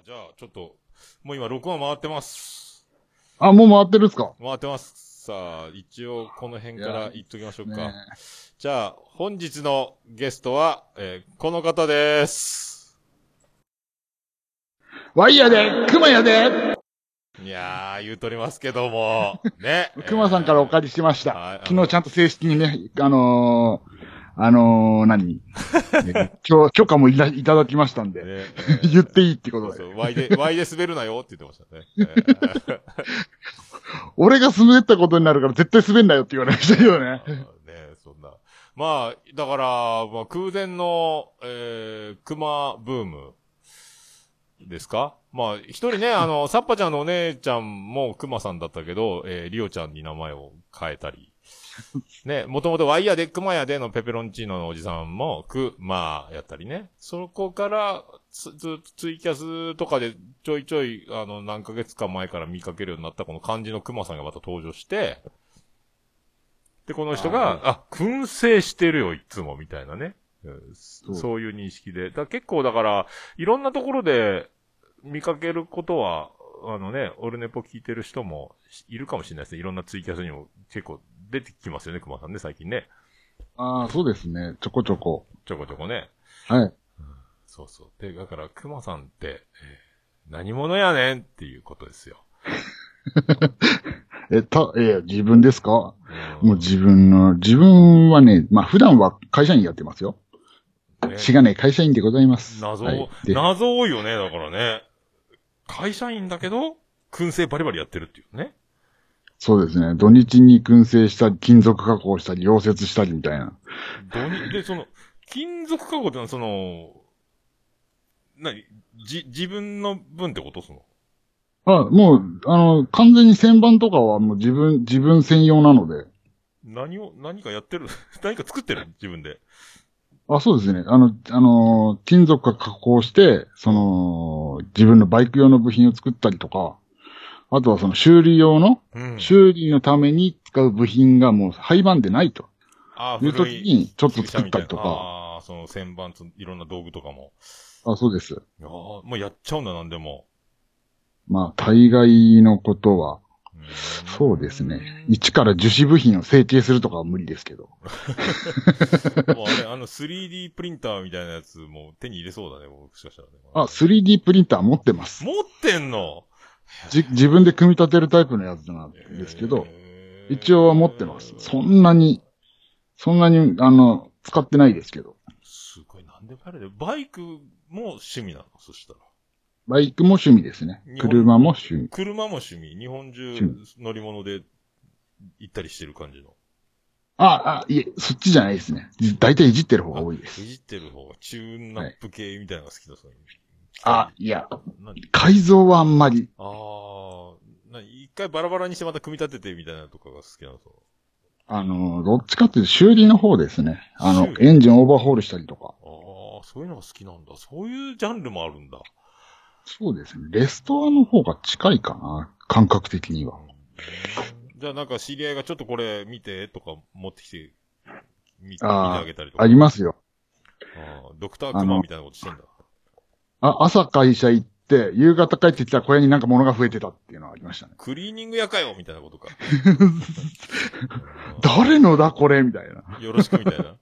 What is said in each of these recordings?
あ、じゃあ、ちょっと、もう今録音回ってます。あ、もう回ってるんすか？回ってます。さあ、一応この辺から言っときましょうか。ねじゃあ、本日のゲストは、えーこの方です。ワイヤで、クマやで、いやー、言うとりますけども、ね。クマさんからおか借りしました。はい昨日ちゃんと正式にね、あのー、あのー、何？ね 許許可もいたいただきましたんで、ね、言っていいってことで。そうそう、ワイで、ワイで滑るなよって言ってましたね。え ー俺が滑ったことになるから絶対滑んなよって言われましたけどね。ねそんな。まあ、だから、まあ、空前の、えー、熊ブームですか？まあ、一人ね、あの、サッパちゃんのお姉ちゃんも熊さんだったけど、えー、リオちゃんに名前を変えたり。ね、もともとワイヤで熊やでのペペロンチーノのおじさんも、く、まあ、やったりね。そこから、つ、ずっとツイキャスとかでちょいちょい、あの、何ヶ月か前から見かけるようになったこの漢字の熊さんがまた登場して、で、この人が、あ、燻製してるよ、いつも、みたいなね。うんそういう認識で。だ結構だから、いろんなところで見かけることは、あのね、オルネポ聞いてる人もいるかもしれないですね。いろんなツイキャスにも結構出てきますよね、熊さんね、最近ね。ああ、そうですね。ちょこちょこ。ちょこちょこね。はい。そうそう。で、だから、熊さんって、えー何者やねんっていうことですよ。え、た、え、自分ですか？うんもう自分の、自分はね、まあ普段は会社員やってますよ。ねしがない会社員でございます。謎、はいで謎多いよね、だからね。会社員だけど、燻製バリバリやってるっていうね。そうですね。土日に燻製したり、金属加工したり、溶接したりみたいな。で、その、金属加工ってのはその、なに、じ、自分の分ってこと？その。あ、もう、あの、完全に旋盤とかはもう自分、自分専用なので。何を、何かやってる？何か作ってる？自分で。あ、そうですね。あの、あの、金属が加工して、その、自分のバイク用の部品を作ったりとか、あとはその修理用の、うん修理のために使う部品がもう廃盤でないとああ、いう時に、ちょっと作ったりとか。ああ、その旋盤といろんな道具とかも。あ、そうです。いやーもうやっちゃうんだ、なんでも。まあ、大概のことは、そうですね。一から樹脂部品を成形するとかは無理ですけど。もうあれ、あの 3D プリンターみたいなやつも手に入れそうだね、もしかしたらね。あ、3D プリンター持ってます。持ってんの？じ、自分で組み立てるタイプのやつなんですけど、一応は持ってます。そんなに、そんなに、あの、使ってないですけど。すごい、なんでもやるで。バイクも趣味なの？そしたら。バイクも趣味ですね車も趣味。車も趣味？日本中趣乗り物で行ったりしてる感じの？あ、あ、いえ、そっちじゃないですね。じ大体いじってる方が多いです。いじってる方が、チューンナップ系みたいなのが好きだ、そういうあ、いや、何？改造はあんまり。あー、な一回バラバラにしてまた組み立ててみたいなのとかが好きなの？あの、どっちかっていうと修理の方ですね。あのエンジンオーバーホールしたりとか。ああ、そういうのが好きなんだ。そういうジャンルもあるんだ。そうですね。レストアの方が近いかな。感覚的には。じゃあなんか知り合いがちょっとこれ見てとか持ってきて、見見てあげたりとか。ありますよ。あードクタークマンみたいなことしてんだ。あ、朝会社行って、夕方帰ってきたら小屋になんか物が増えてたっていうのはありましたね。クリーニング屋かよみたいなことか。誰のだこれみたいな。よろしくみたいな。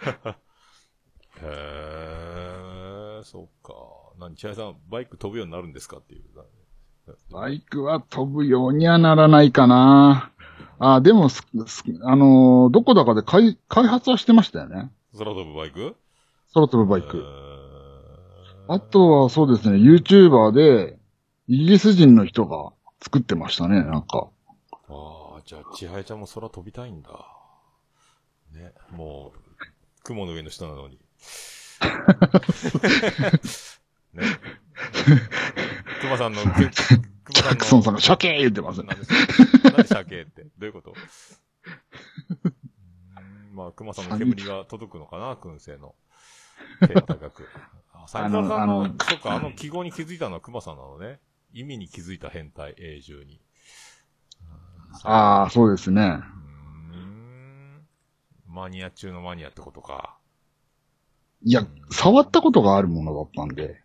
へー、そっか。何、千早さん、バイク飛ぶようになるんですかっていう。バイクは飛ぶようにはならないかな。あ、でもあのーどこだかで開開発はしてましたよね。空飛ぶバイク？空飛ぶバイへク。ーあとはそうですね、YouTuber で、イギリス人の人が作ってましたね、なんか。ああ、じゃあ、千早ちゃんも空飛びたいんだ。ね、もう、雲の上の人なのに。ね。熊さんの、く熊ジさんの。ャクソンさんがシャケー言ってますね。なんで、なんで鮭って？どういうこと？まあ、熊さんの煙が届くのかな、燻製の。手が高く。あ、斎藤さんの、あのそっか、あの記号に気づいたのは熊さんなのね。意味に気づいた変態、永住に。ああ、そうですね。マニア中のマニアってことか。いや、触ったことがあるものだったんで。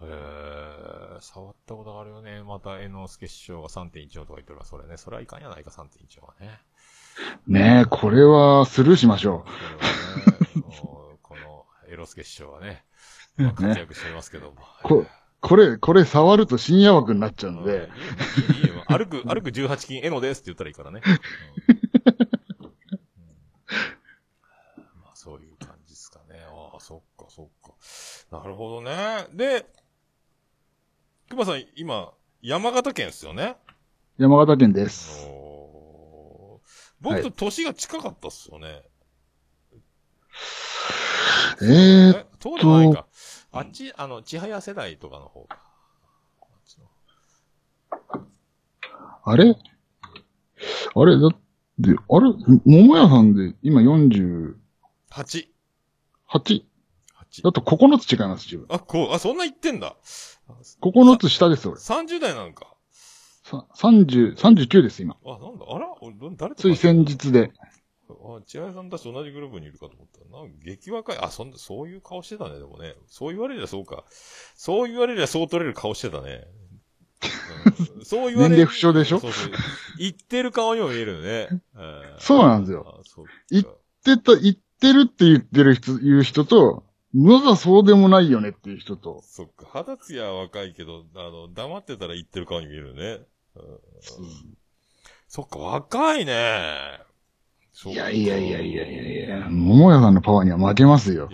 へー触ったことあるよね。また、江之助師匠が3.14とか言ってるから、それね。それはいかんやないか、3.14はね。ねえ、これはスルーしましょこれはね、この、エロスケ師匠はね、まあ活躍してますけども。こう。これ、これ触ると深夜枠になっちゃうんで、いいいいよ歩く、歩く18金エノですって言ったらいいからね。うんうんまあ、そういう感じですかね。ああ、そっか、そっか。なるほどね。で、熊さん、今、山形県ですよね？山形県です。僕と年が近かったっすよね。えー、え、そうでもないか。あっち、あの、千早世代とかの方か。あっちのあれ？あれだって、あれ？桃屋さんで今 48? 8。だ8。と9つ違います、自分。あ、こう、あ、そんな言ってんだ。9つ下です、俺。30代なんか。さ30、39です、今。あ、なんだ、あら？俺、ど誰とつい先日で。あ、千早さんたち同じグループにいるかと思ったら、なんか激若い。あ、そんな、そういう顔してたね、でもね。そう言われりゃそうか。そう言われりゃそう取れる顔してたね。うん そう言われ年齢不詳でしょそうそう。言ってる顔にも見えるよね。うんそうなんですよ。言ってた、言ってるって言ってる人、言う人と、まだそうでもないよねっていう人と。そっか、肌ツヤは若いけど、あの、黙ってたら言ってる顔に見えるね。うんそっか、若いね。いやいやいやいやいやいや、桃屋さんのパワーには負けますよ。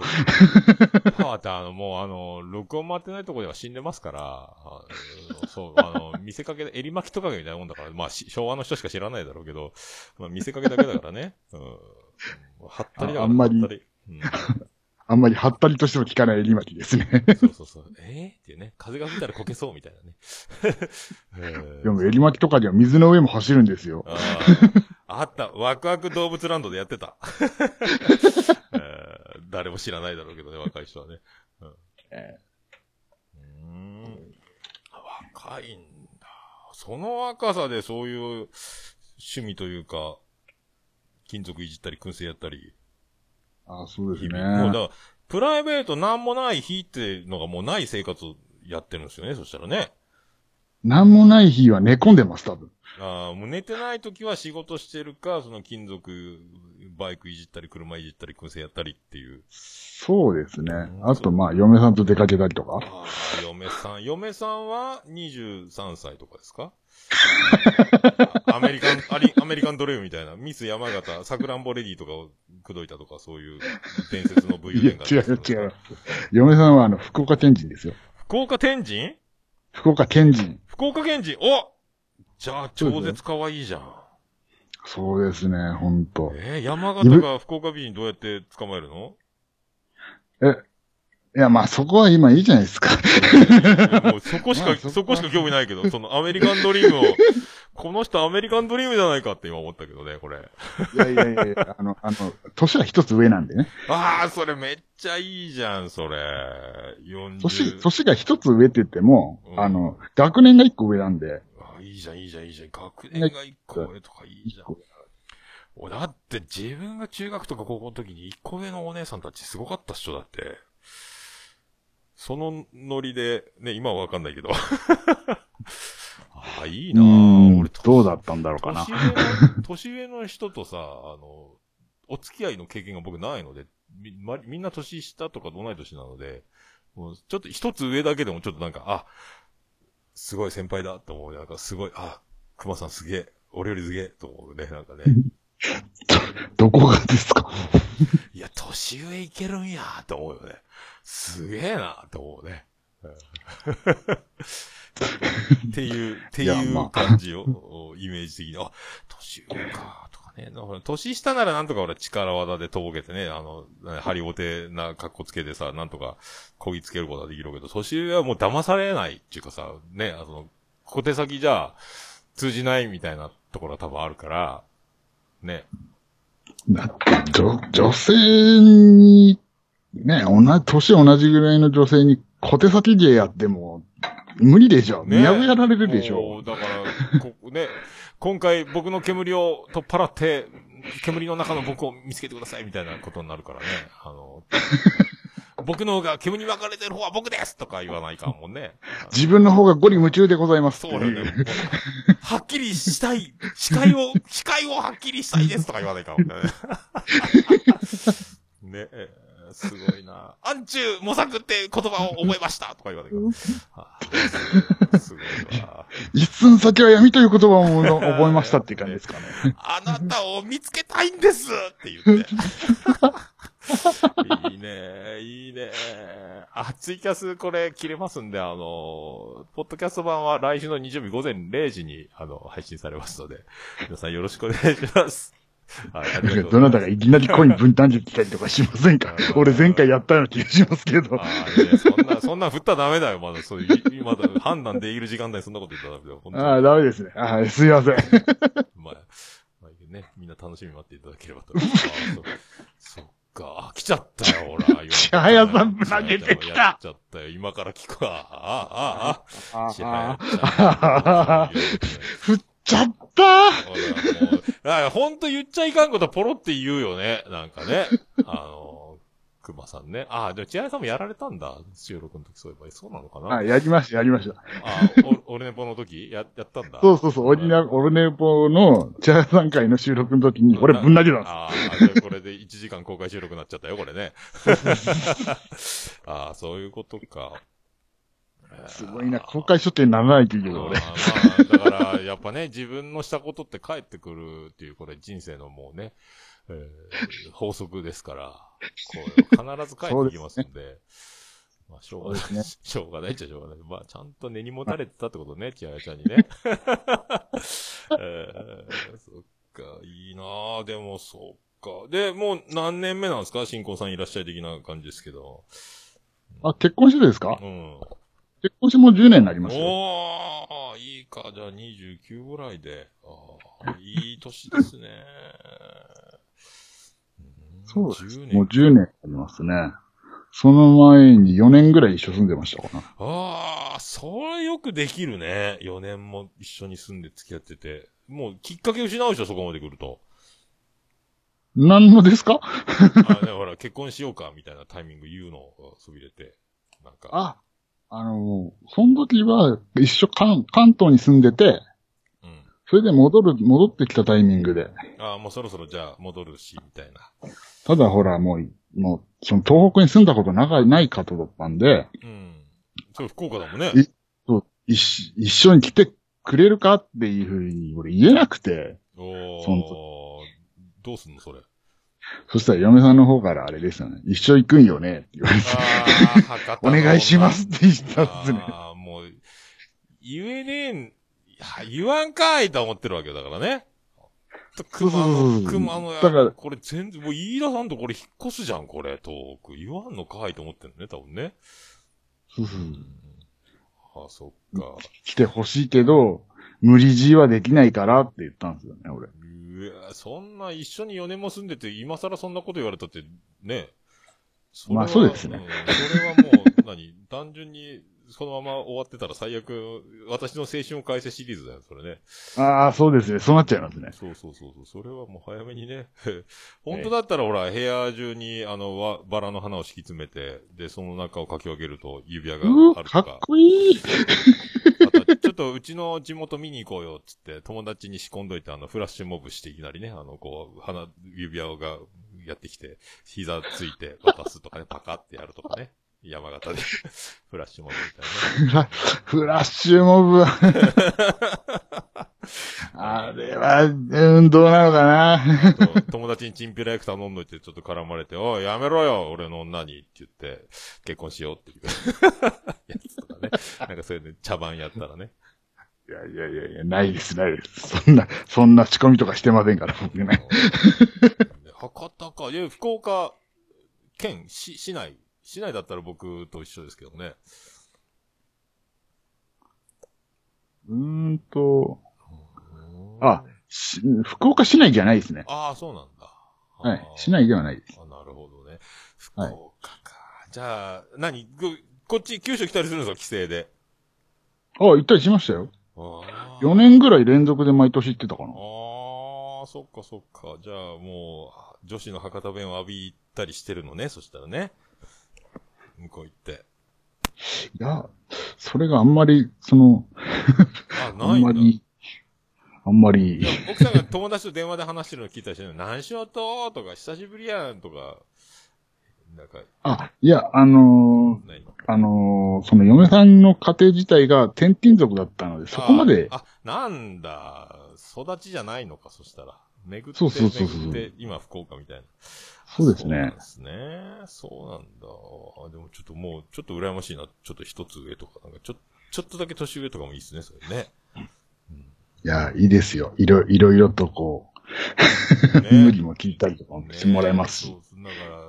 パワーってあの、もうあの、録音回ってないところでは死んでますから、そう、あの、見せかけで、襟巻きトカゲみたいなもんだから、まあ、し昭和の人しか知らないだろうけど、まあ、見せかけだけだからね。うん。はったりだから、ああんまり。あんまりはったりとしても聞かない襟巻きですね。そうそうそう。えー、っていうね。風が吹いたらこけそうみたいなね。えーでも襟巻きとかでは水の上も走るんですよ。あった。ワクワク動物ランドでやってた。えー誰も知らないだろうけどね、若い人はね。うんえうーん若いんだ。その若さでそういう趣味というか、金属いじったり、燻製やったり、あそうです日々。もうだプライベートなんもない日っていうのがもうない生活やってるんですよね、そしたらね。なんもない日は寝込んでます、多分。ああ、もう寝てない時は仕事してるか、その金属、バイクいじったり、車いじったり、燻製やったりっていう。そうですねうん。あと、まあ、嫁さんと出かけたりとか。ああ、嫁さん。嫁さんは23歳とかですか？アメリカン、アリアメリカンドレイブみたいな、ミス山形、サクランボレディとかを口説いたとか、そういう伝説の武いや、勇伝が違う違う。嫁さんは、あの、福岡天神ですよ。福岡天神？福岡天神。福岡県人おじゃあ、超絶可愛いじゃん。そうですね、ほんと。えー、山形が福岡美人どうやって捕まえるの？いや、まあ、そこは今いいじゃないですか。もうそこしか、まあそこそこしか興味ないけど、そのアメリカンドリームを、この人アメリカンドリームじゃないかって今思ったけどね、これ。いやいやいやいや、あの、あの、年は一つ上なんでね。ああ、それめっちゃいいじゃん、それ。40。年、年が一つ上って言っても、うんあの、学年が一個上なんで。あいいじゃん、いいじゃん、いいじゃん。学年が一個上とかいいじゃん。俺だって自分が中学とか高校の時に一個上のお姉さんたちすごかったっしょ、だって。そのノリで、ね、今はわかんないけど。ああ、いいうなぁ。ん俺、どうだったんだろうかな年。上の、年上の人とさ、あの、お付き合いの経験が僕ないので、み、ま、みんな年下とか同い年なので、もうちょっと一つ上だけでもちょっとなんか、あ、すごい先輩だと思う。なんかすごい、あ、熊さんすげえ、俺よりすげえ。と思うね、なんかね。どこがですか？いや、年上いけるんや。と思うよね。すげえなと思うね。うん。っていう、っていう感じを、おイメージ的に、あ、年上かね。なんか年下ならなんとか俺力技でとぼけてね、あの、ハリボテな格好つけてさ、なんとかこぎつけることはできるけど、年上はもう騙されないっていうかさ、ね、あの、小手先じゃ通じないみたいなところは多分あるから、ね。だって、女、女性に、ね、同じ、年同じぐらいの女性に小手先芸やっても、無理でしょ。ね見破られるでしょ。だから、こね、今回僕の煙を取っ払って、煙の中の僕を見つけてくださいみたいなことになるからね。あの、僕の方が煙に巻かれてる方は僕ですとか言わないかんもんね。自分の方がゴリ夢中でございます。そうよね。はっきりしたい。視界を、視界をはっきりしたいですとか言わないかもね。ねえー、すごいな。暗中模索って言葉を覚えました とか言わないかも。はあすごいわ。一寸先は闇という言葉もの覚えましたっていう感じですかね。あなたを見つけたいんですって言って。いいね、いいね。あ、ツイキャスこれ切れますんで、あの、ポッドキャスト版は来週の日曜日午前0時に、あの、配信されますので、皆さんよろしくお願いします。はい、どなたがいきなりコイン分担できたりとかしませんか？俺前回やったような気がしますけど。ああ、いや、そんな、そんな振ったらダメだよ、まだ。そういう、まだ判断できる時間帯にそんなこと言ったらダメだよ。ああ、ダメですね。はい、すいません。まあ、まあね、みんな楽しみに待っていただければと。あ あそうそっか、あ来ちゃったよ、ほら。千早さん投げてきたやっちゃったよ、今から聞くわ。ああ、ああ、千早あちゃん。振っちゃったほらもうだからほんと言っちゃいかんことポロって言うよね。なんかね。あの、熊さんね。ああ、でも千早さんもやられたんだ。収録の時そういえば。そうなのかな？はい、やりました、やりました。ああ、お、俺ねぽの時？や、やったんだ。そうそうそう、オリナ、オルネポのチャーさん会の収録の時に、俺ぶん投げたんですよ。ああ、じゃあこれで1時間公開収録になっちゃったよ、これね。ああ、そういうことか。すごいな、公開書店ならないというけど、あ俺。ーまあ、だから、やっぱね、自分のしたことって返ってくるっていう、これ人生のもうね、えー法則ですから、こう必ず返ってきますんで、まあ、しょうがない、そうです しょうがないっちゃしょうがない。まあ、ちゃんと根に持たれてたってことね、千早ちゃんにね。えーそっか、いいなあでもそっか。で、もう何年目なんですか？新婚さんいらっしゃい的な感じですけど。あ、結婚してですか？うん。結婚してもう10年になりますよ。おー、いいか。じゃあ29ぐらいで。あーいい年ですね。んそうです。10年もう10年になりますね。その前に4年ぐらい一緒住んでましたかな。ああ、それよくできるね。4年も一緒に住んで付き合ってて。もうきっかけ失うでしょ、そこまで来ると。何のですか？あね、ほら、結婚しようか、みたいなタイミング言うのをそびれて。なんか。あ、あの、その時は一緒関、関東に住んでて、うん。それで戻る、戻ってきたタイミングで。ああ、もうそろそろじゃあ戻るし、みたいな。ただほら、もう、もう、その東北に住んだことなかない方だったんで、うん。そう、福岡だもんね。いそう一緒一緒に来てくれるかっていうふうに俺言えなくて、おそんー。どうすんの、それ？そしたら嫁さんの方からあれですよね。一緒行くんよねって言われて、お願いしますって言ったんですね。ああ、もう、言えねえん、いや言わんかいと思ってるわけだからね。熊そうそうそうの、そう熊のや、だからこれ全然、もう飯田さんとこれ引っ越すじゃん、これ、遠く。言わんのかいと思ってるね、多分ね。そうそうああ、そっか。来てほしいけど、無理強いはできないからって言ったんですよね、俺。うわ、そんな一緒に4年も住んでて、今更そんなこと言われたって、ね。まあそうですねんそれはもう、何？単純に、そのまま終わってたら最悪、私の青春を返せシリーズだよ、それね。ああ、そうですね。そうなっちゃいますね。そうそうそうそう。それはもう早めにね。本当だったらほら、部屋中にあの、わバラの花を敷き詰めて、で、その中をかき分けると指輪があるとか。かっこいい。あと、うちの地元見に行こうよ、つって、友達に仕込んどいて、あの、フラッシュモブしていきなりね、あの、こう、花、指輪がやってきて、膝ついて渡すとかね、パカってやるとかね。山形で、フラッシュモブみたいなね。フラッシュモブは。あれは、うん、どうなのかな？友達にチンピラ役頼んどいてちょっと絡まれて、おい、やめろよ、俺の女にって言って、結婚しようっていうやつとかね。なんかそういうね、茶番やったらね。いやいやいやいや、ないです、ないです。そんな、そんな仕込みとかしてませんから、僕ね。博多か。いや、福岡県、市、市内。市内だったら僕と一緒ですけどね。うーんと、あ、し福岡市内じゃないですね。ああ、そうなんだ。はい。市内内ではないです。あ、なるほどね。福岡か。じゃあ、何？ここっち、九州来たりするんですか？帰省で。あ、行ったりしましたよ。あー4年ぐらい連続で毎年行ってたかな。ああ、そっかそっか。じゃあもう、女子の博多弁を浴びたりしてるのね、そしたらね。向こう行って。いや、それがあんまり、その、あ、あなん。まり、あんまり奥さんが友達と電話で話してるの聞いたりしてるの、何しようととか、久しぶりやんとか、なんか、あ、いや、あのー何あのーその嫁さんの家庭自体が転勤族だったので、そこまで、あ、あなんだ、育ちじゃないのか、そしたら。巡って、そうそうそうそう巡って、今福岡みたいな。そうですねそうなんで。すね。そうなんだ。あでもちょっともう、ちょっと羨ましいな。ちょっと一つ上とか、なんかちょ、ちょっとだけ年上とかもいいですね、それね。いや、いいですよ。いろいろいろとこう、ね 無理も聞いたりとかもしてもらえますし。ねそう、だから、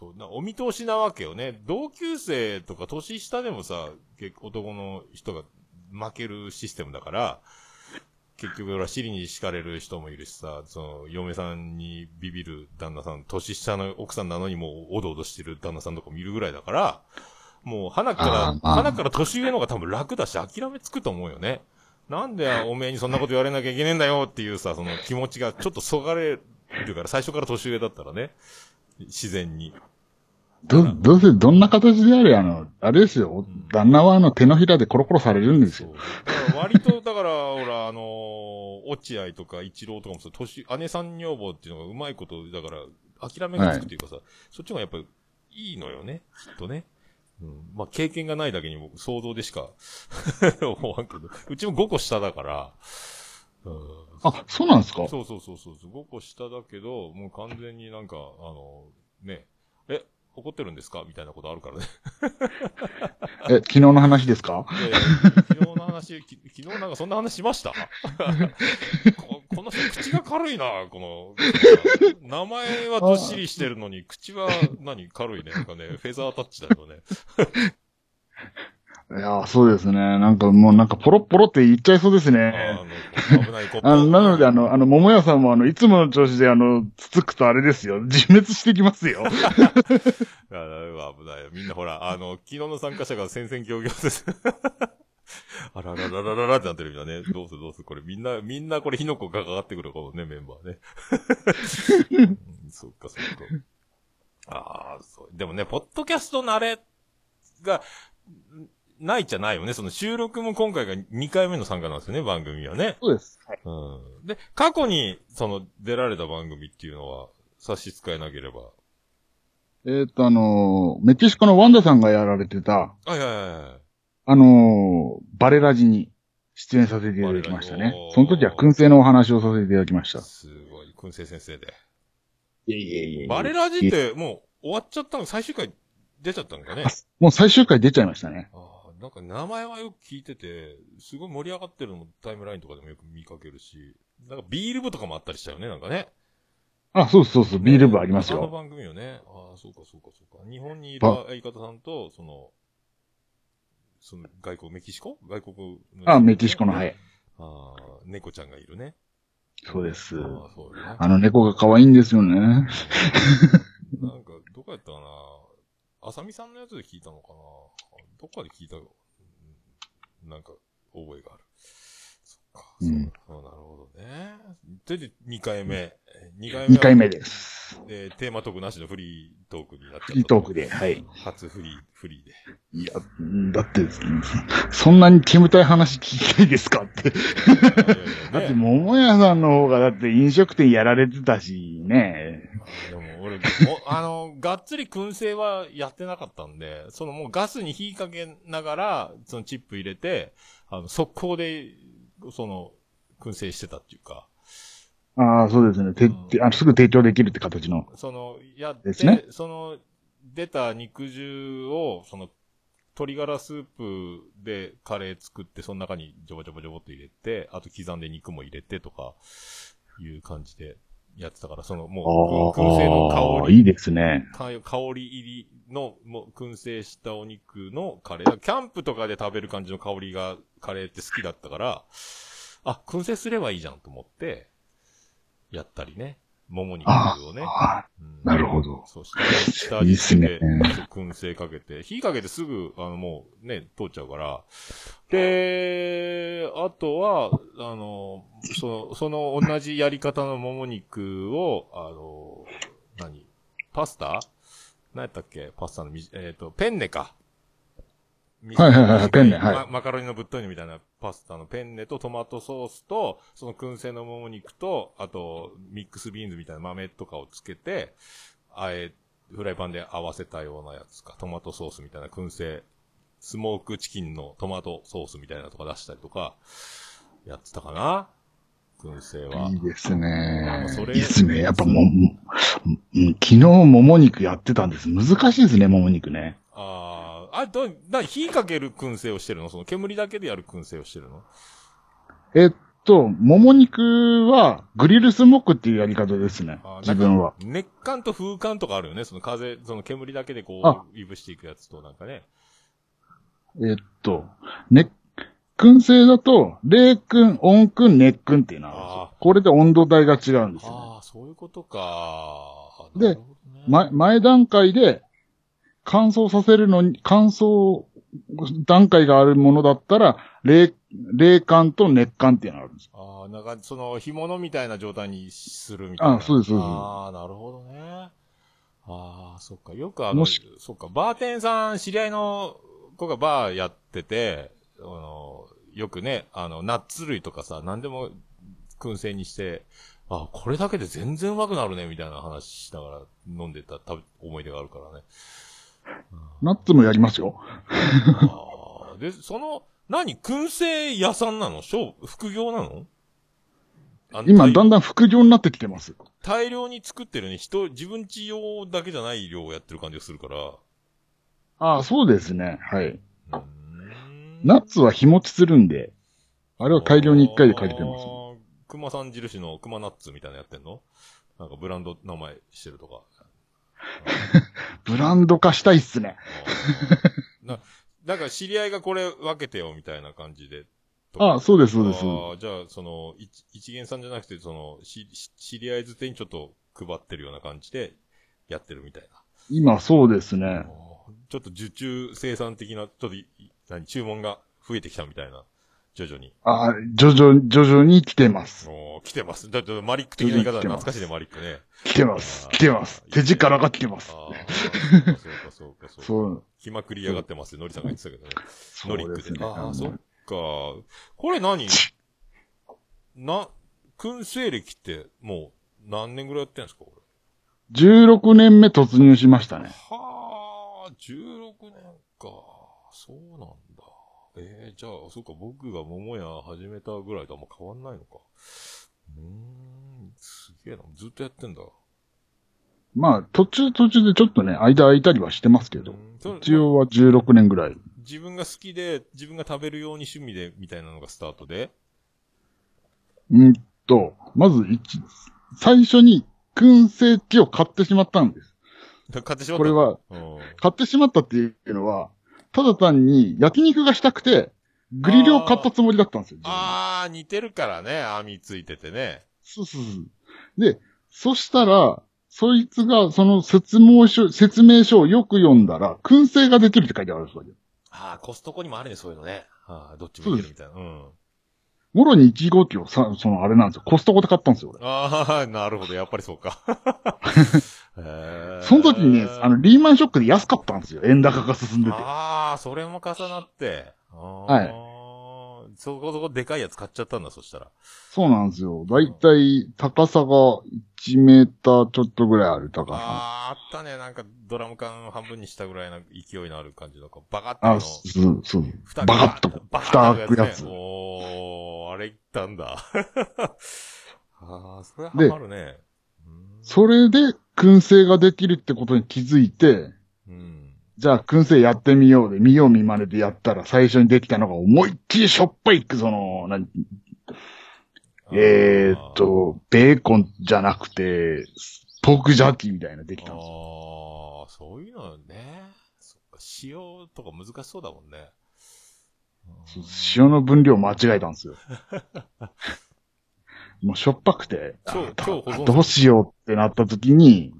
そう、なお見通しなわけよね。同級生とか年下でもさ、結構男の人が負けるシステムだから、結局、俺は尻に敷かれる人もいるしさ、その、嫁さんにビビる旦那さん、年下の奥さんなのにもう、おどおどしてる旦那さんとかもいるぐらいだから、もう、花から花から年上の方が多分楽だし、諦めつくと思うよね。なんでおめえにそんなこと言われなきゃいけねえんだよっていうさ、その気持ちがちょっとそがれるから、最初から年上だったらね、自然に。ど、どうせどんな形であれ、あの、あれですよ。旦那はあの手のひらでコロコロされるんですよ。割と、だから、ほら、あのー落合とか一郎とかもそう、年、姉さん女房っていうのがうまいこと、だから、諦めがつくっていうかさ、そっちがやっぱりいいのよね、きっとね。うん。まあ、経験がないだけに僕、想像でしか 思わんけど、うちも5個下だから、うん。あ、そうなんですか？そうそうそうそう。5個下だけど、もう完全になんか、あの、ね、え、怒ってるんですか？みたいなことあるからね。え、昨日の話ですか？いやいや昨日の話、き昨日なんかそんな話しました？ここの人口が軽いな、この、名前はどっしりしてるのに、口は何？軽いね。なんかね、フェザータッチだよね。いや、そうですね。なんかもうなんかポロッポロって言っちゃいそうですあね。の、危ないこと。あの、なのであの、あの、桃屋さんもあの、いつもの調子であの、つつくとあれですよ。自滅してきますよ。あ危ないよ。みんなほら、あの、昨日の参加者が戦々恐々です。あららららららってなってるみたいなね。どうするどうするこれみんな、みんなこれ火の粉がかかってくるこのね、メンバーね。うんそっかそっか。ああ、そう。でもね、ポッドキャスト慣れが、んないじゃないよね。その収録も今回が2回目の参加なんですよね、番組はね。そうです。はい。うん。で、過去に、その、出られた番組っていうのは、差し支えなければ。えっ、と、あのーメキシコのワンダさんがやられてた、はいはいはいはい。あのーバレラジに出演させていただきましたね。その時は燻製のお話をさせていただきました。すごい、燻製先生で。いえいえいえバレラジってもう終わっちゃったの？最終回出ちゃったのかね？もう最終回出ちゃいましたね。ああ、なんか名前はよく聞いてて、すごい盛り上がってるのもタイムラインとかでもよく見かけるし、なんかビール部とかもあったりしたよね、なんかね。あ、そうそうそう、ビール部ありますあのよ。番組よね。ああ、そうかそうかそうか。日本にいるば相方さんと、その、その外国、メキシコ？外国のあ、メキシコの、はい。ああ、猫ちゃんがいるね。そうです。あね。あの猫が可愛いんですよね。なんか、どこやったかなあさみさんのやつで聞いたのかな？どっかで聞いた、よなんか、覚えがある。う、うんそうなるほどね。で、で、2回目。2回目2回目です。で、テーマトークなしのフリートークになっちゃった。フリートークで、はい。初フリー、フリーで。いや、だって、そんなに煙たい話聞きたいですかって。だって、ね、桃屋さんの方が、だって飲食店やられてたし、ね。でも俺、おあの、がっつり燻製はやってなかったんで、そのもうガスに火かけながら、そのチップ入れて、あの、速攻で、その、燻製してたっていうか、ああ、そうですね。てうんてあすぐ提供できるって形の。その、やって、ですねその、出た肉汁を、その、鶏ガラスープでカレー作って、その中にジョボジョボジョボっと入れて、あと刻んで肉も入れてとか、いう感じでやってたから、その、もう、燻製の香りいいですね。か香り入りの、もう、燻製したお肉のカレー。キャンプとかで食べる感じの香りが、カレーって好きだったから、あ、燻製すればいいじゃんと思って、やったりね。もも肉あをね。あ、うんなるほど。そう下下味いいっすね付けて、そう燻製かけて、火かけてすぐ、あの、もうね、通っちゃうから。で、あとは、あの、その、その同じやり方のもも肉を、あの、何？パスタ？何やったっけ？パスタのみじ、えっ、と、ペンネか。はいはいはい短ペンネはい。まマカロニのぶっといのみたいなパスタのペンネとトマトソースと、その燻製のもも肉と、あと、ミックスビーンズみたいな豆とかをつけて、あえ、フライパンで合わせたようなやつか、トマトソースみたいな燻製、スモークチキンのトマトソースみたいなのとか出したりとか、やってたかな燻製は。いいですねそ。れいいですね。やっぱも、昨日もも肉やってたんです。難しいですね、もも肉ね。ああ、あ、ど、な、火かける燻製をしてるの？その煙だけでやる燻製をしてるの？えっと、もも肉はグリルスモークっていうやり方ですね自分は。熱感と風感とかあるよね。その風、その煙だけでこあう、いぶしていくやつとなんかね。えっと、ね、燻製だと、冷燻、温燻、熱燻っていうのがあるんですあよ。これで温度帯が違うんですよ、ね。ああ、そういうことか。ね前、前段階で乾燥させるのに、乾燥段階があるものだったら、冷、冷感と熱感っていうのがあるんです。ああ、なんか、その、干物みたいな状態にするみたいな。あそうですそうですああ、なるほどね。ああ、そっか。よくあの、そっか、バーテンさん、知り合いの子がバーやってて、あの、よくね、あの、ナッツ類とかさ、何でも燻製にして、あ、これだけで全然うまくなるね、みたいな話しながら飲んでた食べ思い出があるからね。ナッツもやりますよ。あーで、その、何燻製屋さんなの？小副業なの？今、大だんだん副業になってきてます。大量に作ってるね。人、自分家用だけじゃない量をやってる感じがするから。ああ、そうですね。はい。ナッツは日持ちするんで、あれは大量に一回でかけてます。熊さん印の熊ナッツみたいなのやってんの？なんかブランド名前してるとか。ブランド化したいっすね。な、なんか知り合いがこれ分けてよみたいな感じで。ああ、そうです、そうです。ああ、じゃあ、その、一一元さんじゃなくて、その、し、し知り合いづてにちょっと配ってるような感じで、やってるみたいな。今、そうですね。ちょっと受注生産的な、ちょっとい、何、注文が増えてきたみたいな。徐々に。ああ、徐々、徐々に来てます。おー来てます。だってマリック的な言い方懐かしいね、マリックね。来てます。来てます。手力が来てます。ああ、そうか、そうか、そうか。そう。気まくりやがってますよ、ノリさんが言ってたけどね。ノリックで。ね。ああ、そっか。これ何？な、燻製歴ってもう何年ぐらいやってんですか、これ？16年目突入しましたね。はあ、16年か。そうなんだ。ええじゃあ、そうか、僕が桃屋始めたぐらいとあんま変わんないのか。うーん、すげえな。ずっとやってんだ。まあ、途中途中でちょっとね、間空いたりはしてますけど一応は16年ぐらい。自分が好きで、自分が食べるように趣味で、みたいなのがスタートで。うんと、まず一、最初に燻製機を買ってしまったんです。買ってしまったこれは、うん、買ってしまったっていうのは、ただ単に焼肉がしたくて、グリルを買ったつもりだったんですよ。ああ、似てるからね、網ついててね。そうそうそう。で、そしたら、そいつがその説明書、説明書をよく読んだら、燻製ができるって書いてあるんですよ。ああ、コストコにもあるね、そういうのね。ああ、どっちもいけるみたいな。うん。もろに1号機をさ、そのあれなんですよ。コストコで買ったんですよ、俺。ああ、なるほど、やっぱりそうか。その時にね、あの、リーマンショックで安かったんですよ。円高が進んでて。ああ、それも重なって。は。はいそこそこでかいやつ買っちゃったんだ、そしたら。そうなんですよ。だいたい高さが1メーターちょっとぐらいある高さ。ああ、あったね。なんかドラム缶半分にしたぐらいの勢いのある感じの、こうバカってあ、の。そう、そう。蓋バカッと、バ蓋カッとやつ。おー、あれいったんだ。ああ、それはハでマるね。うんそれで、燻製ができるってことに気づいて、うん。じゃあ燻製やってみようで、見よう見まねでやったら最初にできたのが思いっきりしょっぱい、その、何？えーっと、ベーコンじゃなくて、ポークジャーキーみたいなのできあたんですよ。あ、そういうのね。そっか、塩とか難しそうだもんね。塩の分量間違えたんですよ。もうしょっぱくて、どうしようってなった時に、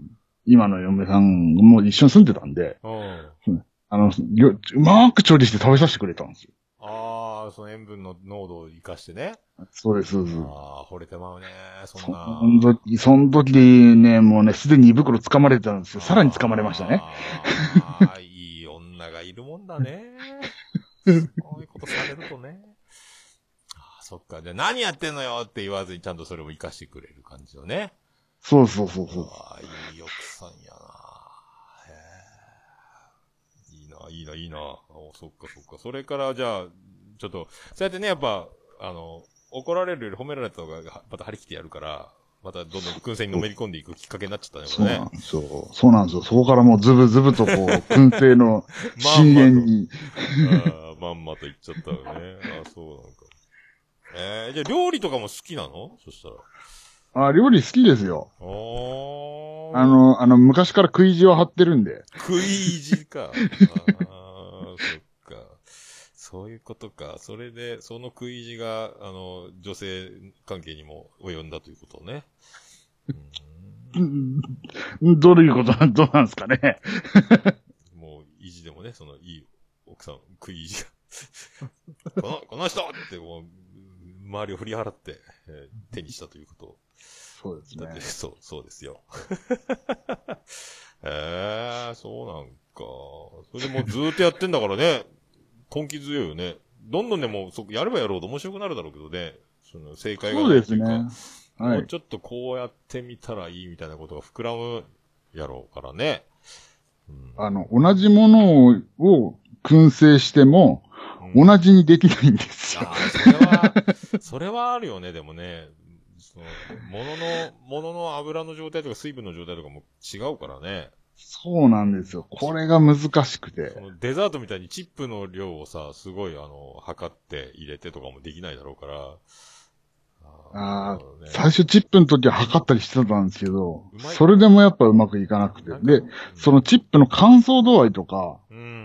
今の嫁さんも一緒に住んでたんで、うん。あの、ようまーく調理して食べさせてくれたんですよ。ああ、あ、その塩分の濃度を活かしてね。そうです、そうです。ああ、惚れてまうね。そそんな。の時、その時ね、もうね、すでに胃袋掴まれてたんですよ。さらに掴まれましたね。ああ、いい女がいるもんだね。そういうことされるとね。そっか。じゃあ何やってんのよって言わずにちゃんとそれも活かしてくれる感じよね。そうそうそうそう。ああ、いい奥さんやな。へえ。いいな、いいな、いいな。おそっかそっか。それから、じゃあ、ちょっと、そうやってね、やっぱ、あの、怒られるより褒められた方が、また張り切ってやるから、またどんどん燻製にのめり込んでいくきっかけになっちゃったね、これねそうなん。ですよ。そうなんですよ。そこからもうズブズブとこう、燻製の深淵に。まんまと言っちゃったよね。ああ、そう。えー、じゃあ料理とかも好きなの？そしたら。あ、料理好きですよ。おー。あ、の、あの、昔から食い地を張ってるんで。食い意地か。ああ、そっか。そういうことか。それで、その食い意地が、あの、女性関係にも及んだということね。うんうんどういうこと？なん、どうなんですかね？もう、意地でもね、その、いい奥さん、食い意地が。この、この人って、もう、周りを振り払って、えー手にしたということをそうですね。そう、そうですよ。ええー、そうなんか。それでもうずーっとやってんだからね、根気強いよね。どんどんでも、そやればやろうと面白くなるだろうけどね。その、正解がそうですね。もはい。うちょっとこうやってみたらいいみたいなことが膨らむやろうからね。うんあの、同じものを、を燻製しても、うん同じにできないんですよ。ああ、それは、それはあるよね、でもね。その、ものの、ものの油の状態とか水分の状態とかも違うからね。そうなんですよ。これが難しくてデザートみたいにチップの量をさ、すごいあの、測って入れてとかもできないだろうから。あーね最初チップの時は測ったりしてたんですけどそれでもやっぱうまくいかなくて。で、その、チップの乾燥度合いとか、うん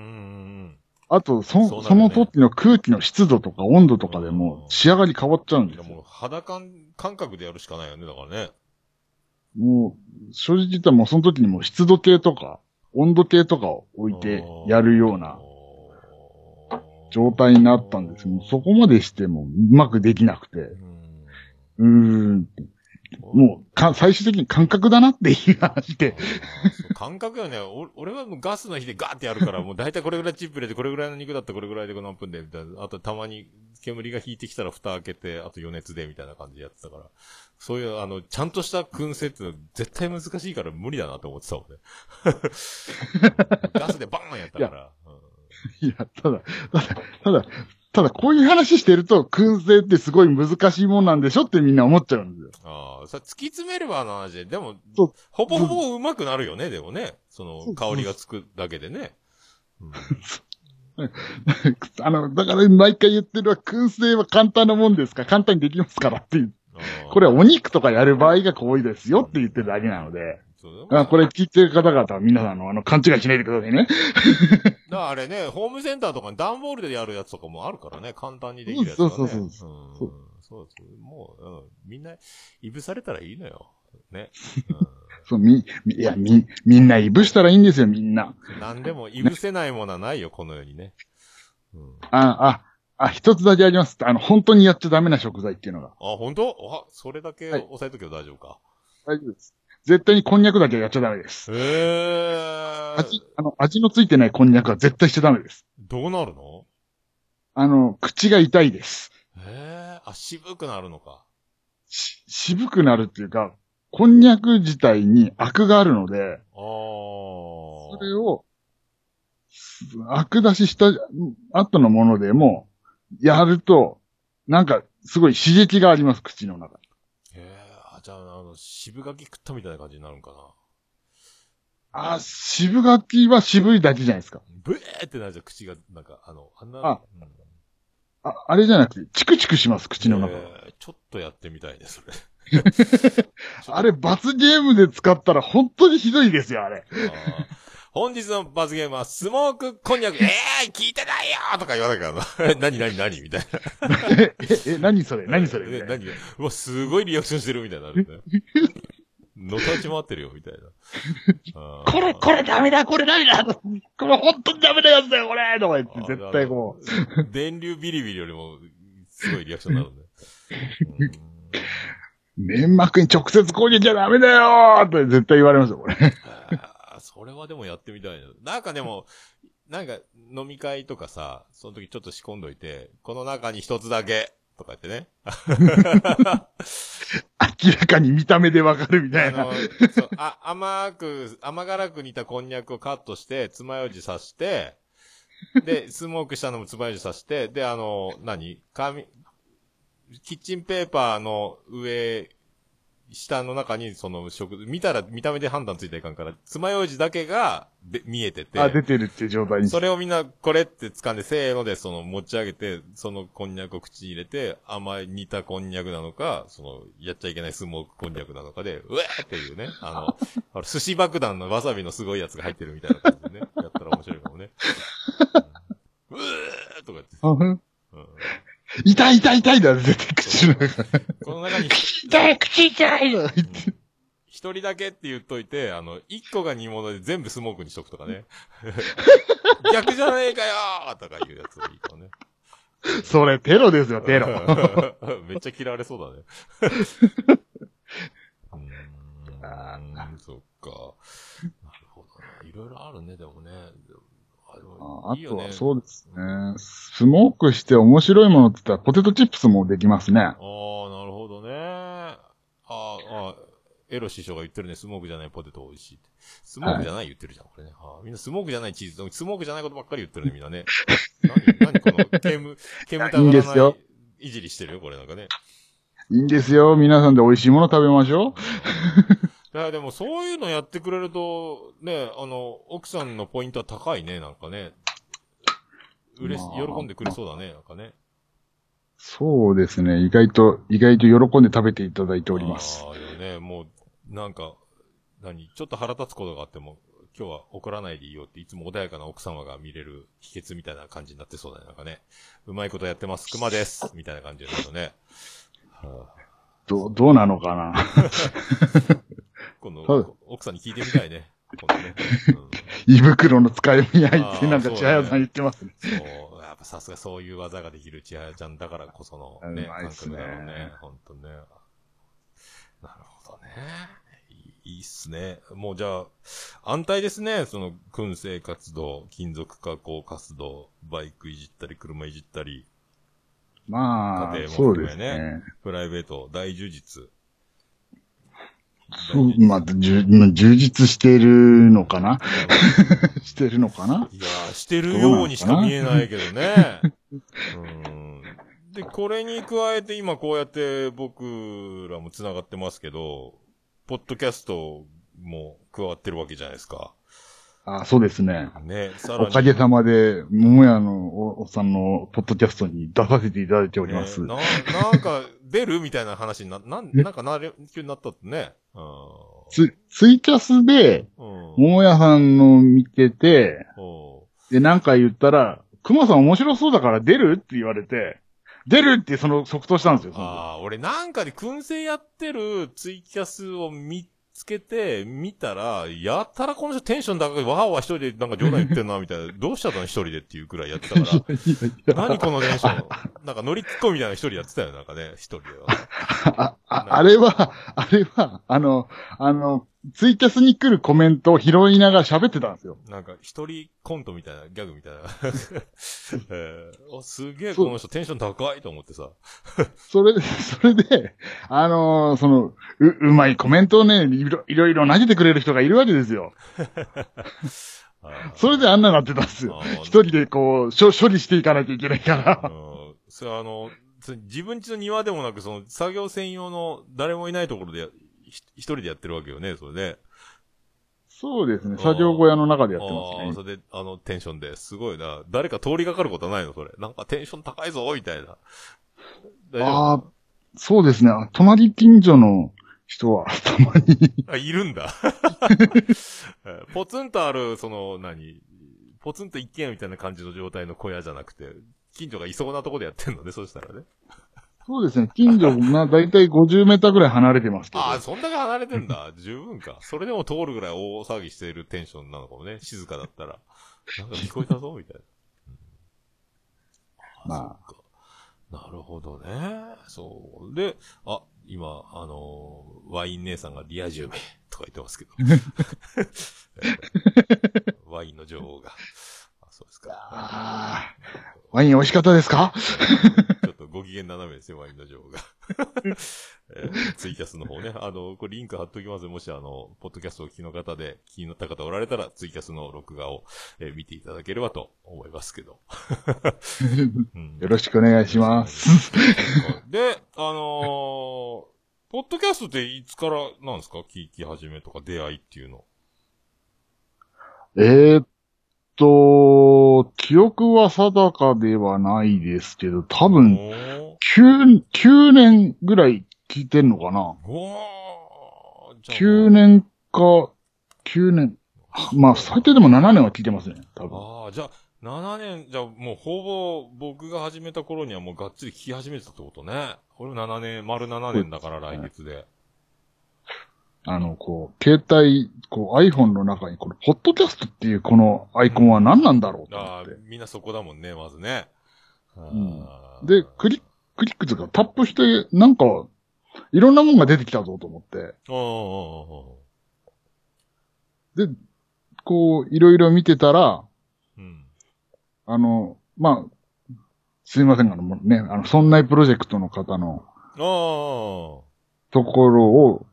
あとそ、その時の空気の湿度とか温度とかでも仕上がり変わっちゃううんですよ。もう肌感、感覚でやるしかないよね、だからね。もう、正直言ったらもうその時にもう湿度計とか、温度計とかを置いてやるような状態になったんですけど、そこまでしてもうまくできなくて、うーん、もうか、最終的に感覚だなっていう話で、感覚よね。お俺はもうガスの火でガーってやるから、もう大体これぐらいチップ入れて、これぐらいの肉だったらこれぐらいで何分で、みたいな。あとたまに煙が引いてきたら蓋開けて、あと余熱で、みたいな感じでやってたから。そういう、あの、ちゃんとした燻製って絶対難しいから無理だなと思ってたもんね。ガスでバーンやったから。うんいや、ただ、ただ、ただ、ただ、こういう話してると、燻製ってすごい難しいもんなんでしょってみんな思っちゃうんですよ。ああ、さ、突き詰めればあの話で、でもほぼほぼ上手くなるよね、でもね。その、香りがつくだけでね。うん あの、だから毎回言ってるのは、燻製は簡単なもんですか？ら、簡単にできますからっていう。これはお肉とかやる場合が多いですよって言ってるだけなので、そうあこれ聞いてる方々は皆さんあの、あの、勘違いしないでくださいね。だからあれね、ホームセンターとかに段ボールでやるやつとかもあるからね、簡単にできるやつがね。そうそうそううんそうそうそう。もう、うん、みんな、いぶされたらいいのよ。ね。そう、み、みいや、み、みんないぶしたらいいんですよ、みんな。うん。なんでも、いぶせないものはないよ、この世にね。うん。あ、あ、あ、一つだけあります。あの、本当にやっちゃダメな食材っていうのが。あ、本当？あ、それだけはい押さえとけば大丈夫か。大丈夫です。絶対にこんにゃくだけはやっちゃダメです。へえ。味、あの、味のついてないこんにゃくは絶対しちゃダメです。どうなるの？あの、口が痛いです。へえ。あ、渋くなるのか。し渋くなるっていうか、こんにゃく自体にアクがあるので、ああ。それを、アク出しした後のものでも、やると、なんか、すごい刺激があります、口の中じゃあ、あの、渋柿食ったみたいな感じになるんかな。あ、渋柿は渋いだけじゃないですか。ブエーってなるじゃん、口が、なんか、あの、あんな、あうんあ、あれじゃなくて、チクチクします、口の中。えーちょっとやってみたいね、それ。あれ、罰ゲームで使ったら本当にひどいですよ、あれ。あー本日の罰ゲームは、スモークこんにゃく、え えー、聞いてないよとか言わないからな。え 何何何？みたいな。え、え、え何それ？何それ？え何？がうわ、すごいリアクションしてるみたいになるね。のたち回ってるよ、みたいな。これ、これダメだ、これダメだ？これ本当にダメなやつだよ、これとか言って、絶対こう、う。電流ビリビリよりも、すごいリアクションになるんで。粘膜に直接攻撃はダメだよーって絶対言われますよ、これ。あーそれはでもやってみたいな。なんかでも、なんか飲み会とかさ、その時ちょっと仕込んどいて、この中に一つだけ、とか言ってね。明らかに見た目でわかるみたいなあの。、そう、あ、甘く、甘辛く煮たこんにゃくをカットして、爪楊枝刺して、で、スモークしたのも爪楊枝刺して、で、あの、何？紙、キッチンペーパーの上、下の中に、その食、見たら見た目で判断ついたらいかんから、爪楊枝だけがで見えてて、あ、出てるっていう状態。に。それをみんなこれって掴んで、せーのでその持ち上げて、そのこんにゃくを口に入れて、甘い煮たこんにゃくなのか、その、やっちゃいけないスモークこんにゃくなのかで、うわーっていうね、あの、あの寿司爆弾のわさびのすごいやつが入ってるみたいな感じでね、やったら面白いかもね。うん。うーとか言って、痛い痛い痛いだ、絶対口の中。この中に、痛い、口痛い一人だけって言っといて、あの、一個が煮物で全部スモークにしとくとかね。逆じゃねえかよーとかいうやついいかもね。それ、テロですよ、テロ。めっちゃ嫌われそうだね。うあーん、そっか。なるほどね。いろいろあるね、でもね。あであとは。そうですね。スモークして面白いものって言ったらポテトチップスもできますね。ああ、なるほどね。ああ、ああ、エロ師匠が言ってるね、スモークじゃないポテト美味しいって。スモークじゃない言ってるじゃん、これね。ああみんなスモークじゃないチーズ、スモークじゃないことばっかり言ってるね、みんなね。何、何この、煙、煙たいいんがらないですよいじりしてるよ、これなんかね。いいんですよ。皆さんで美味しいもの食べましょいや、でもそういうのやってくれると、ね、あの、奥さんのポイントは高いね、なんかね。嬉し、まあ喜んでくれそうだね、なんかね。そうですね。意外と、意外と喜んで食べていただいております。ああ、でもね、もう、なんか、何、ちょっと腹立つことがあっても、今日は怒らないでいいよって、いつも穏やかな奥様が見れる秘訣みたいな感じになってそうだね、なんかね。うまいことやってます、熊ですみたいな感じになるとね。はあどう、どうなのかな 今度はい、奥さんに聞いてみたいね。今度ね。胃袋の使いみ合いってなんか千早さん言ってますね。うん、そう、やっぱさすがそういう技ができる千早ちゃんだからこそのね、感覚だろうね。ほんとね。なるほどね。いいっすね。もうじゃあ、安泰ですね。その、燻製活動、金属加工活動、バイクいじったり、車いじったり、まあ家、庭もそう含めねですね。プライベート、大充実。そう、まあ、充実しているのかな？してるのかな？いやー、してるようにしか見えないけどね。うん。で、これに加えて今こうやって僕らも繋がってますけど、ポッドキャストも加わってるわけじゃないですか。あそうですね。ね、さらに。おかげさまで、桃屋のおおっさんのポッドキャストに出させていただいております。ねな、なんか、出るみたいな話にな、なん、なんかなる、急になったってね。うん。ツツイキャスで、うん。桃屋さんの見てて、おで、なんか言ったら、熊さん面白そうだから出るって言われて、出るってその即答したんですよ。ああ、俺なんかで燻製やってるツイキャスを見つけて、見たら、やったらこの人テンション高い、わーわー一人でなんか冗談言ってんな、みたいな。どうしたの？一人でっていうくらいやってたから。何このテンション？なんか乗りツッコミみたいな一人やってたよ、なんかね、一人では。あ、ああれは、あれは、あの、あの、ツイキャスに来るコメントを拾いながら喋ってたんですよ。なんか一人コントみたいな、ギャグみたいな。えー、あすげえこの人テンション高いと思ってさ。それで、それで、あのーその、う、うまいコメントをね、いろいろいろ投げてくれる人がいるわけですよ。それであんななってたんですよ一人でこう、処処理していかなきゃいけないから。うん。それあの、自分家の庭でもなく、その、作業専用の誰もいないところで一人でやってるわけよね、それで。そうですね。作業小屋の中でやってますああ、ね。それで、あの、テンションですごいな。誰か通りがかることはないのそれ。なんかテンション高いぞ、みたいな。大丈ああ夫、そうですね。隣近所の人は、たまに。あ、いるんだ。えーポツンとある、その、何？ポツンと一軒家みたいな感じの状態の小屋じゃなくて、近所がいそうなとこでやってんのね、そうしたらね。そうですね。近所、な、だいたい50メーターぐらい離れてますけど。ああ、そんだけ離れてんだ。十分か。それでも通るぐらい大騒ぎしているテンションなのかもね。静かだったら。なんか聞こえたぞ、みたいな。うん、まあ。なるほどね。そう。で、あ、今、あのー、ワイン姉さんがリア充名とか言ってますけど。ワインの女王が。あ、そうですか。ワイン美味しかったですか？ちょっとご機嫌斜めですよ、ワインの女王が。えー、ツイキャスの方ね。あの、これリンク貼っときますもしあの、ポッドキャストを聞きの方で気になった方おられたら、ツイキャスの録画を、えー、見ていただければと思いますけど。うん、よろしくお願いします。で、あのー、ポッドキャストっていつからなんですか？聞き始めとか出会いっていうの。えー、っと、記憶は定かではないですけど、多分、9、9年ぐらい聞いてんのかな ?9 年か、9年。まあ、最低でも7年は聞いてますね、多分。ああ、じゃあ、7年、じゃあもうほぼ僕が始めた頃にはもうがっつり聞き始めてたってことね。これ7年、丸7年だから来月で。あの、こう、携帯、こう iPhone の中に、この、ポッドキャストっていうこのアイコンは何なんだろうとああ、みんなそこだもんね、まずね。うん、で、クリック、クリックとかタップして、なんか、いろんなもんが出てきたぞと思って。で、こう、いろいろ見てたら、うん、あの、まあ、すいません、あの、ね、あの、そんなプロジェクトの方の、ところを、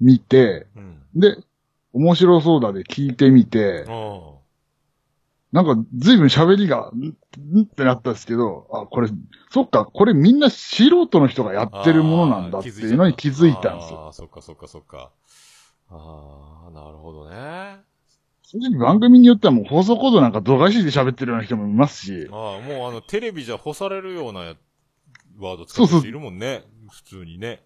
見て、うん、で、面白そうだで聞いてみて、なんか随分喋りが、んんってなったんですけど、あ、これ、そっか、これみんな素人の人がやってるものなんだっていうのに気づいたんですよ。ああ、そっかそっかそっか。ああ、なるほどね。正直番組によってはもう放送コードなんか度外視で喋ってるような人もいますし。ああ、もうあの、テレビじゃ干されるようなワード使ってる人いるもんね。普通にね。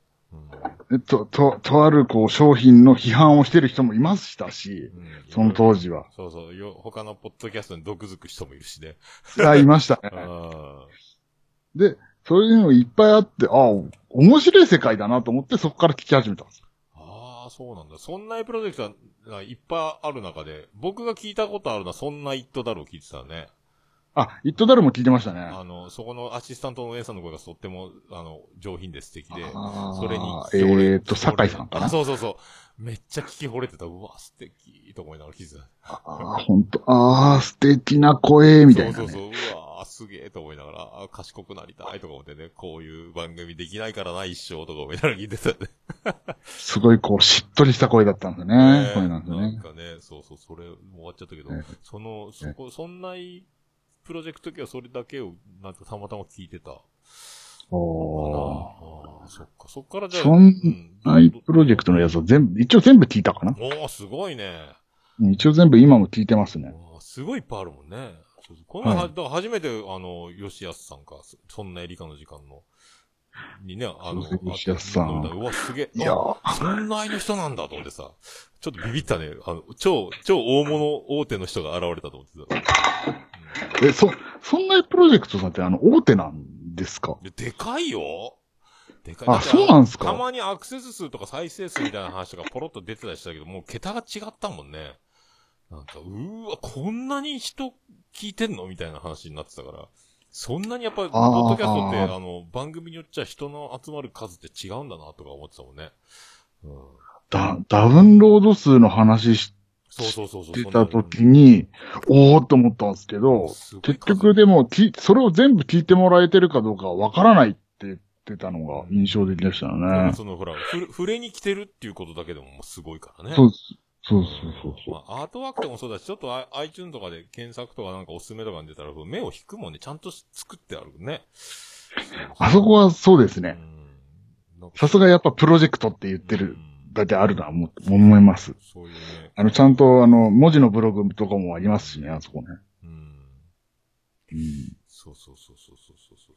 えっと、と、とある、こう、商品の批判をしてる人もいましたし、うん、その当時は。そうそうよ、他のポッドキャストに毒づく人もいるしね。あ、いましたね。で、そういうのいっぱいあって、ああ、面白い世界だなと思ってそこから聞き始めたんですああ、そうなんだ。そんなプロジェクトはいっぱいある中で、僕が聞いたことあるのはそんなイットだろう聞いてたね。あ、イットダルも聞いてましたね。あの、そこのアシスタントのお姉さんの声がとっても、あの、上品で素敵で、それにえー、っと、酒井さんかな？そうそうそう。めっちゃ聞き惚れてた。うわ、素敵と思いながら聞いてた。ああ、ほんと、ああ、素敵な声、みたいな、ね、そうそうそう。うわ、すげえと思いながら、あ賢くなりたいとか思ってね、こういう番組できないからな、一生とか思いながら聞いてたね。すごいこう、しっとりした声だったんですね。声なんですね。なんかね、そうそう、それ、終わっちゃったけど、その、そこ、そんないプロジェクト時はそれだけを、なんかたまたま聞いてた。おああ、そっか。そっからじゃあ。そんなプロジェクトのやつは全部、一応全部聞いたかな？おおすごいね。一応全部今も聞いてますね。すごいいっぱいあるもんね。この前、はい、初めて、あの、吉安さんか、そんな理科の時間の、にね、あの、吉安さん。うわ、すげえ。いやそんな愛の人なんだと思ってさ、ちょっとビビったね。あの、超、超大物大手の人が現れたと思ってた。え、そ、そんなプロジェクトさんってあの、大手なんですか？でかいよでかい。あ、そうなんですか？たまにアクセス数とか再生数みたいな話がポロッと出てたりしたけど、もう桁が違ったもんね。なんか、うーわ、こんなに人聞いてんのみたいな話になってたから。そんなにやっぱり、ポッドキャストって、あの、番組によっちゃ人の集まる数って違うんだなとか思ってたもんね。うん、ダ、ダウンロード数の話しそうそうそうそう。出た時に、おーっと思ったんですけど、結局でも、き、それを全部聞いてもらえてるかどうかわからないって言ってたのが印象的でしたよね。そのほら、ふ、触れに来てるっていうことだけでももうすごいからね。そうそうそうそうまあ、アートワークでもそうだし、ちょっと iTunes とかで検索とかなんかおすすめとかに出たら、目を引くもんね、ちゃんと作ってあるね。あそこはそうですね。さすがやっぱプロジェクトって言ってる。だってあるな、思、思います。そういうね。あの、ちゃんと、あの、文字のブログとかもありますしね、あそこね。うん。うん。そうそうそうそうそうそうそう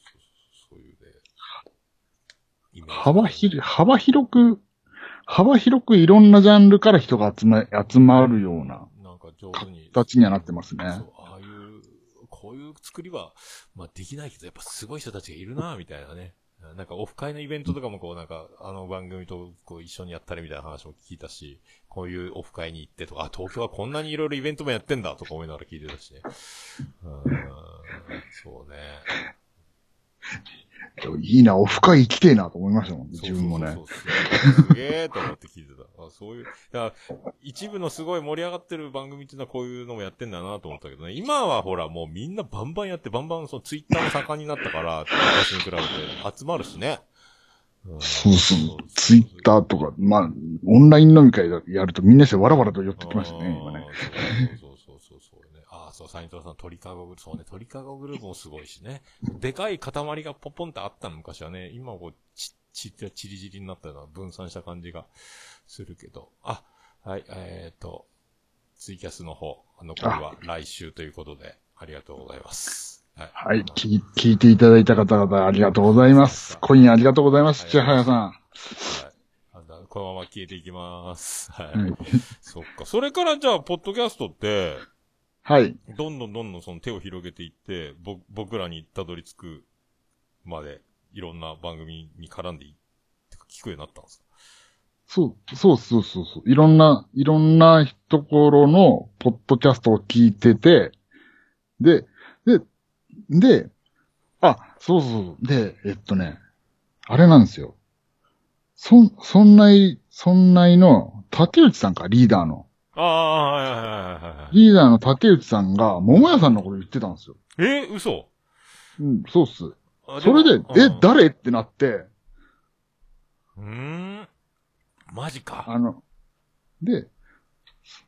そういうね。幅広、幅広く、幅広くいろんなジャンルから人が集ま、集まるような、なんか上手に。形にはなってますね。そう、ああいう、こういう作りは、まあできないけど、やっぱすごい人たちがいるな、みたいなね。なんかオフ会のイベントとかもこうなんか、あの番組とこう一緒にやったりみたいな話も聞いたし、こういうオフ会に行ってとか、あ、東京はこんなにいろいろイベントもやってんだとか思いながら聞いてたしね。うん、そうね。いいな、オフ会行きてえなと思いましたもん、自分もね。そうそうそうすげえと思って聞いてた。あそういう、だ一部のすごい盛り上がってる番組っていうのはこういうのもやってんだなと思ったけどね。今はほらもうみんなバンバンやってバンバンそのツイッターも盛んになったから、昔に比べて集まるしね。うんそうそう。ツイッターとか、まあ、オンライン飲み会やるとみんなしてわらわらと寄ってきましたね、今ね。そうそうそうね。ああ、そう、サイントラさん、鳥かごグループ、そうね、鳥かごグループもすごいしね。でかい塊がポンポンってあったの、昔はね。今はこう、ち、ち、ちりじりになったような分散した感じがするけど。あ、はい、えっ、ー、と、ツイキャスの方、残りは来週ということで、ありがとうございます。はい。はい、聞聞いていただいた方々ありがとうございます。コインありがとうございます、千早さん。はい。このまま消えていきます。はい。はい。そっか。それからじゃあ、ポッドキャストって、はい。どんどんどんどんその手を広げていって、ぼ、僕らにたどり着くまで、いろんな番組に絡んでいってか聞くようになったんですか？そう、そうそうそうそう。いろんな、いろんなところのポッドキャストを聞いてて、で、で、で、あ、そうそう。で、えっとね、あれなんですよ。そん、そんない、そんないの、竹内さんか、リーダーの。ああ、はいはいはいはいはい。リーダーの竹内さんが、桃屋さんのこと言ってたんですよ。え嘘？うん、そうっす。あそれで、もえ、誰？ってなって、うーん？マジか。あの、で、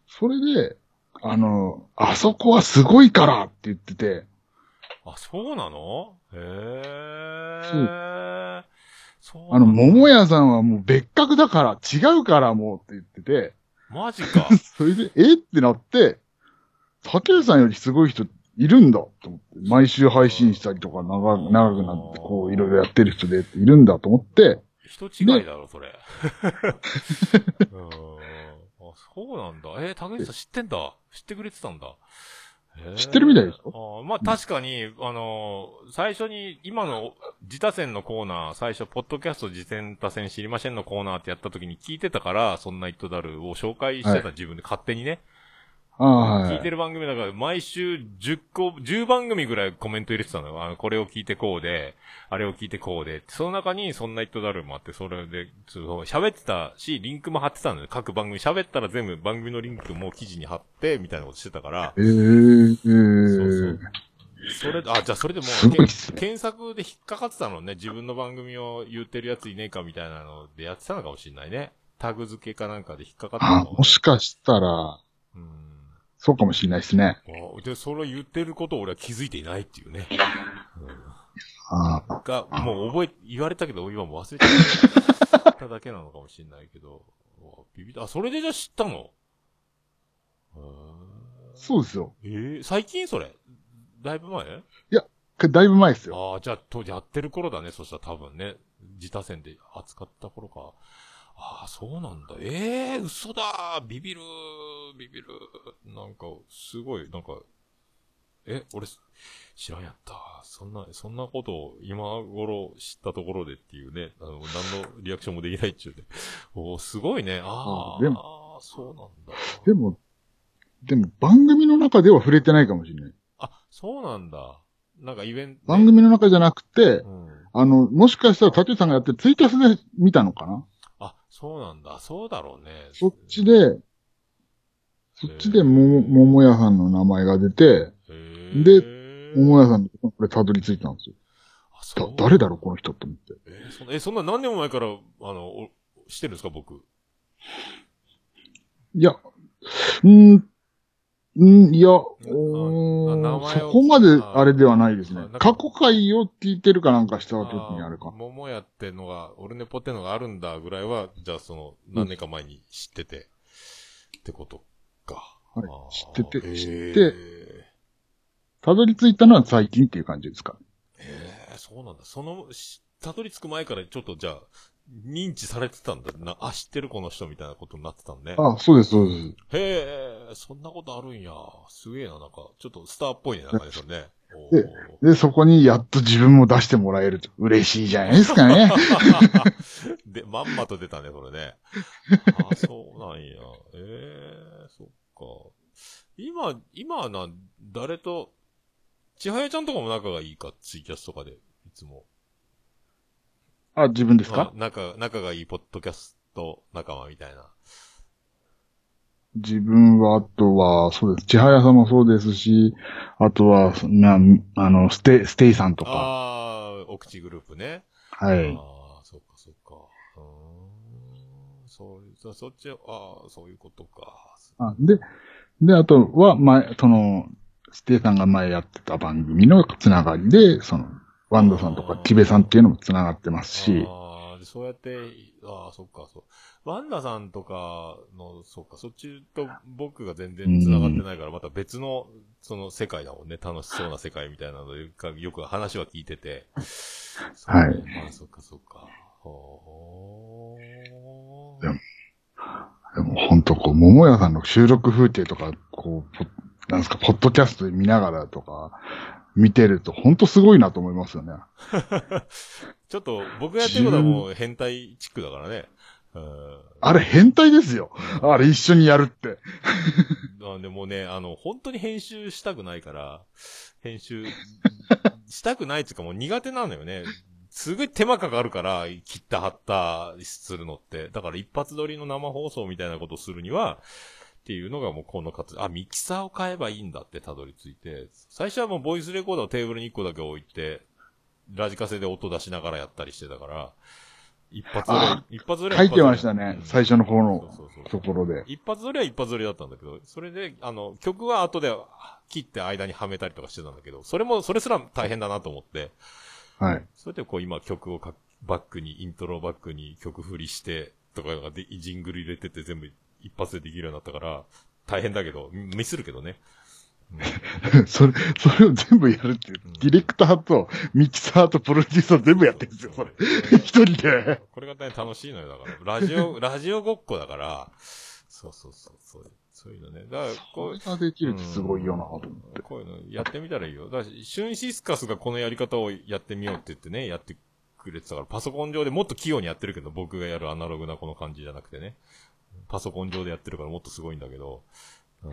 それで、あの、あそこはすごいからって言ってて、あ、そうなの？へえ。そう。あの、も桃屋さんはもう別格だから、違うからもうって言ってて、マジか。それで、え？ってなって、竹内さんよりすごい人いるんだと思って、毎週配信したりとか長く、長くなって、こう、いろいろやってる人でいるんだと思って、人違いだろ、それ。うん。あ、そうなんだ。えー、竹内さん知ってんだ。知ってくれてたんだ。知ってるみたいですあーまあ確かに、あのー最初に、今の自他戦のコーナー、最初、ポッドキャスト自戦他戦知りませんのコーナーってやった時に聞いてたから、そんなイットダルを紹介してたは自分で勝手にね。ああ、はい。聞いてる番組だから、毎週10個、10番組ぐらいコメント入れてたのよ。あの、これを聞いてこうで、あれを聞いてこうで。その中に、そんなイットダルもあって、それで、そう喋ってたし、リンクも貼ってたのよ。各番組喋ったら全部番組のリンクも記事に貼って、みたいなことしてたからえ、えー、えそうーそれで、あ、じゃあそれでもすごいっすね検索で引っかかってたのね。自分の番組を言ってるやついねえかみたいなのでやってたのかもしれないね。タグ付けかなんかで引っかかってたあの、もしかしたら、うん。そうかもしれないですね。あで、それを言ってることを俺は気づいていないっていうね。ああが、もう覚え、言われたけど、今もう忘れちゃっただけなのかもしれないけど。ビビ。あ、それでじゃあ知ったの？へそうですよ。ーえー最近それ？だいぶ前？だいぶ前ですよ。ああ、じゃあ、当時やってる頃だね。そしたら多分ね。自他戦で扱った頃か。ああ、そうなんだ。ええー、嘘だビビるビビるなんか、すごい、なんか、え、俺、知らんやった。そんな、そんなことを今頃知ったところでっていうね、あの、何のリアクションもできないっちゅうね。おーすごいね。ああ、あであーそうなんだ。でも、でも番組の中では触れてないかもしれない。あ、そうなんだ。なんかイベント、番組の中じゃなくて、うん。あの、もしかしたら竹内さんがやってるツイキャスで見たのかな？あ、そうなんだ。そうだろうね。そっちで、そっちでもも、桃屋さんの名前が出て、で桃屋さんのところでたどり着いたんですよ。あそうだ、誰だろうこの人って思って。えーそんな、え、そんな何年も前から、あの、おしてるんですか、僕？いや、うん、うん、いや、うーんあ名前をそこまであれではないですねあなん。か過去回を聞いてるかなんかした時にあるか。桃屋ってのが、オルネポってのがあるんだぐらいは、じゃあその、何年か前に知ってて、ってことか。はいあー知ってて知ってたどり着いたのは最近っていう感じですか？へえ、そうなんだ。その、したどり着く前からちょっとじゃあ、認知されてたんだな。あ、知ってるこの人みたいなことになってたんね。あ、そうです、そうです。へえ、そんなことあるんや。すげえな、なんか、ちょっとスターっぽいね、なんかね、それね。でで、そこにやっと自分も出してもらえると嬉しいじゃないですかね。で、まんまと出たね、これね。あ、そうなんや。ええー、そっか。今、今はな、誰と、千早ちゃんとかも仲がいいか、ツイキャスとかで、いつも。あ、自分ですか？仲、仲がいいポッドキャスト仲間みたいな。自分は、あとは、そうです。千早さんもそうですし、あとは、な、あの、ステ、ステイさんとか。ああ、お口グループね。はい。ああ、そっかそっか。うん。そう、そそっち、ああ、そういうことか。あで、で、あとは、前、その、ステイさんが前やってた番組のつながりで、その、ワンダさんとかキベさんっていうのもつながってますし。ああ、そうやって、ああ、そっか、そう。ワンダさんとかの、そっか、そっちと僕が全然繋がってないから、また別の、その世界だもんね。楽しそうな世界みたいなので、よく話は聞いてて。はい。まあ、そっかそっか。ほー。でも、でも本当こう、桃屋さんの収録風景とか、こう、なんですか、ポッドキャストで見ながらとか、見てると、本当すごいなと思いますよね。ちょっと、僕やってることはもう変態チックだからね。あれ変態ですよ。あれ一緒にやるって。でもね、あの、本当に編集したくないから、編集したくないっていうかもう苦手なのよね。すごい手間かかるから、切った貼ったするのって。だから一発撮りの生放送みたいなことをするには、っていうのがもうこの活あ、ミキサーを買えばいいんだってたどり着いて、最初はもうボイスレコーダーをテーブルに1個だけ置いて、ラジカセで音出しながらやったりしてたから、一発撮り、一発撮り書いてましたね、うん、最初の方のところで。一発撮りは一発撮りだったんだけど、それで、あの、曲は後で切って間にはめたりとかしてたんだけど、それも、それすら大変だなと思って。はい。それでこう今曲をバックに、イントロバックに曲振りして、とかがで、ジングル入れてて全部一発でできるようになったから、大変だけど、ミスるけどね。それ、それを全部やるっていう。ディレクターと、ミキサーとプロデューサー全部やってるんですよ、それ。一人で。これがね、楽しいのよ、だから。ラジオ、ラジオごっこだから、そうそうそう、そうそういうのね。だから、こう。それができるってすごいよな、と思って。こういうのやってみたらいいよ。だから、シュンシスカスがこのやり方をやってみようって言ってね、やってくれてたから、パソコン上でもっと器用にやってるけど、僕がやるアナログなこの感じじゃなくてね。パソコン上でやってるからもっとすごいんだけど、うん。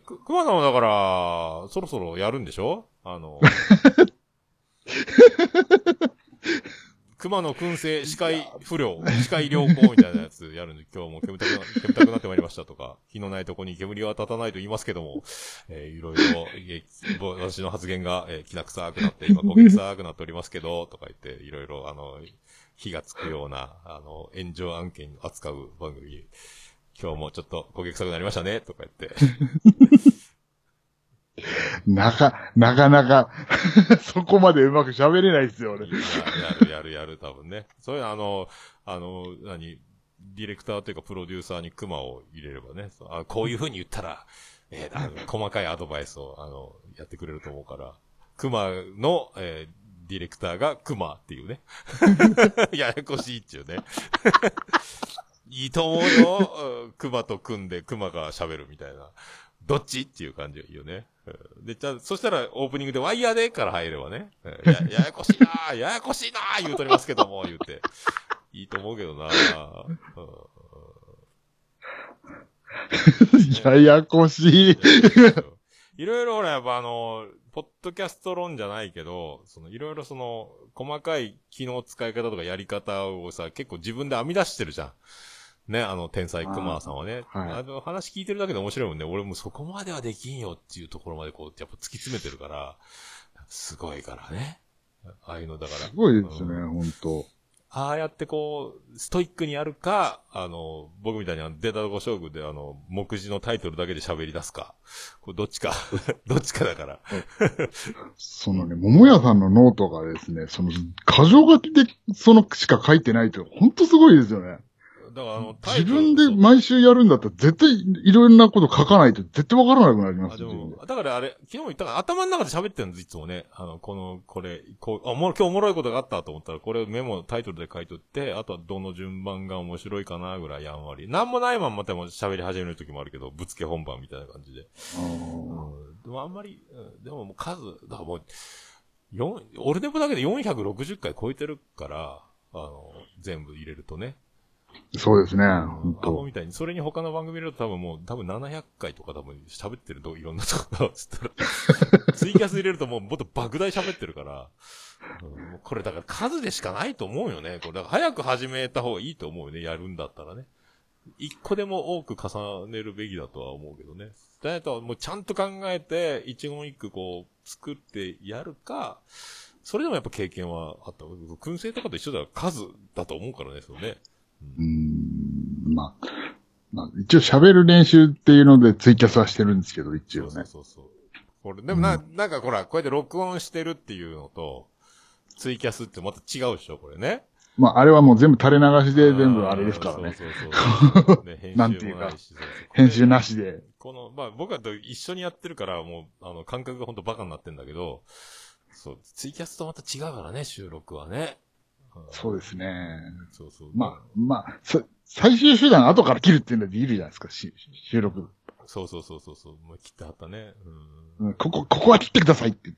く、熊さんはだから、そろそろやるんでしょ？あの、熊の燻製、視界不良、視界良好みたいなやつやるんで、今日も煙たくな、煙たくなってまいりましたとか、火のないとこに煙は立たないと言いますけども、えー、いろいろ、えー、私の発言が、えー、きな臭くなって、今焦げ臭くなっておりますけど、とか言って、いろいろ、あの、火がつくような、あの、炎上案件扱う番組、今日もちょっと焦げ臭くなりましたね、とか言って。なか、なかなか そこまでうまく喋れないですよ、俺。やる、やる、やる、多分ね。そういうあの、あの、何、ディレクターというかプロデューサーにクマを入れればね、あこういう風に言ったら、えー、細かいアドバイスを、あの、やってくれると思うから、クマの、えー、ディレクターがクマっていうね。ややこしいっちゅうね。いいと思うよ。熊と組んで熊が喋るみたいな。どっちっていう感じがいいよね。で、じゃあ、そしたらオープニングでワイヤーでから入ればね。や、ややこしいなややこしいな言うとりますけども、言うて。いいと思うけどな ややこしい。いろいろほら、やっぱあの、ポッドキャスト論じゃないけど、その、いろいろその、細かい機能使い方とかやり方をさ、結構自分で編み出してるじゃん。ね、あの、天才熊さんはね。はい、あの、話聞いてるだけで面白いもんね。俺もそこまではできんよっていうところまでこう、やっぱ突き詰めてるから、すごいからね。ああいうのだから。すごいですね、うん、本当ああやってこう、ストイックにやるか、あの、僕みたいにデータご勝負であの、目次のタイトルだけで喋り出すか。これどっちか。どっちかだから。そのね、桃屋さんのノートがですね、その、過剰書きで、そのしか書いてないと、ほんとすごいですよね。だからあの、自分で毎週やるんだったら絶対いろんなこと書かないと絶対わからなくなりまあ、すよ。でも、だからあれ、昨日も言ったから、頭の中で喋ってるんです、いつもね。あの、この、これ、こう、あ、おもろ今日おもろいことがあったと思ったら、これをメモ、タイトルで書いとって、あとはどの順番が面白いかな、ぐらいやんわり。なんもないまんまでも喋り始める時もあるけど、ぶつけ本番みたいな感じで。うん。でもあんまり、うんでももう数、だからもう、四俺でもだけで460回超えてるから、あの、全部入れるとね。そうですね。ア本当ホみたいに、それに他の番組だと多分もう、多分700回とか多分喋ってると、いろんなところ、つったら、ツイキャス入れるともうもっと莫大喋ってるから、うんこれだから数でしかないと思うよね。これだから早く始めた方がいいと思うよね。やるんだったらね。一個でも多く重ねるべきだとは思うけどね。だともうちゃんと考えて、一言一句こう、作ってやるか、それでもやっぱ経験はあった。燻製とかと一緒だから数だと思うからね、そのね。うーん、まあ、まあ、一応喋る練習っていうのでツイキャスはしてるんですけど、一応ね。そうそうそう。これ、でもな、なんかほら、こうやって録音してるっていうのと、ツイキャスってまた違うでしょ、これね。まあ、あれはもう全部垂れ流しで全部あれですからね。そうそうそう。なんていうか編集なしで。この、まあ僕はと一緒にやってるから、もう、あの、感覚がほんとバカになってんだけど、そう、ツイキャスとまた違うからね、収録はね。そうですね。そうそう。まあ、まあ、さ最終手段後から切るっていうのでいるじゃないですか、し収録。そうそうそうそうそう。もう切ってはったね。うん。うんここ、ここは切ってくださいって。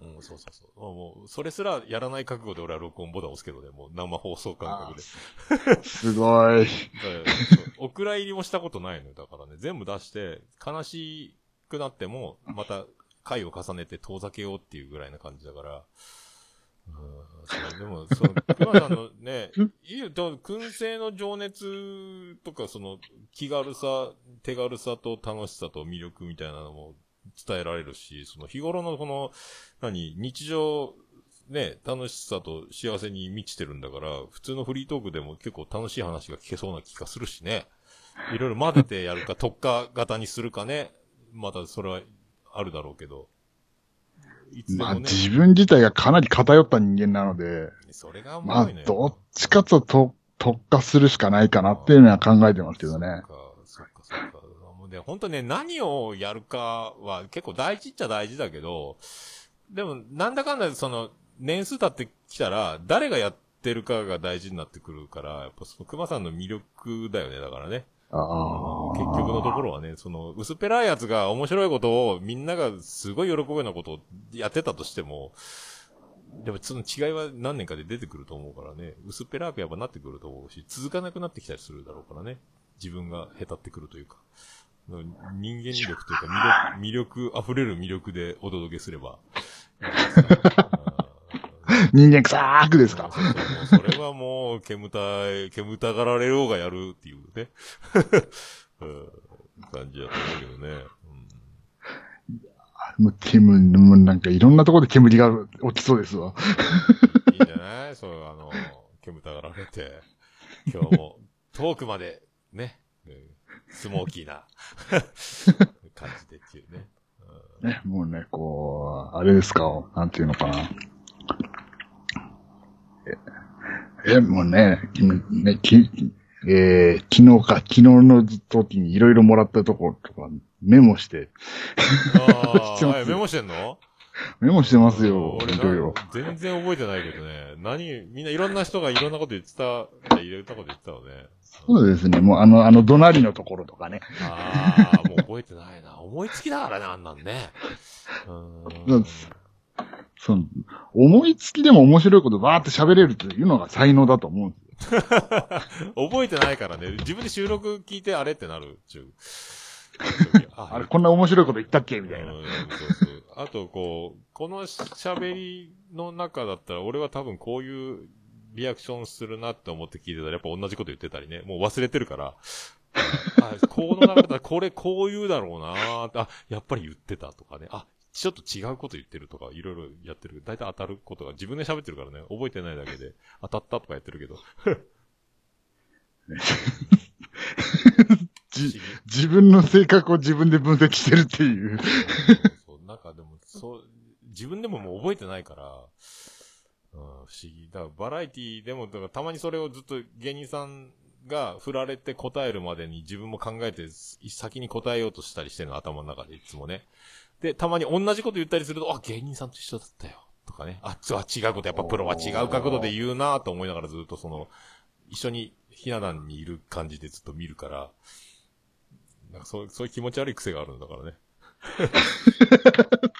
うん、そうそうそう。もう、それすらやらない覚悟で俺は録音ボタン押すけどね、もう生放送感覚で。すごい。お蔵入りもしたことないのよ。だからね、全部出して、悲しくなっても、また回を重ねて遠ざけようっていうぐらいな感じだから。うんそうでも、その、熊さんのね、いいよ、と燻製の情熱とか、その、気軽さ、手軽さと楽しさと魅力みたいなのも伝えられるし、その日頃のこの、何、日常、ね、楽しさと幸せに満ちてるんだから、普通のフリートークでも結構楽しい話が聞けそうな気がするしね。いろいろ混ぜてやるか、特化型にするかね。またそれはあるだろうけど。いつでまあ。自分自体がかなり偏った人間なので、それがおまあ。どっちかとと特化するしかないかなっていうのは考えてますけどね。そっか、そっか、そっか。もうね、本当ね、何をやるかは結構大事っちゃ大事だけど、でも、なんだかんだその、年数経ってきたら、誰がやってるかが大事になってくるから、やっぱその熊さんの魅力だよね、だからね。あ。結局のところはね、その、薄っぺらいやつが面白いことを、みんながすごい喜ぶようなことをやってたとしても、でもその違いは何年かで出てくると思うからね、薄っぺらくやっぱなってくると思うし、続かなくなってきたりするだろうからね。自分が下手ってくるというか。人間力というか魅力、魅力溢れる魅力でお届けすれば。人間臭ーくですか？それはもう、煙たい、煙たがられようがやるっていうね。うん感じだと思うけどね。もう煙、もうなんかいろんなところで煙が起きそうですわ。いいんじゃない？そう、あの、煙たがられて、今日も遠くまでね、うんスモーキーな 感じでっていうね。ね、もうね、こう、あれですか、なんていうのかな。え、えもうね、きね、き、えー昨日か、昨日の時にいろいろもらったところとかメモして、あ しメモしてんの？メモしてますよ、俺いろいろ。全然覚えてないけどね。何、みんないろんな人がいろんなこと言ってた、いろんなこと言ってたのね。そうですね、もうあの、あの、怒鳴りのところとかね。ああ、もう覚えてないな。思いつきだからね、あんなんね。うーん。その、思いつきでも面白いことバーって喋れるというのが才能だと思うんですよ。覚えてないからね。自分で収録聞いてあれってなるっちゅう。あ あれ、こんな面白いこと言ったっけみたいな。うんそうそう。あと、こう、この喋りの中だったら、俺は多分こういうリアクションするなって思って聞いてたら、やっぱ同じこと言ってたりね。もう忘れてるから。あ、この流れだったら、これこう言うだろうなあ、やっぱり言ってたとかね。あ、ちょっと違うこと言ってるとか、いろいろやってる。だいたい当たることが自分で喋ってるからね。覚えてないだけで、当たったとかやってるけど。じ自分の性格を自分で分析してるっていう。そうなんかでも、そう、自分でももう覚えてないから、うん、不思議。だからバラエティでも、だからたまにそれをずっと芸人さんが振られて答えるまでに自分も考えて先に答えようとしたりしてるの頭の中でいつもね。で、たまに同じこと言ったりすると、あ、芸人さんと一緒だったよ。とかね。あ、違うこと、やっぱプロは違う角度で言うなと思いながらずっとその、一緒にひな壇にいる感じでずっと見るから、なんかそう、そういう気持ち悪い癖があるんだからね。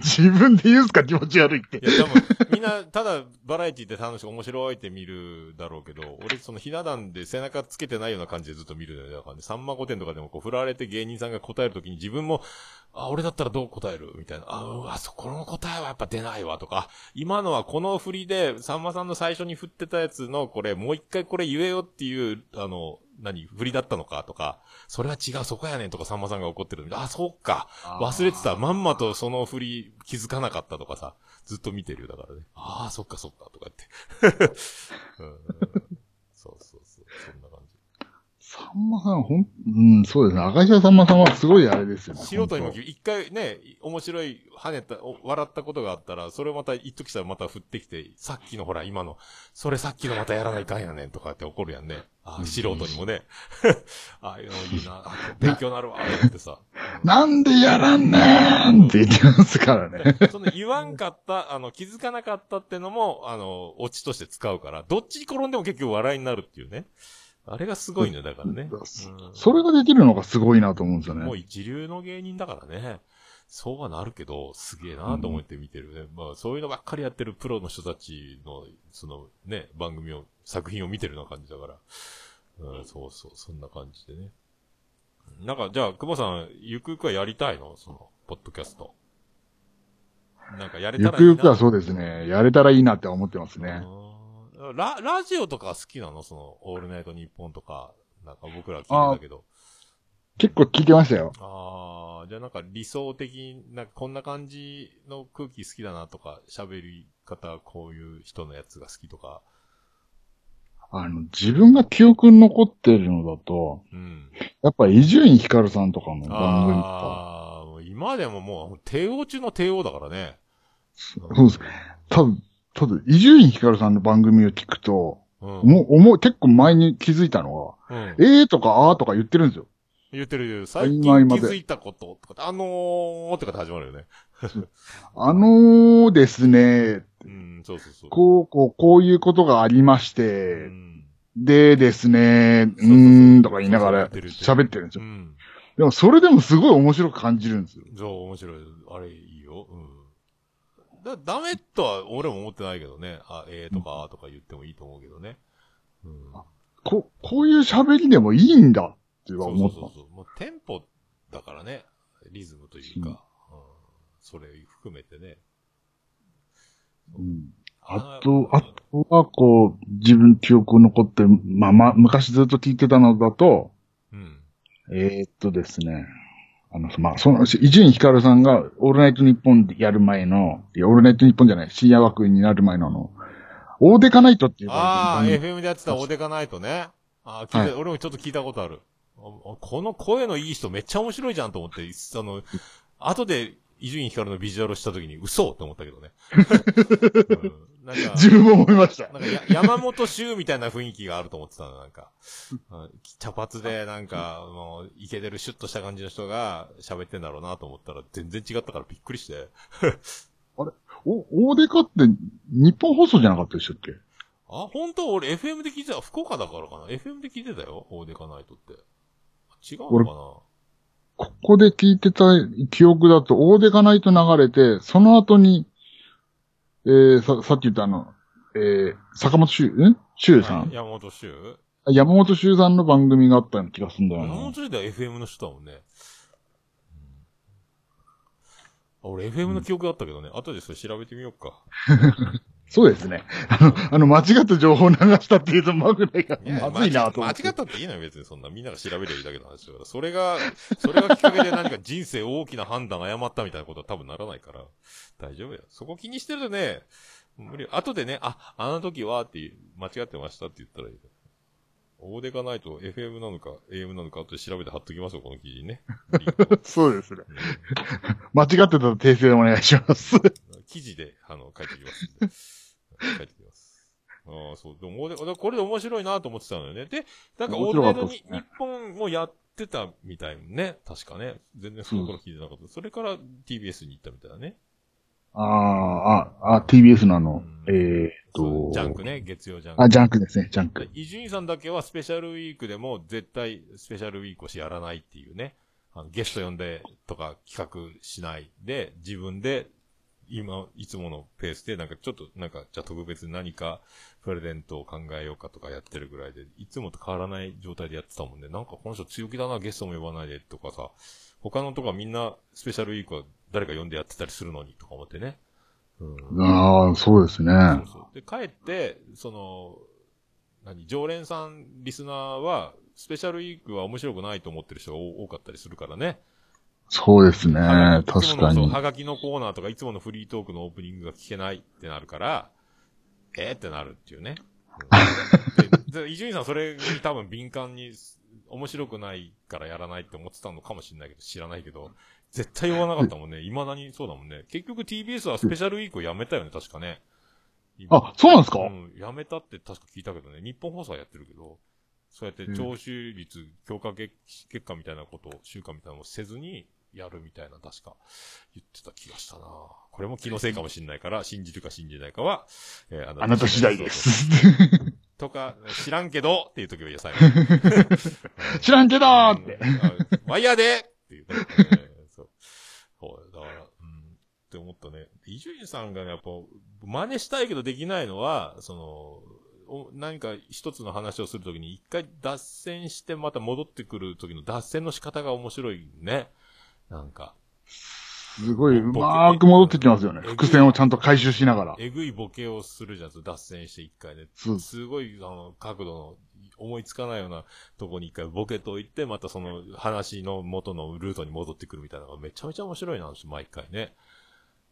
自分で言うんすか気持ち悪いって。いや、多分、みんな、ただ、バラエティって楽しく面白いって見るだろうけど、俺、その、ひな壇で背中つけてないような感じでずっと見るんだよ。だからね、さんま御殿とかでもこう、振られて芸人さんが答えるときに自分も、あ、俺だったらどう答える？みたいな。あ、うわ、そこの答えはやっぱ出ないわ、とか、今のはこの振りで、さんまさんの最初に振ってたやつの、これ、もう一回これ言えよっていう、あの、何、振りだったのかとか、それは違う、そこやねんとかさんまさんが怒ってるあ、そっか。忘れてた。まんまとその振り気づかなかったとかさ、ずっと見てるよ、だからね。ああ、そっかそっか、とか言って。うん、そうそうそう、そんな。さんまさん、ほん、うん、そうですね。赤石さんまさんはすごいあれですよね。素人にも一回ね、面白い、跳ねた、笑ったことがあったら、それをまた一時したらまた振ってきて、さっきのほら、今の、それさっきのまたやらないかんやねんとかって怒るやんね。あ素人にもね。ああいうのいいな。勉強なるわ、ってさ。なんでやらんねんって言ってますからね。その言わんかった、あの、気づかなかったってのも、あの、オチとして使うから、どっちに転んでも結局笑いになるっていうね。あれがすごいね、だからね。それができるのがすごいなと思うんですよね。もう一流の芸人だからね。そうはなるけど、すげえなと思って見てるね。うん、まあ、そういうのばっかりやってるプロの人たちの、そのね、番組を、作品を見てるような感じだから。うん、そうそう、そんな感じでね。なんか、じゃあ、久保さん、ゆくゆくはやりたいの？その、ポッドキャスト。なんかやれたらいいな。ゆくゆくはそうですね。やれたらいいなって思ってますね。ラ、ラジオとか好きなの？その、オールナイトニッポンとか、なんか僕ら聞いてたけど。結構聞いてましたよ。ああ、じゃあなんか理想的な、こんな感じの空気好きだなとか、喋り方、こういう人のやつが好きとか。あの、自分が記憶に残ってるのだと、うん。やっぱ伊集院光さんとかの番組とか。ああ、今でももう、帝王中の帝王だからね。そうです。多分、ただ、伊集院光さんの番組を聞くと、うん、もう、思う、結構前に気づいたのは、うん、えーとかあーとか言ってるんですよ。言ってる。最近気づいたこととか、あのーってか始まるよね。あのーですね。うん、そうそうそう。こう、こう、こういうことがありまして、うん、でですね、うーんとか言いながら喋ってるんですよ。うん、でもそれでもすごい面白く感じるんですよ。そう、面白い。あれいいよ。うんだ、ダメとは俺も思ってないけどね。あ、ええー、とか、あとか言ってもいいと思うけどね。うん。こ、こういう喋りでもいいんだって思った。そうそうそうもうテンポだからね。リズムというか。うん、それ含めてね。うん。あと、あとは、こう、自分記憶残って、まあまあ、昔ずっと聞いてたのだと、うん。えー、っとですね。あの、まあ、その、伊集院光さんが、オールナイトニッポンでやる前の、いや、オールナイトニッポンじゃない、深夜枠になる前のあの、オーデカナイトっていうああ、FM でやってたオーデカナイトね。ああ、はい、俺もちょっと聞いたことある。この声のいい人めっちゃ面白いじゃんと思って、あの、後で伊集院光のビジュアルした時に嘘って思ったけどね。うんなんか、自分も思いました。なんかや、山本修みたいな雰囲気があると思ってたの、なんか。茶髪で、なんか、もう、イケてるシュッとした感じの人が喋ってんだろうなと思ったら、全然違ったからびっくりして。あれ？お、大デカって日本放送じゃなかったでしたっけ？あ、本当？俺 FM で聞いてた。福岡だからかな ?FM で聞いてたよ。大デカナイトって。違うのかな？ここで聞いてた記憶だと、大デカナイト流れて、その後に、えー、さ、さっき言ったあの、えー、坂本修、ん修さん、山本修山本修さんの番組があったような気がするんだよな。山本修では FM の人だもんね。うん、俺 FM の記憶だったけどね、うん、後でそれ調べてみようか。そうですね。あの、あの、間違った情報を流したっていうと、まぐらが、まずいなと思って。間違ったっていいのよ、別にそんな。みんなが調べりゃいいだけの話だから。それが、それがきっかけで何か人生大きな判断誤ったみたいなことは多分ならないから。大丈夫よ。そこ気にしてるとね、無理。後でね、あ、あの時はって、間違ってましたって言ったらいい。大でかないと FM なのか AM なのか後で調べて貼っときますよ、この記事にね。そうですね。間違ってたら訂正お願いします。記事で、あの、書いてきます。書いてきます。ああ、そう。でも、俺これで面白いなと思ってたのよね。で、なんか、オー面白かルナイトに、ったっすね日本もやってたみたいね。確かね。全然その頃聞いてなかった。それから TBS に行ったみたいだね。ああ、あ、あ、TBS のあの、うんえーっと、ジャンクね、月曜ジャンク。あ、ジャンクですね、ジャンク。伊集院さんだけはスペシャルウィークでも絶対スペシャルウィークをしやらないっていうね。あのゲスト呼んでとか企画しないで、自分で今、いつものペースでなんかちょっとなんかじゃあ特別に何かプレゼントを考えようかとかやってるぐらいで、いつもと変わらない状態でやってたもんね。なんかこの人強気だな、ゲストも呼ばないでとかさ、他のとこはみんなスペシャルウィークは誰か呼んでやってたりするのにとか思ってね。うん。ああ、そうですね。そうそう。で、帰って、その、何、常連さん、リスナーは、スペシャルウィークは面白くないと思ってる人が多多かったりするからね。そうですね。確かに。はがきのコーナーとか、いつものフリートークのオープニングが聞けないってなるから、えー、ってなるっていうね。伊集院さんそれに多分敏感に、面白くないからやらないって思ってたのかもしれないけど、知らないけど、絶対言わなかったもんね。未だにそうだもんね。結局 TBS はスペシャルウィークをやめたよね、確かね。あそうなんですか？うん、やめたって確か聞いたけどね。日本放送はやってるけど、そうやって聴取率、強化結結果みたいなことを、週間みたいなのをせずにやるみたいな、確か言ってた気がしたなこれも気のせいかもしれないから、信じるか信じないかは、えーあなた次第で。す。とか、知らんけどっていう時は言う最後に。知らんけどーって。ワイヤーでっていうね。えーそう。そう、だから、うん、って思ったね。伊集院さんがね、やっぱ、真似したいけどできないのは、その、お何か一つの話をするときに一回脱線してまた戻ってくる時の脱線の仕方が面白いね。なんか、すごい、うまーく戻ってきますよね。伏線をちゃんと回収しながら。えぐいボケをするじゃん、脱線して一回ね。すごい、あの、角度の思いつかないようなとこに一回ボケといて、またその話の元のルートに戻ってくるみたいなのがめちゃめちゃ面白いなんですよ、毎回ね。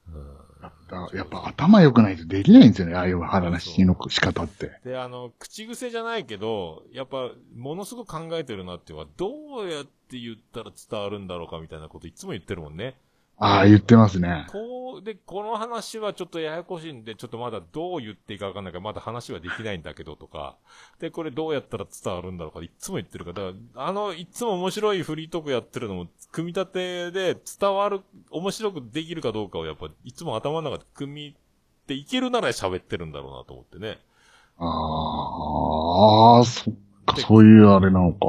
うんだやっぱ頭良くないとできないんですよね、ああいう話の仕方って。で、あの、口癖じゃないけど、やっぱ、ものすごく考えてるなっていうのは、どうやって言ったら伝わるんだろうかみたいなこといつも言ってるもんね。ああ、言ってますね。こう、で、この話はちょっとややこしいんで、ちょっとまだどう言っていいかわかんないから、まだ話はできないんだけどとか、で、これどうやったら伝わるんだろうか、いつも言ってるから、あの、いつも面白いフリートークやってるのも、組み立てで伝わる、面白くできるかどうかをやっぱ、いつも頭の中で組みっていけるなら喋ってるんだろうなと思ってね。ああ、そっか、そういうあれなのか。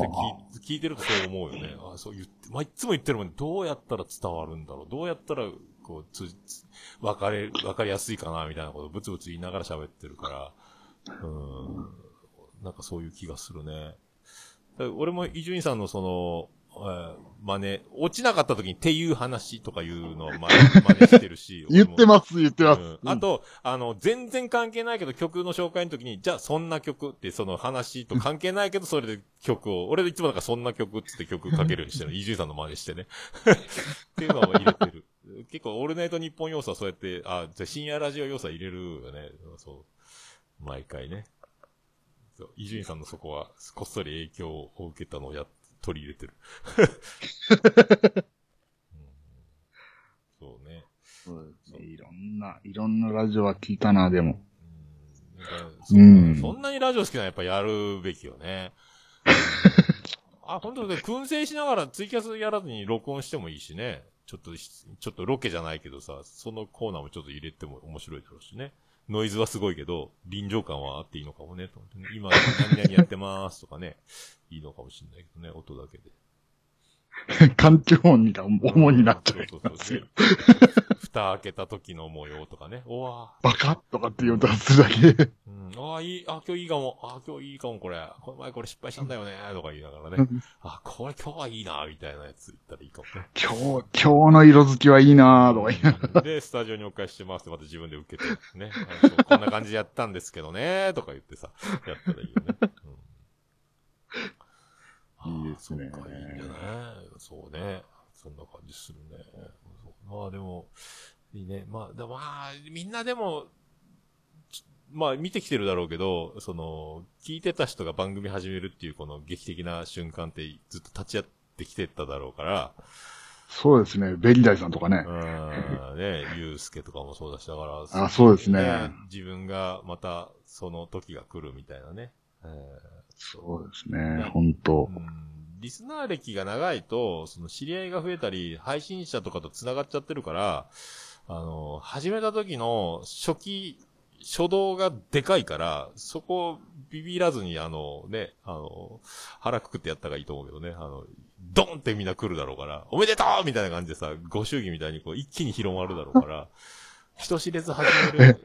聞いてるとそう思うよね。あそう言って、まあ、いつも言ってるもんね。どうやったら伝わるんだろう。どうやったら、こう、つ、つ、わかれ、わかりやすいかな、みたいなことをブツブツ言いながら喋ってるから、うん。なんかそういう気がするね。俺も伊集院さんのその、真似、落ちなかった時にっていう話とかいうのを真似真似してるし。言ってます、言ってます。うんあと、あの、全然関係ないけど曲の紹介の時に、じゃあそんな曲ってその話と関係ないけど、それで曲を、俺いつもなんかそんな曲って曲かけるようにしてる。伊集院さんの真似してね。っていうのを入れてる。結構、オールナイト日本要素はそうやって、あ、じゃあ深夜ラジオ要素は入れるよね。そう。毎回ね。伊集院さんのそこは、こっそり影響を受けたのをや、取り入れてる。うんそうね。そうですねいろんな、いろんなラジオは聞いたな、でも。うんそうんなにラジオ好きならやっぱやるべきよね。あ、本当で、燻製しながらツイキャスやらずに録音してもいいしね。ちょっとし、ちょっとロケじゃないけどさ、そのコーナーもちょっと入れても面白いだろうしね。ノイズはすごいけど、臨場感はあっていいのかもね、と思ってね。今、何々やってますとかね。いいのかもしれないけどね、音だけで。環境音が主になっちゃいそうますよそうそう。蓋開けた時の模様とかね。おわバカッとかっていう音がするだけ。うん、ああ、いい、あ今日いいかも。あ今日いいかも、これ。この前これ失敗したんだよね、とか言いながらね。あこれ今日はいいな、みたいなやつ言ったらいいかもね。今日、今日の色づきはいいなーとか言いながら。で、スタジオにお返ししてますってまた自分で受けて、ね。こんな感じでやったんですけどね、とか言ってさ、やったらいいよね。うん、いいですねそっかいいんじゃない？そうね。そんな感じするね。まあでも、いいね。まあ、でまあ、みんなでも、ちまあ見てきてるだろうけど、その、聞いてた人が番組始めるっていうこの劇的な瞬間ってずっと立ち会ってきてただろうから、そうですね。ベリダイさんとかねう。ん、ね、ゆうすけとかもそうだし、だから、あそうですね自分がまたその時が来るみたいなね。えーそうですね。本当。うん。リスナー歴が長いと、その知り合いが増えたり、配信者とかと繋がっちゃってるから、あの、始めた時の初期、初動がでかいから、そこをビビらずに、あのね、あの、腹くくってやった方がいいと思うけどね、あの、ドンってみんな来るだろうから、おめでとうみたいな感じでさ、ご祝儀みたいにこう一気に広まるだろうから、人知れず始める、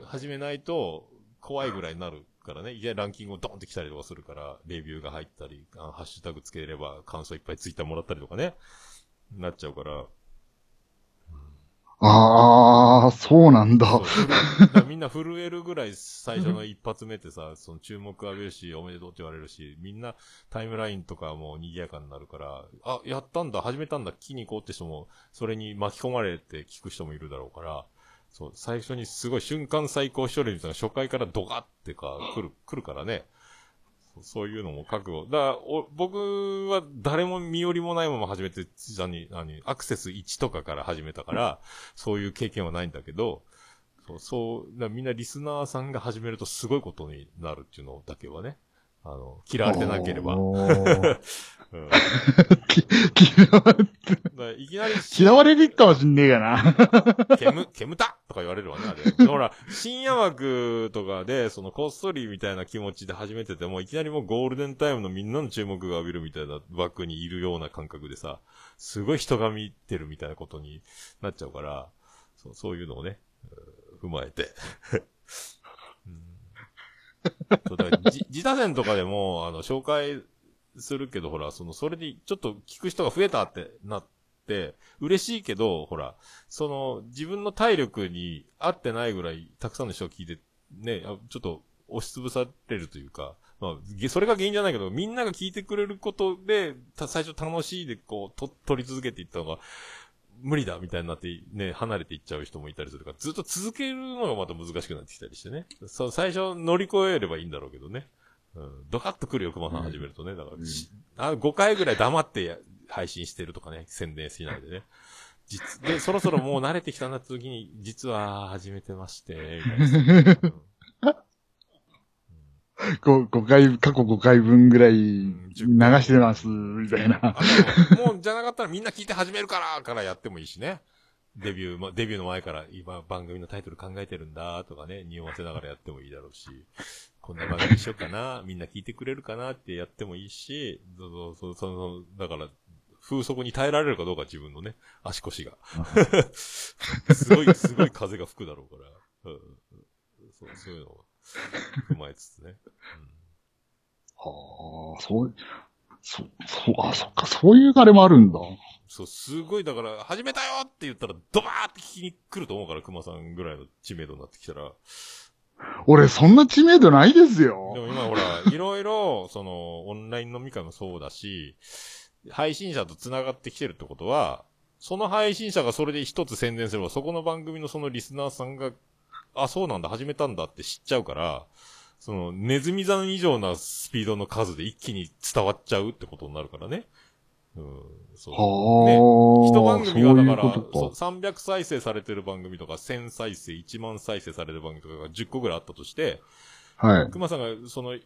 う ん始めないと怖いぐらいになるからね、いきなりランキングをドンって来たりとかするから、レビューが入ったり、あハッシュタグつければ感想いっぱいツイッターもらったりとかね、なっちゃうから、ああ、そうなんだ。みんな震えるぐらい最初の一発目ってさ、その注目浴びるし、おめでとうって言われるし、みんなタイムラインとかも賑やかになるから、あ、やったんだ、始めたんだ、聞きに行こうって人も、それに巻き込まれて聞く人もいるだろうから、そう、最初にすごい瞬間最高視聴率みたいな初回からドカってか、来る、来るからね。そういうのも覚悟。だから、お僕は誰も身寄りもないまま始めて、何、何、アクセス1とかから始めたから、そういう経験はないんだけど、そう、そう、みんなリスナーさんが始めるとすごいことになるっていうのだけはね、あの、嫌われてなければ。嫌わからいきなり、嫌われるかもしんねえかな。煙、煙た？とか言われるわね、あれ。ほら、深夜枠とかで、そのこっそりみたいな気持ちで始めてても、いきなりもうゴールデンタイムのみんなの注目が浴びるみたいな枠にいるような感覚でさ、すごい人が見てるみたいなことになっちゃうから、そうそういうのをね、うん踏まえて。そうだから 自他戦とかでも、あの、紹介するけど、ほら、その、それでちょっと聞く人が増えたってなって、嬉しいけど、ほら、その、自分の体力に合ってないぐらい、たくさんの人が聞いて、ね、ちょっと押しつぶされるというか、まあ、それが原因じゃないけど、みんなが聞いてくれることで、最初楽しいで、こう、と、取り続けていったのが、無理だみたいになって、ね、離れていっちゃう人もいたりするから、ずっと続けるのがまた難しくなってきたりしてね。そう、最初乗り越えればいいんだろうけどね。うん、ドカッと来るよ、熊さん始めるとね。だから、しあ5回ぐらい黙ってや配信してるとかね、宣伝しないでね。実、で、そろそろもう慣れてきたなって時に、実は始めてまして、みたいな うん こ5回、過去5回分ぐらい流してます、みたいな。もう、じゃなかったらみんな聞いて始めるから、からやってもいいしね。デビュー、ま、デビューの前から今番組のタイトル考えてるんだとかね、匂わせながらやってもいいだろうし、こんな番組しようかな、みんな聞いてくれるかなってやってもいいし、そうそうそう、だから、風速に耐えられるかどうか自分のね、足腰が。すごい、すごい風が吹くだろうから、うん、そうそういうのを 踏まえつつね。はあ、そう、そ、そう、あ、そっか、そういうあれもあるんだ。そう、すごい、だから、始めたよって言ったら、ドバーって聞きに来ると思うから、熊さんぐらいの知名度になってきたら。俺、そんな知名度ないですでよ。も今ほら、いろいろ、その、オンライン飲み会もそうだし、配信者と繋がってきてるってことは、その配信者がそれで一つ宣伝すれば、そこの番組のそのリスナーさんが、あ、そうなんだ、始めたんだって知っちゃうから、その、ネズミ山以上なスピードの数で一気に伝わっちゃうってことになるからね。うん、そう。はあ、一番組がだから、そういうことそうか。300再生されてる番組とか、1000再生、1万再生される番組とかが10個ぐらいあったとして、はい。熊さんがその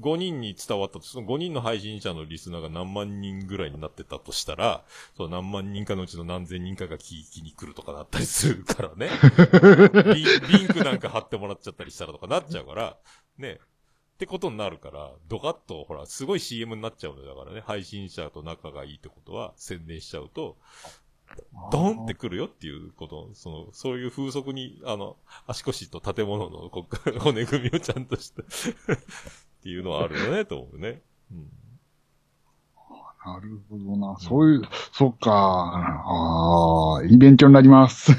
5人に伝わったと、その5人の配信者のリスナーが何万人ぐらいになってたとしたら、その何万人かのうちの何千人かが聞きに来るとかなったりするからね。リリンクなんか貼ってもらっちゃったりしたらとかなっちゃうから、ね。ってことになるから、ドカッと、ほら、すごい CM になっちゃうのよ。だからね、配信者と仲がいいってことは宣伝しちゃうと、ドンってくるよっていうこと、その、そういう風速に、あの、足腰と建物のこ骨組みをちゃんとしてっていうのはあるよね、と思うね。うん。なるほどな。そういう、そっか。ああ、いい勉強になります。そう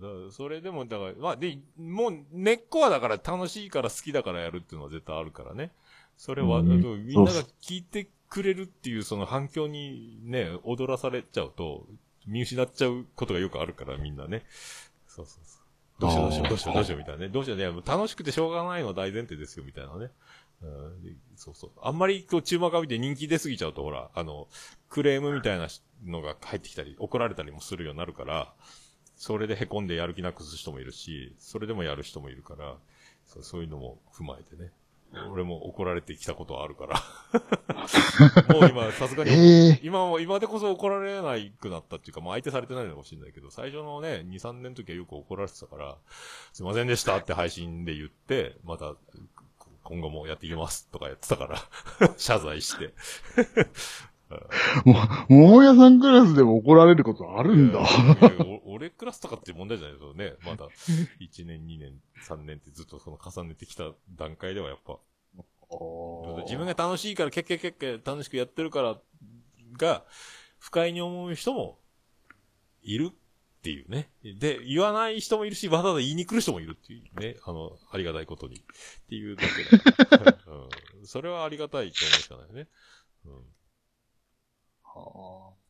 だからそれでも、だから、まあ、で、もう、根っこはだから楽しいから好きだからやるっていうのは絶対あるからね。それは、うんみんなが聞いてくれるっていうその反響にね、踊らされちゃうと、見失っちゃうことがよくあるから、みんなね。そうそうそう。どうしようどうしようどうしようどうしようみたいなね。どうしようね。楽しくてしょうがないの大前提ですよ、みたいなね。うん、そうそう。あんまりこう注目浴びて人気出すぎちゃうと、ほら、あの、クレームみたいなのが入ってきたり、怒られたりもするようになるから、それで凹んでやる気なくす人もいるし、それでもやる人もいるから、そうそういうのも踏まえてね。俺も怒られてきたことはあるから。もう今、さすがに、えー、今も、今でこそ怒られないくなったっていうか、まあ相手されてないのかもしれないけど、最初のね、2、3年の時はよく怒られてたから、すいませんでしたって配信で言って、また、今後もやっていきますとかやってたから 謝罪して。もう、桃屋さんクラスでも怒られることあるんだ。俺クラスとかって問題じゃないですよね。まだ、1年、2年、3年ってずっとその重ねてきた段階ではやっぱ。自分が楽しいから、けっけけっけ楽しくやってるからが、不快に思う人もいるっていうね。で、言わない人もいるし、わざわざ言いに来る人もいるっていうね。あの、ありがたいことに。っていうだけで、うん。それはありがたいと思うしかないね。うん。はあ。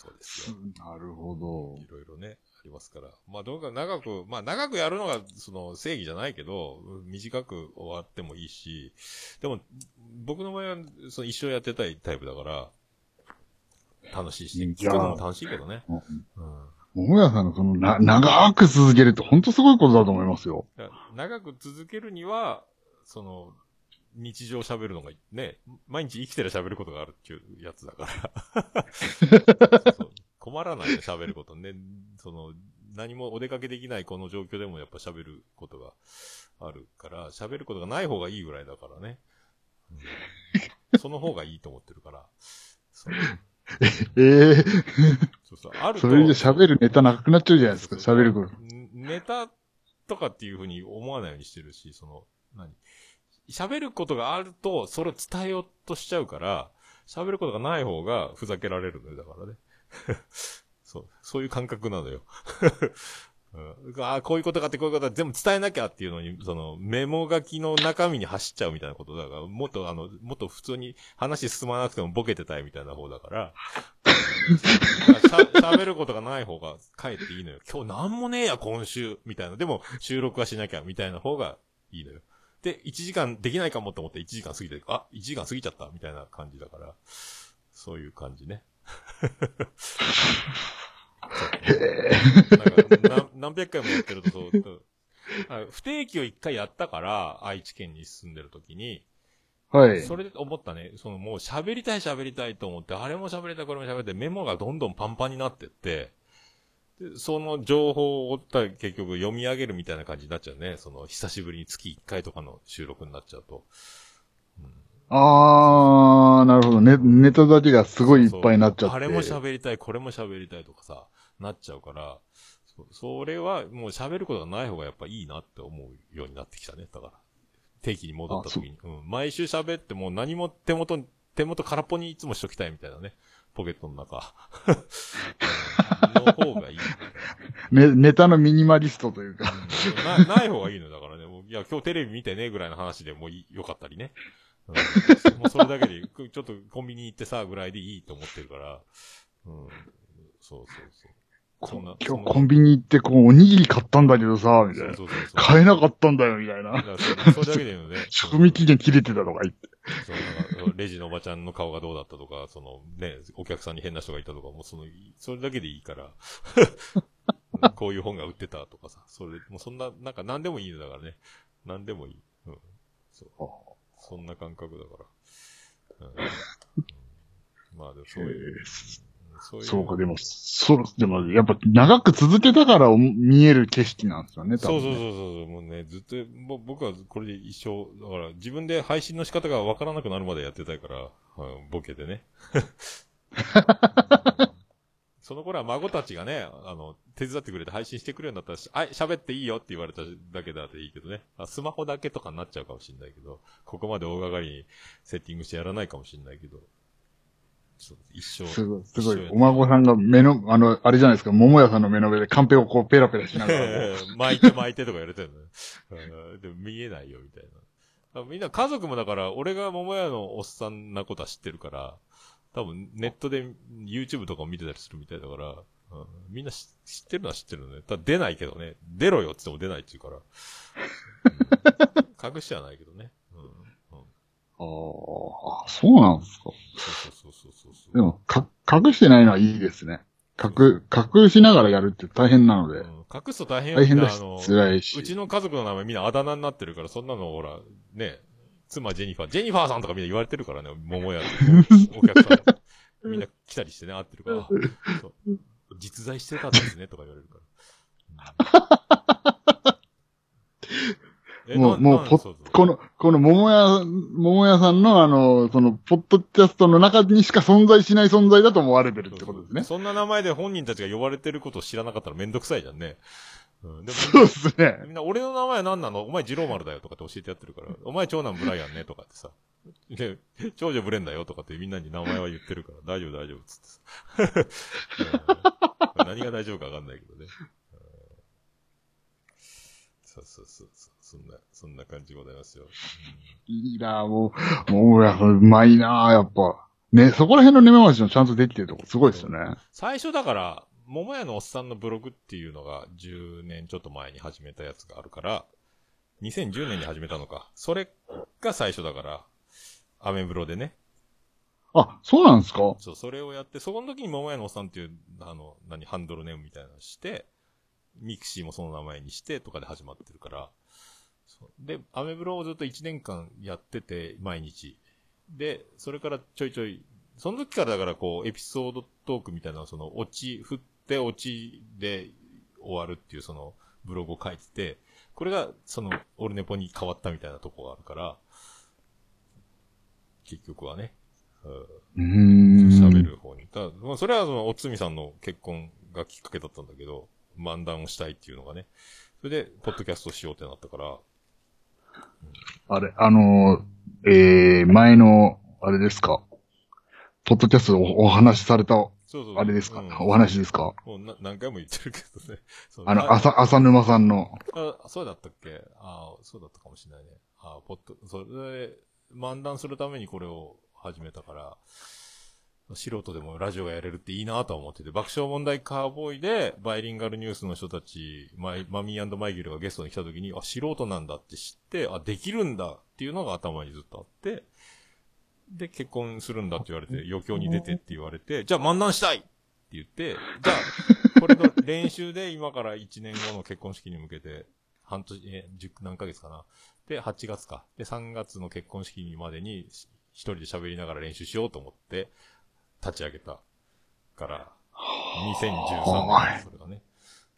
そうですよ。なるほど。いろいろね、ありますから。まあ、どうか長く、まあ、長くやるのが、その、正義じゃないけど、短く終わってもいいし、でも、僕の場合は、その、一生やってたいタイプだから、楽しいし、聞くのも楽しいけどね。うん。桃屋さんのその、な、長く続けるって本当すごいことだと思いますよ。長く続けるには、その、日常喋るのがね、毎日生きてる喋ることがあるっていうやつだからそう そう。困らないよ、喋ることね。その、何もお出かけできないこの状況でもやっぱ喋ることがあるから、喋ることがない方がいいぐらいだからね。うん、その方がいいと思ってるから。ええー、そうそう、あると。それで喋るネタなくなっちゃうじゃないですか、喋ること。ネタとかっていうふうに思わないようにしてるし、その、何？喋ることがあると、それを伝えようとしちゃうから、喋ることがない方がふざけられるのよ、だからね。そう、そういう感覚なのよ。うん、ああ、こういうことかってこういうことは全部伝えなきゃっていうのに、そのメモ書きの中身に走っちゃうみたいなことだから、もっとあの、もっと普通に話進まなくてもボケてたいみたいな方だから、喋ることがない方が帰っていいのよ。今日なんもねえや、今週、みたいな。でも、収録はしなきゃ、みたいな方がいいのよ。で、1時間できないかもと思って1時間過ぎて、あ、1時間過ぎちゃった、みたいな感じだから、そういう感じね。何百回もやってるとそう、不定期を一回やったから、愛知県に住んでる時に、はい。それで思ったね、そのもう喋りたい喋りたいと思って、あれも喋りたい、これも喋りたい、メモがどんどんパンパンになってって、でその情報を結局読み上げるみたいな感じになっちゃうね。その久しぶりに月1回とかの収録になっちゃうと。あー、なるほど。ね、ネタだけがすごいいっぱいになっちゃって。あれも喋りたい、これも喋りたいとかさ、なっちゃうから、そそれはもう喋ることがない方がやっぱいいなって思うようになってきたね。だから。定期に戻った時に。うん。毎週喋っても何も手元、手元空っぽにいつもしときたいみたいなね。ポケットの中。の方がいい。ネネタのミニマリストというかな。ない方がいいのだからね。もういや、今日テレビ見てね、ぐらいの話でもいよかったりね。うん、もうそれだけで、ちょっとコンビニ行ってさ、ぐらいでいいと思ってるから。うん。そうそうそう。今日コンビニ行ってこう、おにぎり買ったんだけどさ、みたいな。そうそうそう買えなかったんだよ、みたいな。それだけでいいのね。賞味期限切れてたとか言って。そのなんか、レジのおばちゃんの顔がどうだったとか、そのね、お客さんに変な人がいたとか、もうその、それだけでいいから。こういう本が売ってたとかさ、それで、もうそんな、なんか何でもいいのだからね。何でもいい。うん。そう。そんな感覚だから。うん、まあでもそういう。そうそうか、でも、そう、でも、やっぱ長く続けたから見える景色なんですよね、多分、ね、そうそうそうそう、もうね、ずっと、僕はこれで一生、だから自分で配信の仕方がわからなくなるまでやってたいから、ボケでね。その頃は孫たちがね、あの、手伝ってくれて配信してくれるんだったら、あ、喋っていいよって言われただけだっていいけどね。スマホだけとかになっちゃうかもしれないけど、ここまで大掛かりにセッティングしてやらないかもしれないけど、一生。すごい、すごい。お孫さんが目の、あの、あれじゃないですか、桃屋さんの目の上でカンペをこうペラペラしながら。巻いて巻いてとか言われてるの、ね、でも見えないよ、みたいな。みんな家族もだから、俺が桃屋のおっさんなことは知ってるから、多分ネットで YouTube とかを見てたりするみたいだから、うん、みんな知ってるのは知ってるのね。ただ出ないけどね。出ろよって言っても出ないって言うから。うん、隠してはないけどね。ああ、そうなんですか。そうそうそうそうそう。でも、か、隠してないのはいいですね。隠、隠しながらやるって大変なので。うん隠すと大変大変だしあの、辛いしうちの家族の名前みんなあだ名になってるから、そんなのほら、ね、妻ジェニファー、ジェニファーさんとかみんな言われてるからね、桃屋で。お客さん。みんな来たりしてね、会ってるから。実在してたんですね、とか言われるから。うんえ もう、なもう、ぽなそうそうこの、この桃屋、桃屋さんのあの、その、ポッドキャストの中にしか存在しない存在だと思われてるってことですね。そんな名前で本人たちが呼ばれてることを知らなかったらめんどくさいじゃんね。うん、でもそうですね。みんな、俺の名前は何なの？お前、ジローマルだよとかって教えてやってるから。お前、長男ブライアンねとかってさ。で、長女ブレンだよとかってみんなに名前は言ってるから、大丈夫大丈夫っつってさ。うん何が大丈夫かわかんないけどね。うんそうそうそうそう。そんな、そんな感じでございますよ。いいなぁ、もう、桃屋さんうまいなぁ、やっぱ。ね、そこら辺の根回しのちゃんとできてるとこすごいですよね。最初だから、桃屋のおっさんのブログっていうのが10年ちょっと前に始めたやつがあるから、2010年に始めたのか。それが最初だから、アメブロでね。あ、そうなんですか？そう、それをやって、そこの時に桃屋のおっさんっていう、あの、何、ハンドルネームみたいなのして、ミクシーもその名前にしてとかで始まってるから、で、アメブロをずっと1年間やってて、毎日。で、それからちょいちょい、その時からだからこう、エピソードトークみたいな、その、落ち、振って落ちで終わるっていうその、ブログを書いてて、これが、その、オルネポに変わったみたいなとこがあるから、結局はね、うん。喋る方に。ただ、まあ、それはその、おつみさんの結婚がきっかけだったんだけど、漫談をしたいっていうのがね。それで、ポッドキャストしようってなったから、あれ、あのー、えー、前の、あれですか？ポッドキャストでおお話しされた、そうそう。あれですか、うんお話ですか？もうな何回も言ってるけどね。あの、浅、浅沼さんの。あ、そうだったっけ？あそうだったかもしれないね。あポッド、それで、漫談するためにこれを始めたから、素人でもラジオがやれるっていいなとは思ってて、爆笑問題カーボーイで、バイリンガルニュースの人たち、マイマミーマイギルがゲストに来た時に、あ、素人なんだって知って、あ、できるんだっていうのが頭にずっとあって、で、結婚するんだって言われて、余興に出てって言われて、じゃあ漫談したいって言って、じゃあ、これの練習で今から1年後の結婚式に向けて、半年、え、10何ヶ月かな。で、8月か。で、3月の結婚式までに、し一人で喋りながら練習しようと思って、立ち上げたから、2013年それがね、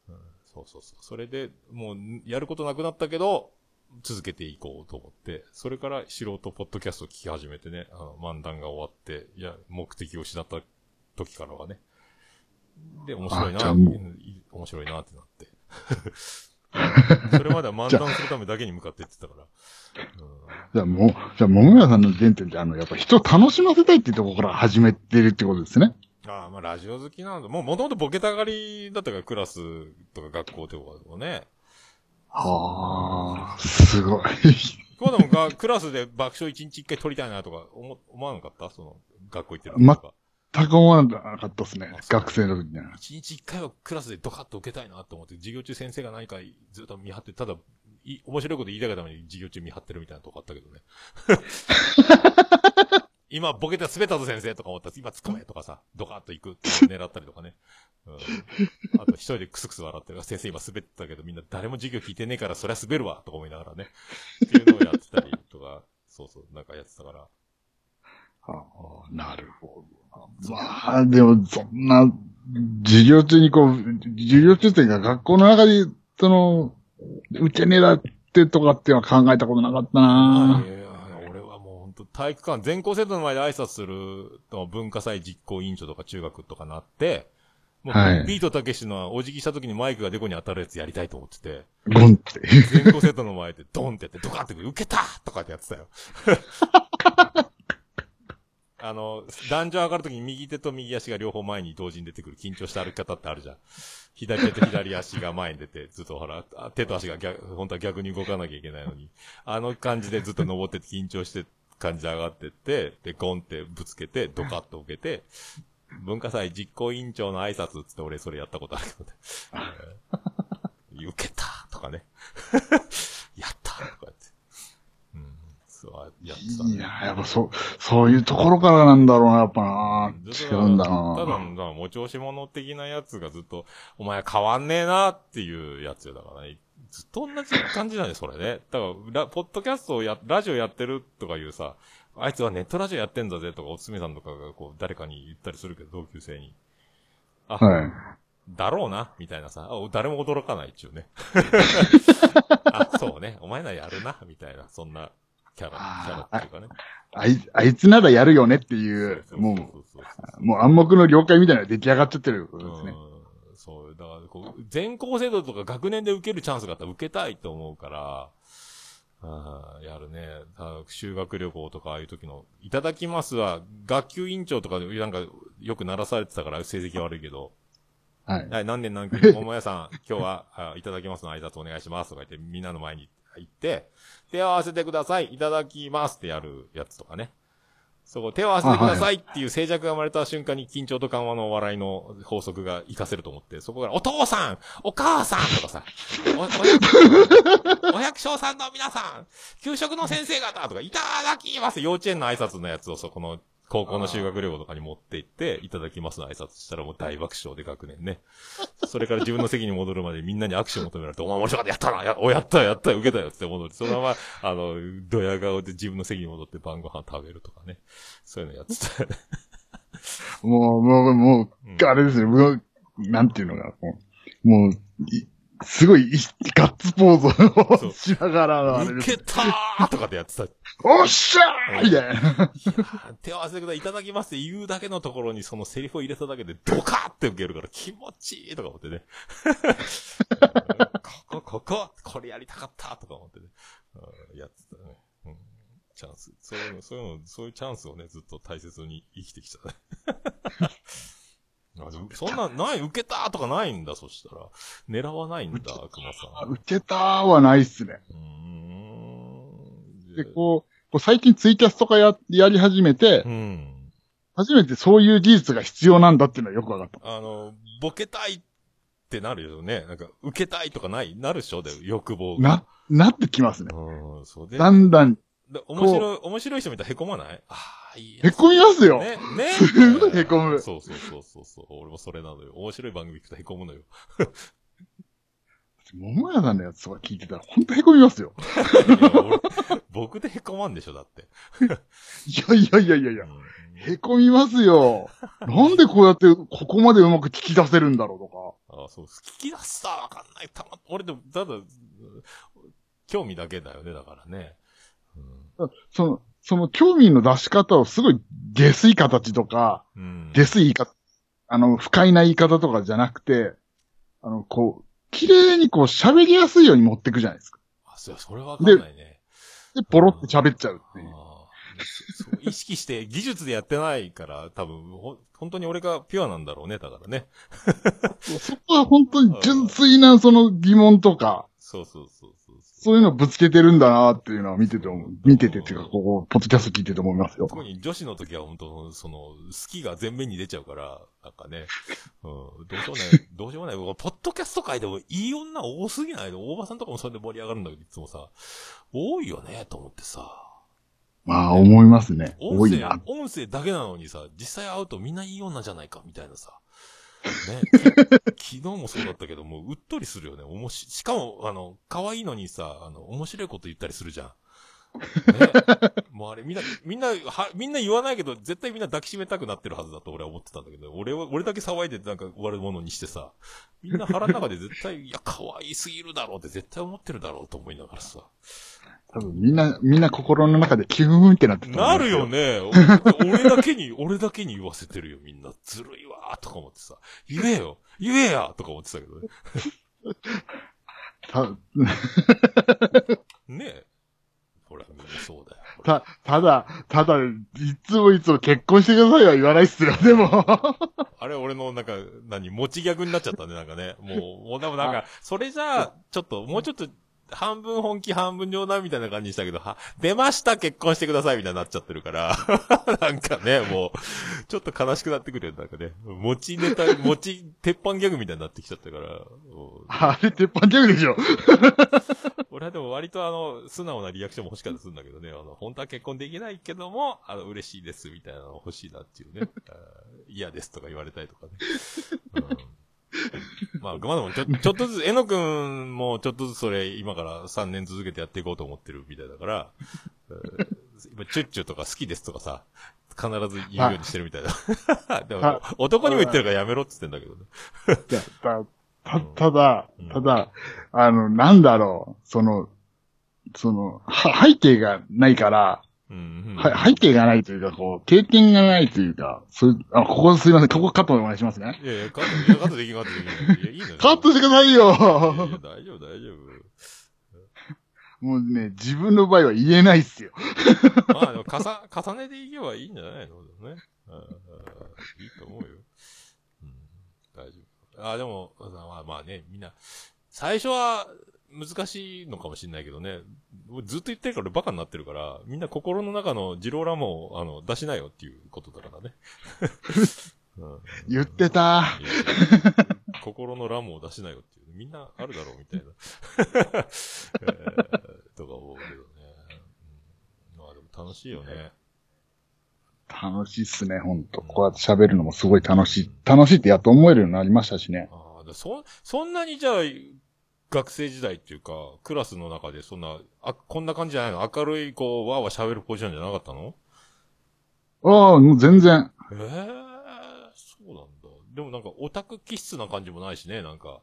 うん。そうそうそう。それで、もう、やることなくなったけど、続けていこうと思って、それから素人ポッドキャストを聞き始めてね、あの漫談が終わって、いや、目的を失った時からはね。で、面白いな、面白いなってなって。それまでは漫談するためだけに向かっていってたから。じゃあもう、じゃあ桃屋さんの原点ってあの、やっぱ人を楽しませたいっていうところから始めてるってことですね。ああ、まあラジオ好きなんだ。もう元々ボケたがりだったから、クラスとか学校とかね。はあ、すごい。こうでもが、クラスで爆笑一日一回撮りたいなとか思、思わなかった？その、学校行ってる時とか。全く思わなかったですね学生の時には。一日一回はクラスでドカッと受けたいなと思って、授業中先生が何かずっと見張って、ただ、い面白いこと言いたいがために授業中見張ってるみたいなとこあったけどね。今、ボケて滑ったぞ先生とか思ったら、今突っ込めとかさ、ドカッと行くって狙ったりとかね。うん。あと一人でクスクス笑ってる。先生今滑ってたけど、みんな誰も授業聞いてねえから、そりゃ滑るわとか思いながらね。っていうのをやってたりとか、そうそう、なんかやってたから。はあ、なるほど。まあ、でも、そんな、授業中にこう、授業中っていうか学校の中で、その、うち狙ってとかっていうのは考えたことなかったな、俺はもう本当体育館、全校生徒の前で挨拶すると文化祭実行委員長とか中学とかなって、もう、はいビートたけしのお辞儀した時にマイクがデコに当たるやつやりたいと思ってて、ゴンって。全校生徒の前でドンってやって、ドカって受けたとかってやってたよ。あの、壇上上がるときに右手と右足が両方前に同時に出てくる緊張した歩き方ってあるじゃん。左手と左足が前に出て、ずっとほら、あ手と足が逆、本当は逆に動かなきゃいけないのに、あの感じでずっと登ってって緊張して感じで上がってって、で、ゴンってぶつけて、ドカッと受けて、文化祭実行委員長の挨拶つって俺それやったことあるけどね。えー 受けたとかね。やったとか言って。うん。そう、やってたね。いや、やっぱそう、そういうところからなんだろうな、やっぱな。違うんだただな。の、だ持ち押し物的なやつがずっと、お前変わんねえなっていうやつよ。だからね。ずっと同じ感じなんで、それね。だから、ラ、ポッドキャストをや、ラジオやってるとかいうさ、あいつはネットラジオやってんだぜとか、おつみさんとかがこう、誰かに言ったりするけど、同級生に。あ、はい。だろうな、みたいなさ、あ誰も驚かないっちゅうね。あ、そうね、お前ならやるな、みたいな、そんなキャラ、キャラっていうかね。あい、あいつならやるよねっていう、もそうもう暗黙の了解みたいなのが出来上がっちゃってることですね。うん。そう、だから、こう、全校生徒とか学年で受けるチャンスがあったら受けたいと思うから、あーやるね。あ修学旅行とかああいう時の、いただきますは、学級委員長とかでなんかよく鳴らされてたから成績悪いけど、はい。はい、何年何組、桃屋さん、今日は、あいただきますの挨拶お願いしますとか言って、みんなの前に行って、手を合わせてください、いただきますってやるやつとかね。そこ、手を合わせてくださいっていう静寂が生まれた瞬間に緊張と緩和の笑いの法則が活かせると思って、そこから、お父さんお母さんとかさ、お、お百、お百姓 さんの皆さん給食の先生方とか、いただきます幼稚園の挨拶のやつをそこの、高校の修学旅行とかに持って行って、いただきますの挨拶したらもう大爆笑で学年ね。それから自分の席に戻るまでみんなに握手を求められて、お前面白かった、やったな、や、お、やった、やった、受けたよ、つって戻って、そのまま、あの、ドヤ顔で自分の席に戻って晩ご飯食べるとかね。そういうのやってた。もう、もう、もうあれですよ、もう、なんていうのかな、もう、もういすごいい、ガッツポーズをしながら受けたーとかってやってた。おっしゃーみたいな。手を合わせてください、いただきますって言うだけのところにそのセリフを入れただけでドカーって受けるから気持ちいいとか思ってね。ここ、ここ、これやりたかったとか思ってね。うんやってたね。うん。チャンス。そういうの、そういうの、そういうチャンスをね、ずっと大切に生きてきたね。あそんな、ない、受けたとかないんだ、そしたら。狙わないんだ、熊さん。受けたーはないっすね。うーん。で、こう、こう最近ツイキャスとかや、やり始めてう、ん。初めてそういう事実が必要なんだっていうのはよくわかった。あの、ボケたいってなるよね。なんか、受けたいとかない、なるでしょで欲望が。な、なってきますね。うん、そうで。だんだん、で面白い、面白い人見たら凹まない？ああ、いへこみますよ。ね、ね。すごいへこむそうそうそうそうそう。俺もそれなのよ。面白い番組聞くと凹むのよ。桃屋さんのやつとか聞いてたら、ほんとへこみますよ。僕で凹まんでしょだって。いやいやいやいやいやう。んへこみますよ。なんでこうやって、ここまでうまく聞き出せるんだろうとか。あそう、聞き出すさ、わかんない。たま、俺でも、ただ、うん興味だけだよね、だからね。うんその、その興味の出し方をすごい下水形とか、うん。下水言い方、あの、不快な言い方とかじゃなくて、あの、こう、綺麗にこう喋りやすいように持っていくじゃないですか。あ、そう、それわかんないね。で、ポロって喋っちゃうっていう意識して技術でやってないから、多分ほ、本当に俺がピュアなんだろうね、だからね。そこは本当に純粋なその疑問とか、そうそうそうそう。いうのをぶつけてるんだなっていうのは見てて思う、見ててっていうか、ここ、ポッドキャスト聞いてて思いますよ。特に女子の時は本当、その、好きが全面に出ちゃうから、なんかね、うん、どうしようもない、どうしようもない。僕ポッドキャスト界でもいい女多すぎないの？大場さんとかもそれで盛り上がるんだけど、いつもさ、多いよね、と思ってさ。まあ、思いますね。多音声いな。、音声だけなのにさ、実際会うとみんないい女じゃないか、みたいなさ。ね。き昨日もそうだったけど、もううっとりするよね。おもし、しかも、あの、可愛いのにさ、あの、面白いこと言ったりするじゃん。ね。もうあれ、みんな、みんな、は、みんな言わないけど、絶対みんな抱きしめたくなってるはずだと俺は思ってたんだけど、俺は、俺だけ騒いでなんか悪者にしてさ、みんな腹の中で絶対、いや、可愛すぎるだろうって絶対思ってるだろうと思いながらさ。多分みんな、みんな心の中でキューンってなってたないるよね。お俺だけに、俺だけに言わせてるよ、みんな。ずるいわーとか思ってさ。言えよ言えやとか思ってたけどね。た、ねえ。ほら、みんなそうだよ。た、ただ、ただ、いつもいつも結婚してくださいは言わないっすよ、でも。あれ、俺の、なんか、何、持ちギャグになっちゃったね、なんかね。もう、もうでもなんか、それじゃあ、ちょっと、もうちょっと、半分本気半分冗談みたいな感じにしたけど、は、出ました結婚してくださいみたいになっちゃってるから、なんかね、もう、ちょっと悲しくなってくるよ、なんかね。持ちネタ、持ち、鉄板ギャグみたいになってきちゃったから、あれ、鉄板ギャグでしょ。俺はでも割とあの、素直なリアクションも欲しかったりするんだけどね、あの、本当は結婚できないけども、あの、嬉しいですみたいなの欲しいなっていうね。嫌ですとか言われたりとかね。うんまあ、まあでもちょ、ちょっとずつ、えのくんもちょっとずつそれ今から3年続けてやっていこうと思ってるみたいだから、えー今、チュッチュとか好きですとかさ、必ず言うようにしてるみたいだ。でも、男にも言ってるからやめろって言ってんだけどね。た、た、ただうん、ただ、あの、なんだろう、その、その、は背景がないから、うんうん。は背景がないというか、こう、経験がないというか、そういう、あ、ここすいません、ここカットお願いしますね。いやいや、カット、カットできん、カットできん。いや、いいのよ。カットしてくださいよいやいや大丈夫、大丈夫。もうね、自分の場合は言えないっすよ。まあ、でも、かさ、重ねていけばいいんじゃないの？ね。いいと思うよ。うん、大丈夫。あ、でも、まあまあね、みんな、最初は難しいのかもしれないけどね、ずっと言ってるからバカになってるから、みんな心の中のジローラモを、あの、出しなよっていうことだからね。う ん言ってた。心のラムを出しなよっていう。みんなあるだろうみたいな。えーとか思うけどね。うん、まあでも楽しいよね。楽しいっすね、ほんと。こうやって喋るのもすごい楽しい。楽しいってやっと思えるようになりましたしね。ああ、でそ、そんなにじゃあ、学生時代っていうか、クラスの中でそんな、あ、こんな感じじゃないの？明るい、こう、わーわー喋るポジションじゃなかったの？ああ、もう全然。ええそうなんだ。でもなんかオタク気質な感じもないしね、なんか。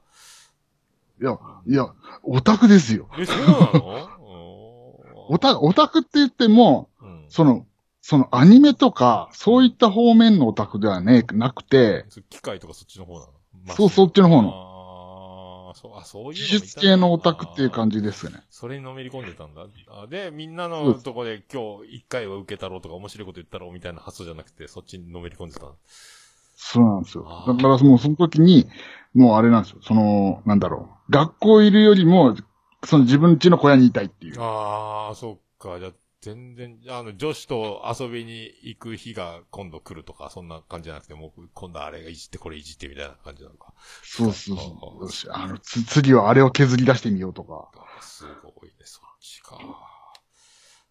いや、いや、オタクですよ。え、そうなの？オタ、オタクって言っても、うん。その、そのアニメとか、そういった方面のオタクではね、なくて、そ機械とかそっちの方なの、まあそうそっちの方のそう、あ、そういうの技術系のオタクっていう感じ。じですね。それにのめり込んでたんだ。あで、みんなのとこで今日一回は受けたろうとか面白いこと言ったろうみたいな発想じゃなくて、そっちにのめり込んでたの。そうなんですよ。だからもうその時に、もうあれなんですよ。その、なんだろう。学校いるよりも、その自分家の小屋にいたいっていう。ああ、そっか。じゃあ、全然、あの、女子と遊びに行く日が今度来るとか、そんな感じじゃなくて、もう今度あれがいじってこれいじってみたいな感じなのか。そうそうそう。あの、つ、次はあれを削り出してみようとか。あすごいね、そっちか。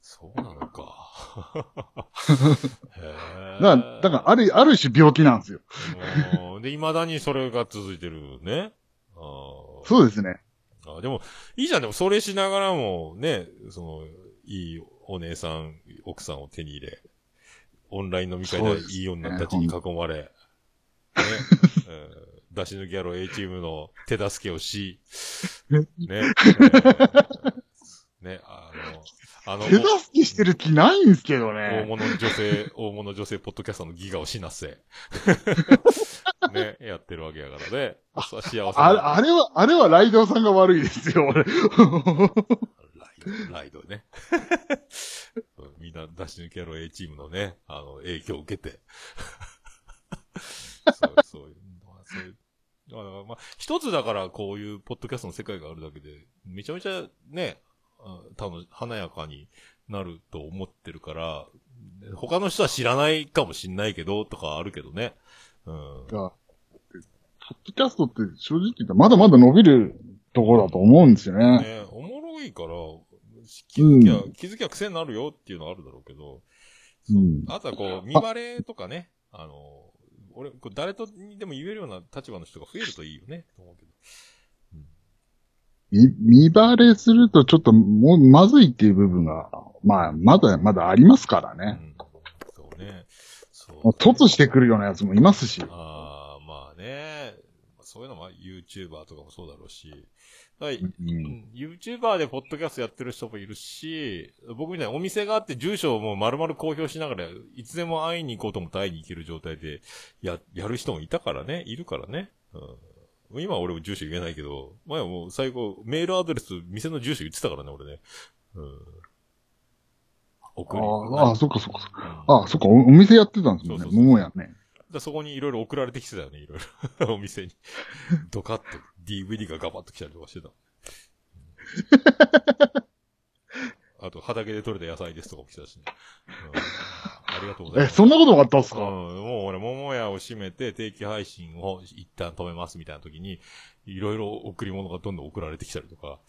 そうなのか。へえ。だから、だからある、ある種病気なんですよ。うんで、未だにそれが続いてるね。あーそうですね。あでも、いいじゃん。でも、それしながらも、ね、その、いいお姉さん、奥さんを手に入れ、オンライン飲み会でいい女たちに囲まれ、ね、え ー出し抜き野郎 A チームの手助けをし、ね、えーね、あの、あの、手助けしてる気ないんですけど大ね。物女性、大物女性ポッドキャスターのギガを死なせ。ね、やってるわけやからね。さ幸せなあれ、あれは、あれはライドウさんが悪いですよ、俺。ライド、ね。みんな出し抜け野郎 A チームのね、あの、影響を受けて。そう、そういう、まあ、そういう。だからまあ、一つだからこういうポッドキャストの世界があるだけで、めちゃめちゃね、あ多分華やかになると思ってるから、他の人は知らないかもしんないけど、とかあるけどね。うん。ポッドキャストって正直言ったらまだまだ伸びるところだと思うんですよね。ね、おもろいから、気づきゃ、気づきゃ癖になるよっていうのはあるだろうけど、うん。あとはこう、見バレとかね、あの、俺、こう誰とにでも言えるような立場の人が増えるといいよね、と思うけど。見、見バレするとちょっともう、まずいっていう部分が、まあ、まだまだありますからね。うん。そうね。そう。もう突してくるようなやつもいますし。ああ、まあね。そういうのも YouTuber とかもそうだろうし。だからうんう。ん YouTuber でポッドキャストやってる人もいるし、僕みたいにお店があって住所をもう丸々公表しながら、いつでも会いに行こうと思って会いに行ける状態で、や、やる人もいたからね、いるからね。うん、今は俺も住所言えないけど、前はもう最後、メールアドレス、店の住所言ってたからね、俺ね。うん。送り。ああ、そっかそっかそっか。うんああ、そっか、おお店やってたんですもんね。桃屋ね。だそこにいろいろ送られてきてたよね、いろいろ。お店に。ドカッと DVD がガバッと来たりとかしてた。あと、畑で採れた野菜ですとかも来たしね。うんありがとうございえ、ます。そんなことがあったんすうん、かもう俺、桃屋を閉めて定期配信を一旦止めますみたいな時に、いろいろ贈り物がどんどん送られてきたりとか、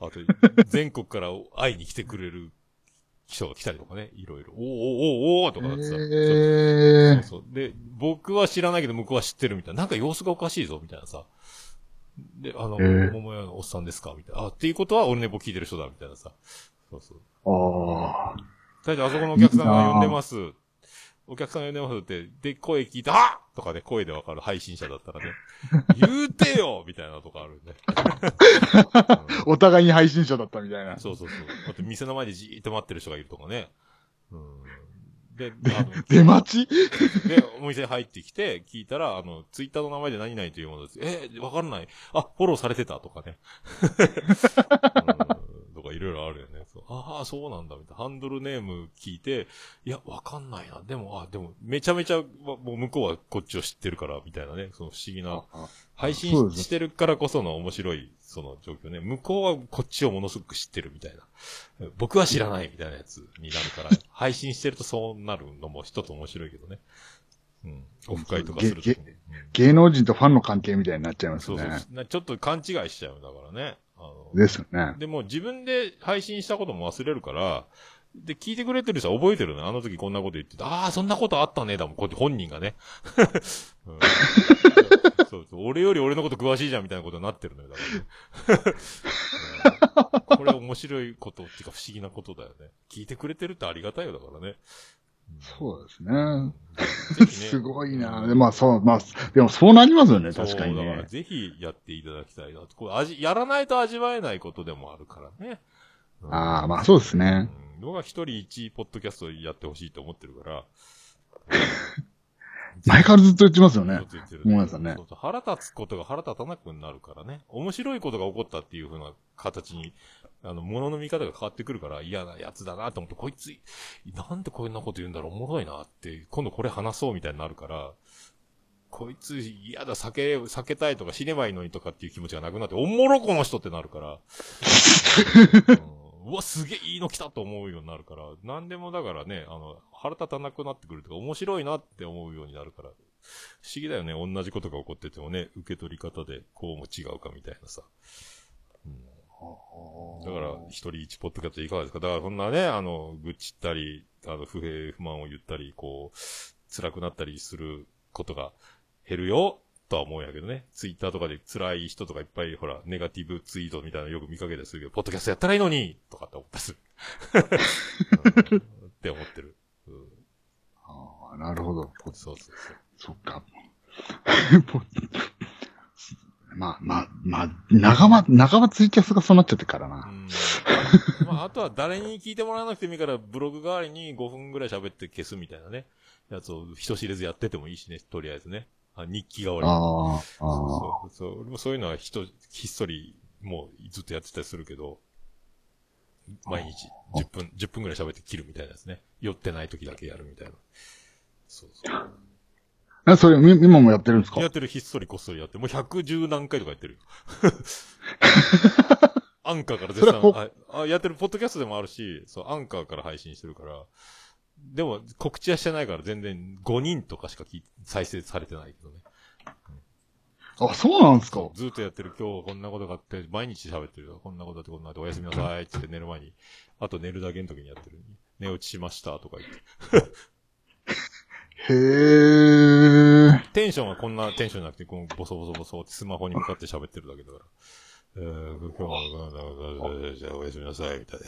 あと、全国から会いに来てくれる人が来たりとかね、いろいろ、おーおーおーおーとかなってさ、えそうー、そう。で、僕は知らないけど向こうは知ってるみたいな。なんか様子がおかしいぞ、みたいなさ。で、あの、えー桃屋のおっさんですか？みたいな。あ、っていうことは俺ネボ聞いてる人だ、みたいなさ。そうそう。ああ。大体あそこのお客さんが呼んでます。お客さんが呼んでますって、で、声聞いて、あとかね、声でわかる配信者だったらね、言うてよみたいなとこあるんで。う んお互いに配信者だったみたいな。そうそうそう。あと店の前でじーっと待ってる人がいるとかね。うん。で、あの、出待ち？で、お店入ってきて、聞いたら、あの、ツイッターの名前で何々というものです。えーわかんない。あ、フォローされてたとかね。うんとかいろいろあるよね。ああ、そうなんだ、みたいな。ハンドルネーム聞いて、いや、わかんないな。でも、あ、でも、めちゃめちゃ、まもう向こうはこっちを知ってるから、みたいなね。その不思議な。配信してるからこその面白い、その状況ね。向こうはこっちをものすごく知ってるみたいな。僕は知らないみたいなやつになるから、配信してるとそうなるのも一つ面白いけどね。うん。オフ会とかすると、げうん芸能人とファンの関係みたいになっちゃいますそうね。そうなちょっと勘違いしちゃうんだからね。あのですよね。でも自分で配信したことも忘れるから、で、聞いてくれてる人は覚えてるのあの時こんなこと言ってた。ああ、そんなことあったね。だもん、こうやって本人がね。うんそうそう。俺より俺のこと詳しいじゃんみたいなことになってるのよ。だからねうんこれ面白いことっていうか不思議なことだよね。聞いてくれてるってありがたいよだからね。そうですうんね。ね すごいな。でまあそう、まあ、でもそうなりますよね、確かにだからね。ぜひやっていただきたいなと。これ味、やらないと味わえないことでもあるからね。うんああ、まあそうですね。うん。僕は一人一ポッドキャストやってほしいと思ってるから。前からずっと言ってますよねずっ。と言ってるごめんなさいねそうそう腹立つことが腹立たなくなるからね。面白いことが起こったっていう風な形に、あの、物の見方が変わってくるから嫌なやつだなと思って、こいつ、なんでこんなこと言うんだろう、おもろいなって、今度これ話そうみたいになるから、こいつ嫌だ、避け、避けたいとか死ねばいいのにとかっていう気持ちがなくなって、おもろこの人ってなるから、うんうわ、すげえいいの来たと思うようになるから、なんでもだからね、あの、腹立たなくなってくるとか、面白いなって思うようになるから、不思議だよね。同じことが起こっててもね、受け取り方でこうも違うかみたいなさ。だから、一人一ポッドキャストいかがですか？だからそんなね、あの、愚痴ったり、あの、不平不満を言ったり、こう、辛くなったりすることが減るよ、とは思うんやけどね。ツイッターとかで辛い人とかいっぱい、ほら、ネガティブツイートみたいなのよく見かけたりするけど、ポッドキャストやったらいいのにとかって思ったりする。うんって思ってる。うんああ、なるほど。そうそうそう。そっか。ま あまあ、まあ、長間、長間ツイキャスがそうなっちゃってからうな。ん。まあ、あとは誰に聞いてもらわなくてもいいから、ブログ代わりに5分ぐらい喋って消すみたいなね。やつを人知れずやっててもいいしね、とりあえずね。あ日記代わりに。あ。そうそう。俺もそういうのは人、ひっそり、もうずっとやってたりするけど、毎日10分、10分ぐらい喋って切るみたいなですね。酔ってない時だけやるみたいな。そうそう。え、それ、み今もやってるんですか？やってるひっそりこっそりやってる。もう110何回とかやってるよ。アンカーから絶賛あ、あ、やってる、ポッドキャストでもあるし、そう、アンカーから配信してるから、でも告知はしてないから全然5人とかしか再生されてないけどね。あ、そうなんですか？ずっとやってる今日こんなことがあって、毎日喋ってるよ。こんなことあってこんなことおやすみなさいって寝る前に、あと寝るだけの時にやってる。寝落ちしましたとか言って。へえ。テンションはこんなテンションじゃなくて、このボソボソボソってスマホに向かって喋ってるだけだから。えー、今日は、じゃあおやすみなさい、みたいな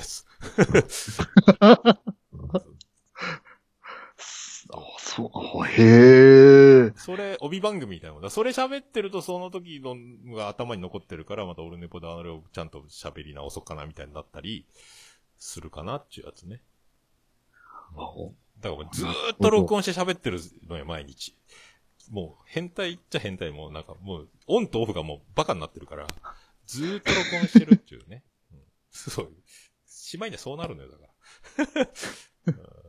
やつ。あ、そう、へえ。それ、帯番組みたいなもんだ。それ喋ってるとその時のが頭に残ってるから、また俺ネポであれをちゃんと喋り直そうかな、みたいになったり、するかなっていうやつね。だからずーっと録音して喋ってるのよ、毎日。もう、変態っちゃ変態もうなんかもう、オンとオフがもうバカになってるから、ずーっと録音してるっていうね。うん、そう。しまいにはそうなるのよ、だから。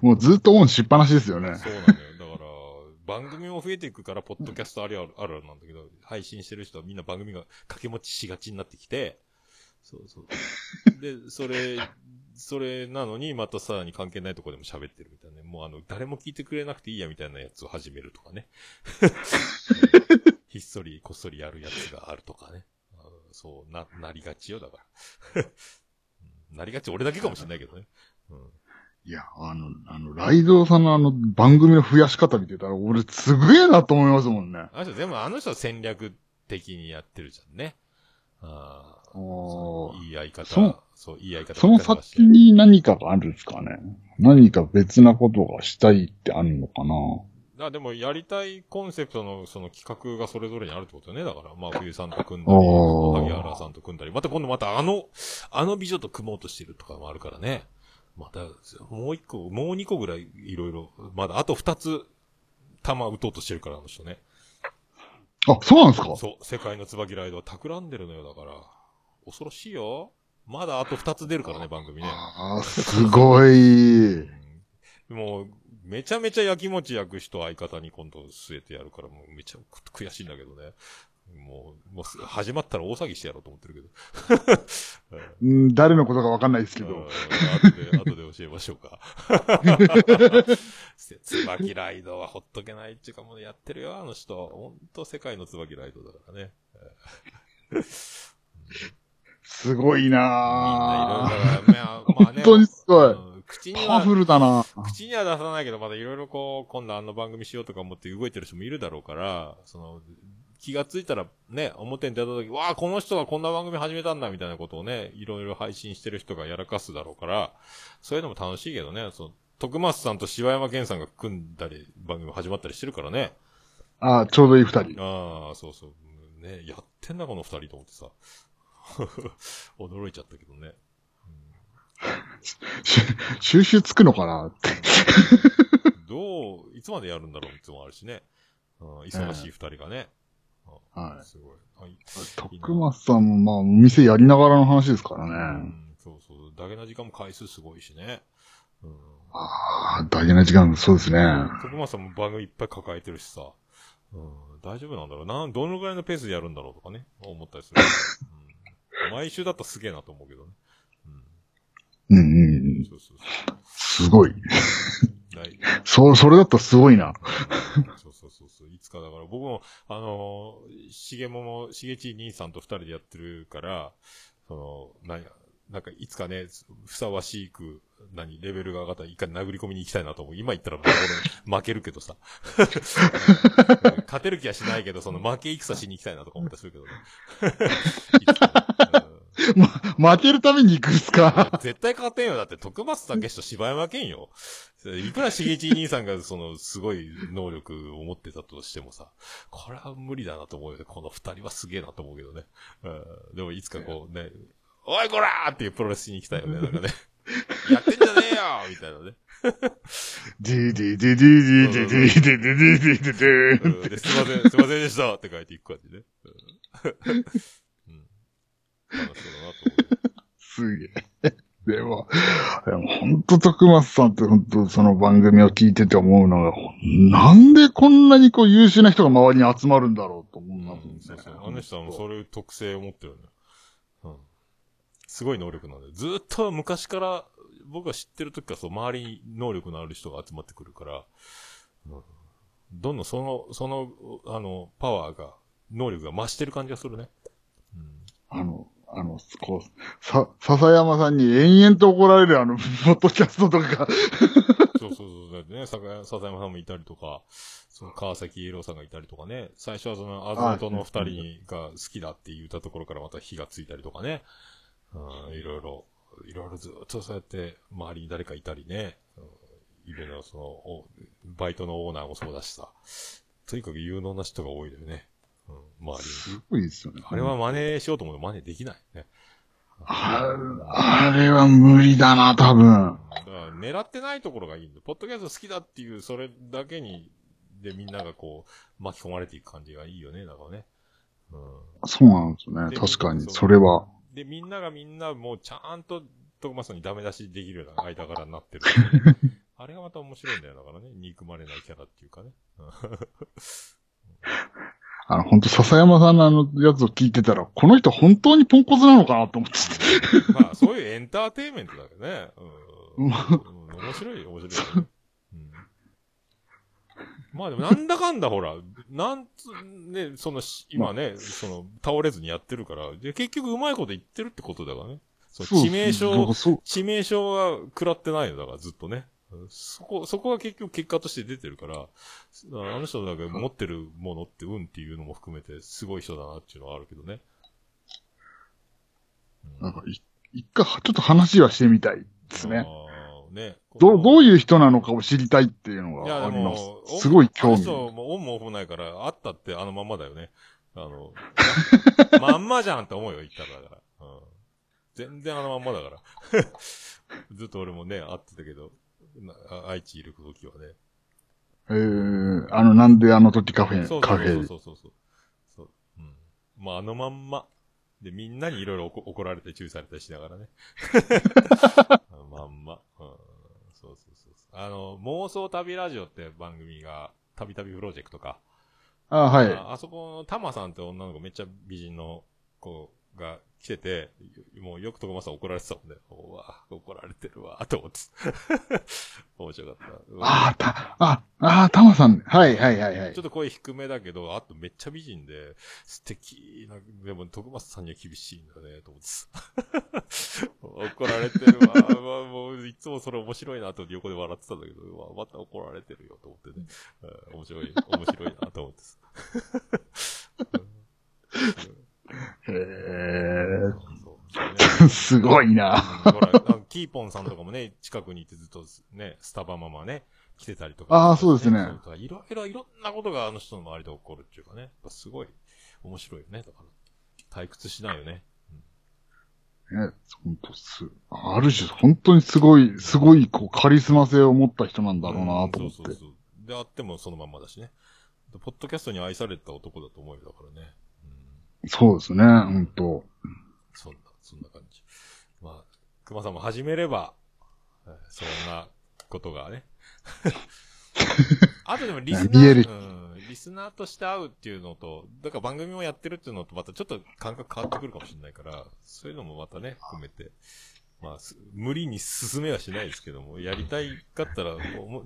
もうずっとオンしっぱなしですよね。そうなのよ。だから、番組も増えていくから、ポッドキャストあるあるあるなんだけど、配信してる人はみんな番組が掛け持ちしがちになってきて、そうそう。で、それ、それなのに、またさらに関係ないとこでも喋ってるみたいなね。もうあの、誰も聞いてくれなくていいやみたいなやつを始めるとかね。ひっそり、こっそりやるやつがあるとかね。そう、な、なりがちよ、だから。なりがち、俺だけかもしれないけどね。うん。いや、あの、あの、ライドウさんのあの番組の増やし方見てたら、俺すげえなと思いますもんね。あの人、でもあの人は戦略的にやってるじゃんね。ああ。いい相方。そそう、いい相方。その先に何かがあるんですかね何か別なことがしたいってあるのかなあでも、やりたいコンセプトのその企画がそれぞれにあるってことよね。だから、まあ、冬さんと組んだり、萩原さんと組んだり、また今度またあの、あの美女と組もうとしてるとかもあるからね。また、もう一個、もう二個ぐらいいろいろ、まだあと二つ、弾打とうとしてるから、あの人ね。あ、そうなんですか？そう、世界の椿ライドは企んでるのよ、だから。恐ろしいよ。まだあと二つ出るからね、番組ね。あーすごい。うんもう、めちゃめちゃ焼き餅焼く人相方に今度据えてやるから、もうめちゃく悔しいんだけどね。もう、もうす始まったら大騒ぎしてやろうと思ってるけど。うん誰のことかわかんないですけうんど。後で、後で教えましょうか。せ椿ライドはほっとけないっていうかもうやってるよ、あの人。ほんと世界の椿ライドだからね。すごいみんないろいろなぁ。だから、まあ、まあね。本当にすごいうん口にパワフは、ルだな口には出さないけど、まだいろいろこう、今度あの番組しようとか思って動いてる人もいるだろうから、その、気がついたらね、表に出た時、わあ、この人がこんな番組始めたんだ、みたいなことをね、いろいろ配信してる人がやらかすだろうから、そういうのも楽しいけどね、その、徳松さんと柴山健さんが組んだり、番組始まったりしてるからね。あちょうどいい二人。ああ、そうそう。ね、やってんな、この二人と思ってさ。驚いちゃったけどね。し収集つくのかな？って。どう、いつまでやるんだろうってのもあるしね。うん、忙しい二人がね。はいすごい。はい。徳松さんもまあ、お店やりながらの話ですからうね。ん、そうそう。だけな時間も回数すごいしね。うん。ああ、大事な時間、そうですね。徳松さんも番組いっぱい抱えてるしさ。うん、大丈夫なんだろうな。どのぐらいのペースでやるんだろうとかね。思ったりする。うん、毎週だったらすげえなと思うけどね。うんうんうん。そうそうそう。すごい。大 そ、それだったらすごいな。僕も、あのー、しげもも、しげち兄さんと二人でやってるから、その、ななんか、いつかね、ふさわしく、何、レベルが上がったら一回殴り込みに行きたいなと思う。今言ったら、ボロボロ負けるけどさ。勝てる気はしないけど、その負け戦しに行きたいなとか思ったりするけどね。いつかねうん負けるために行くんすか？絶対勝てんよ。だって、徳松武史と柴山健よ。いくらしげち兄さんが、その、すごい能力を持ってたとしてもさ、これは無理だなと思うよね。この二人はすげえなと思うけどね。うん、でも、いつかこうね、おいこらーっていうプロレスに行きたいよね。なんかね。やってんじゃねえよみたいなね。ディディディディディディディディディディディディディ、すいません、すいませんでしたって書いていく感じね。うん。楽しそうだなと思う。すげえ。でも、本当徳松さんって本当その番組を聞いてて思うのが、なんでこんなにこう優秀な人が周りに集まるんだろうと思うな、うん、そうそう。あの人はそういう特性を持ってるね。うん。すごい能力なんで。ずっと昔から、僕が知ってる時からそう、周りに能力のある人が集まってくるから、うん、どんどんその、その、あの、パワーが、能力が増してる感じがするね。うん。あの、あの、こう、さ、笹山さんに延々と怒られるあの、ポッドキャストとか、そうそうそう。だってね、笹山さんもいたりとか、その川崎イエローさんがいたりとかね、最初はその、アズノトの二人にが好きだって言ったところからまた火がついたりとかね、うん、いろいろ、いろいろずっとそうやって周りに誰かいたりね、うん、いろいろその、おバイトのオーナーもそうだしさ、とにかく有能な人が多いのよね。うん、周りに。すごいですよね。あれは真似しようと思うと真似できないね。ああれは無理だな、多分。だから狙ってないところがいいんだ。ポッドキャスト好きだっていう、それだけに、でみんながこう、巻き込まれていく感じがいいよね、だからね。うん。そうなんですよね。で確かに、それは。で、みんながみんなもうちゃんと、徳松にダメ出しできるような間柄になってる、あれがまた面白いんだよ、だからね。憎まれないキャラっていうかね。うんあの、本当笹山さんのあのやつを聞いてたら、この人本当にポンコツなのかなと思ってて。まあ、そういうエンターテインメントだけどね。うん。うん面白い、面白い、ねうん。まあでも、なんだかんだほら、なんつ、ね、そのし、今ね、その、倒れずにやってるから、で、結局うまいこと言ってるってことだからね。そう、致命傷、そう致命傷は食らってないのだから、ずっとね。そこ、そこが結局結果として出てるから、あの人だけ持ってるものって運っていうのも含めて、すごい人だなっていうのはあるけどね。なんかい、一回、ちょっと話はしてみたいですね。ね。どう、どういいう人なのかを知りたいっていうのがありますすごい興味。あの人もオンもオフもないから、あったってあのまんまだよね。あの、まんまじゃんって思うよ、言ったらだから。うん。全然あのまんまだから。ずっと俺もね、会ってたけど、愛知いる時はね。えー、あの、なんであの時カフェ、そうカフェ。そうそうそうそう。そう。うん。まあ、あのまんま。で、みんなにいろいろ怒怒られて注意されたりしながらね。あ のまんま。うん。そうそうそうそう。あの、妄想旅ラジオって番組が、たびたびプロジェクトか。あ、はい。ああそこのタマさんって女の子めっちゃ美人の子が来てて、もうよく徳間さん怒られてたもんね。うわ怒られてるわ、と思って。面白かった。ああ、た、あ、ああ、タマさん。はい、はい、はい、はいちょっ。と声低めだけど、あとめっちゃ美人で、素敵な、でも徳松さんには厳しいんだね、と思って 怒られてるわ。うわもう、いつもそれ面白いなと横で笑ってたんだけど、うわまた怒られてるよ、と思ってね。うん面白い、面白いな、と思ってさ。へえ、すごいな。ほキーポンさんとかもね、近くにいてずっとね、スタバママね、来てたりとか。あーそうですねいろいろ、いろんなことがあの人の周りで起こるっていうかね。すごい面白いよね。だから、退屈しないよね。ね、本当す、ある種、本当にすごい、すごい、こう、カリスマ性を持った人なんだろうなと思って。うんそうそうそう。であってもそのまんまだしね。ポッドキャストに愛された男だと思うよ、だからね。うん。そうですね、本当そんな、そんな感じ。まあ、熊さんも始めれば、えーそんなことがね。あとでもリスナー、うん、リスナーとして会うっていうのと、だから番組もやってるっていうのとまたちょっと感覚変わってくるかもしれないから、そういうのもまたね、含めて、まあ、す無理に進めはしないですけども、やりたいかったら、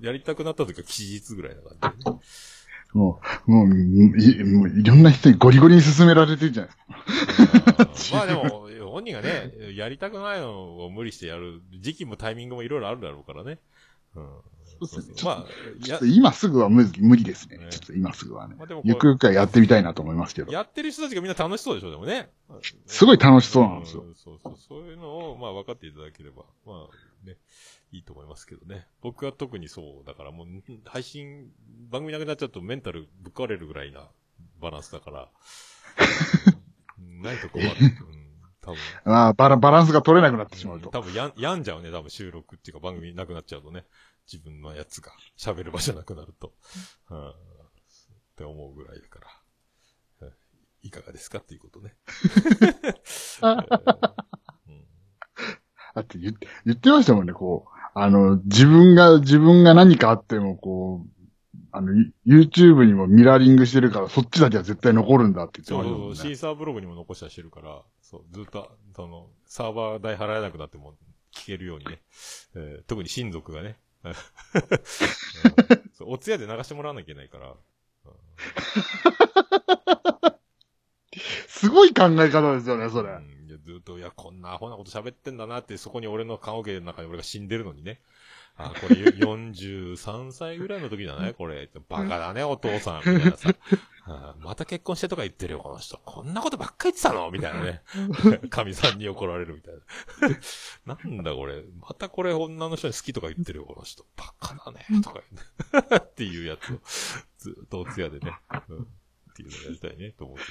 やりたくなった時は期日ぐらいな感じでね。もう、もうい、もういろんな人にゴリゴリに勧められてるじゃないですか。まあでも、本人がね、やりたくないのを無理してやる時期もタイミングもいろいろあるだろうからね。うん。そうですねまあ、今すぐは無無理ですねね。ちょっと今すぐはねまあでも。ゆくゆくはやってみたいなと思いますけど。やってる人たちがみんな楽しそうでしょ、でもね。すごい楽しそうなんですよんそうそう。そういうのを、まあ分かっていただければ、まあね、いいと思いますけどね。僕は特にそうだから、もう、配信、番組なくなっちゃうとメンタルぶっ壊れるぐらいなバランスだから。うんないと困る。うん、多分。まあバラ、ンスが取れなくなってしまうと。多分やん、病んじゃうね、多分収録っていうか番組なくなっちゃうとね。自分のやつが喋る場所なくなると。うん、って思うぐらいだから。うんいかがですかっていうことね。うんだって言って、言ってましたもんね、こう。あの、自分が、自分が何かあっても、こう、あの、ユ YouTube にもミラーリングしてるから、そっちだけは絶対残るんだって言ってそうそうそう、ましたもんね。シーサーブログにも残したりしてるから、そう、ずっと、その、サーバー代払えなくなっても聞けるようにね。えー特に親族がね。うんそうお通夜で流してもらわなきゃいけないから。すごい考え方ですよね、それ。うんずっと、いや、こんなアホなこと喋ってんだなって、そこに俺の顔毛の中に俺が死んでるのにね。あ、これ 43歳ぐらいの時じゃないこれ。バカだね、お父さん。みたいなさ。あまた結婚してとか言ってるよ、この人。こんなことばっか言ってたの？みたいなね。神さんに怒られるみたいな。なんだこれ。またこれ女の人に好きとか言ってるよ、この人。バカだね。とか言って。っていうやつを、ずっとお通夜でね。うん。っていうのをやりたいね、と思って。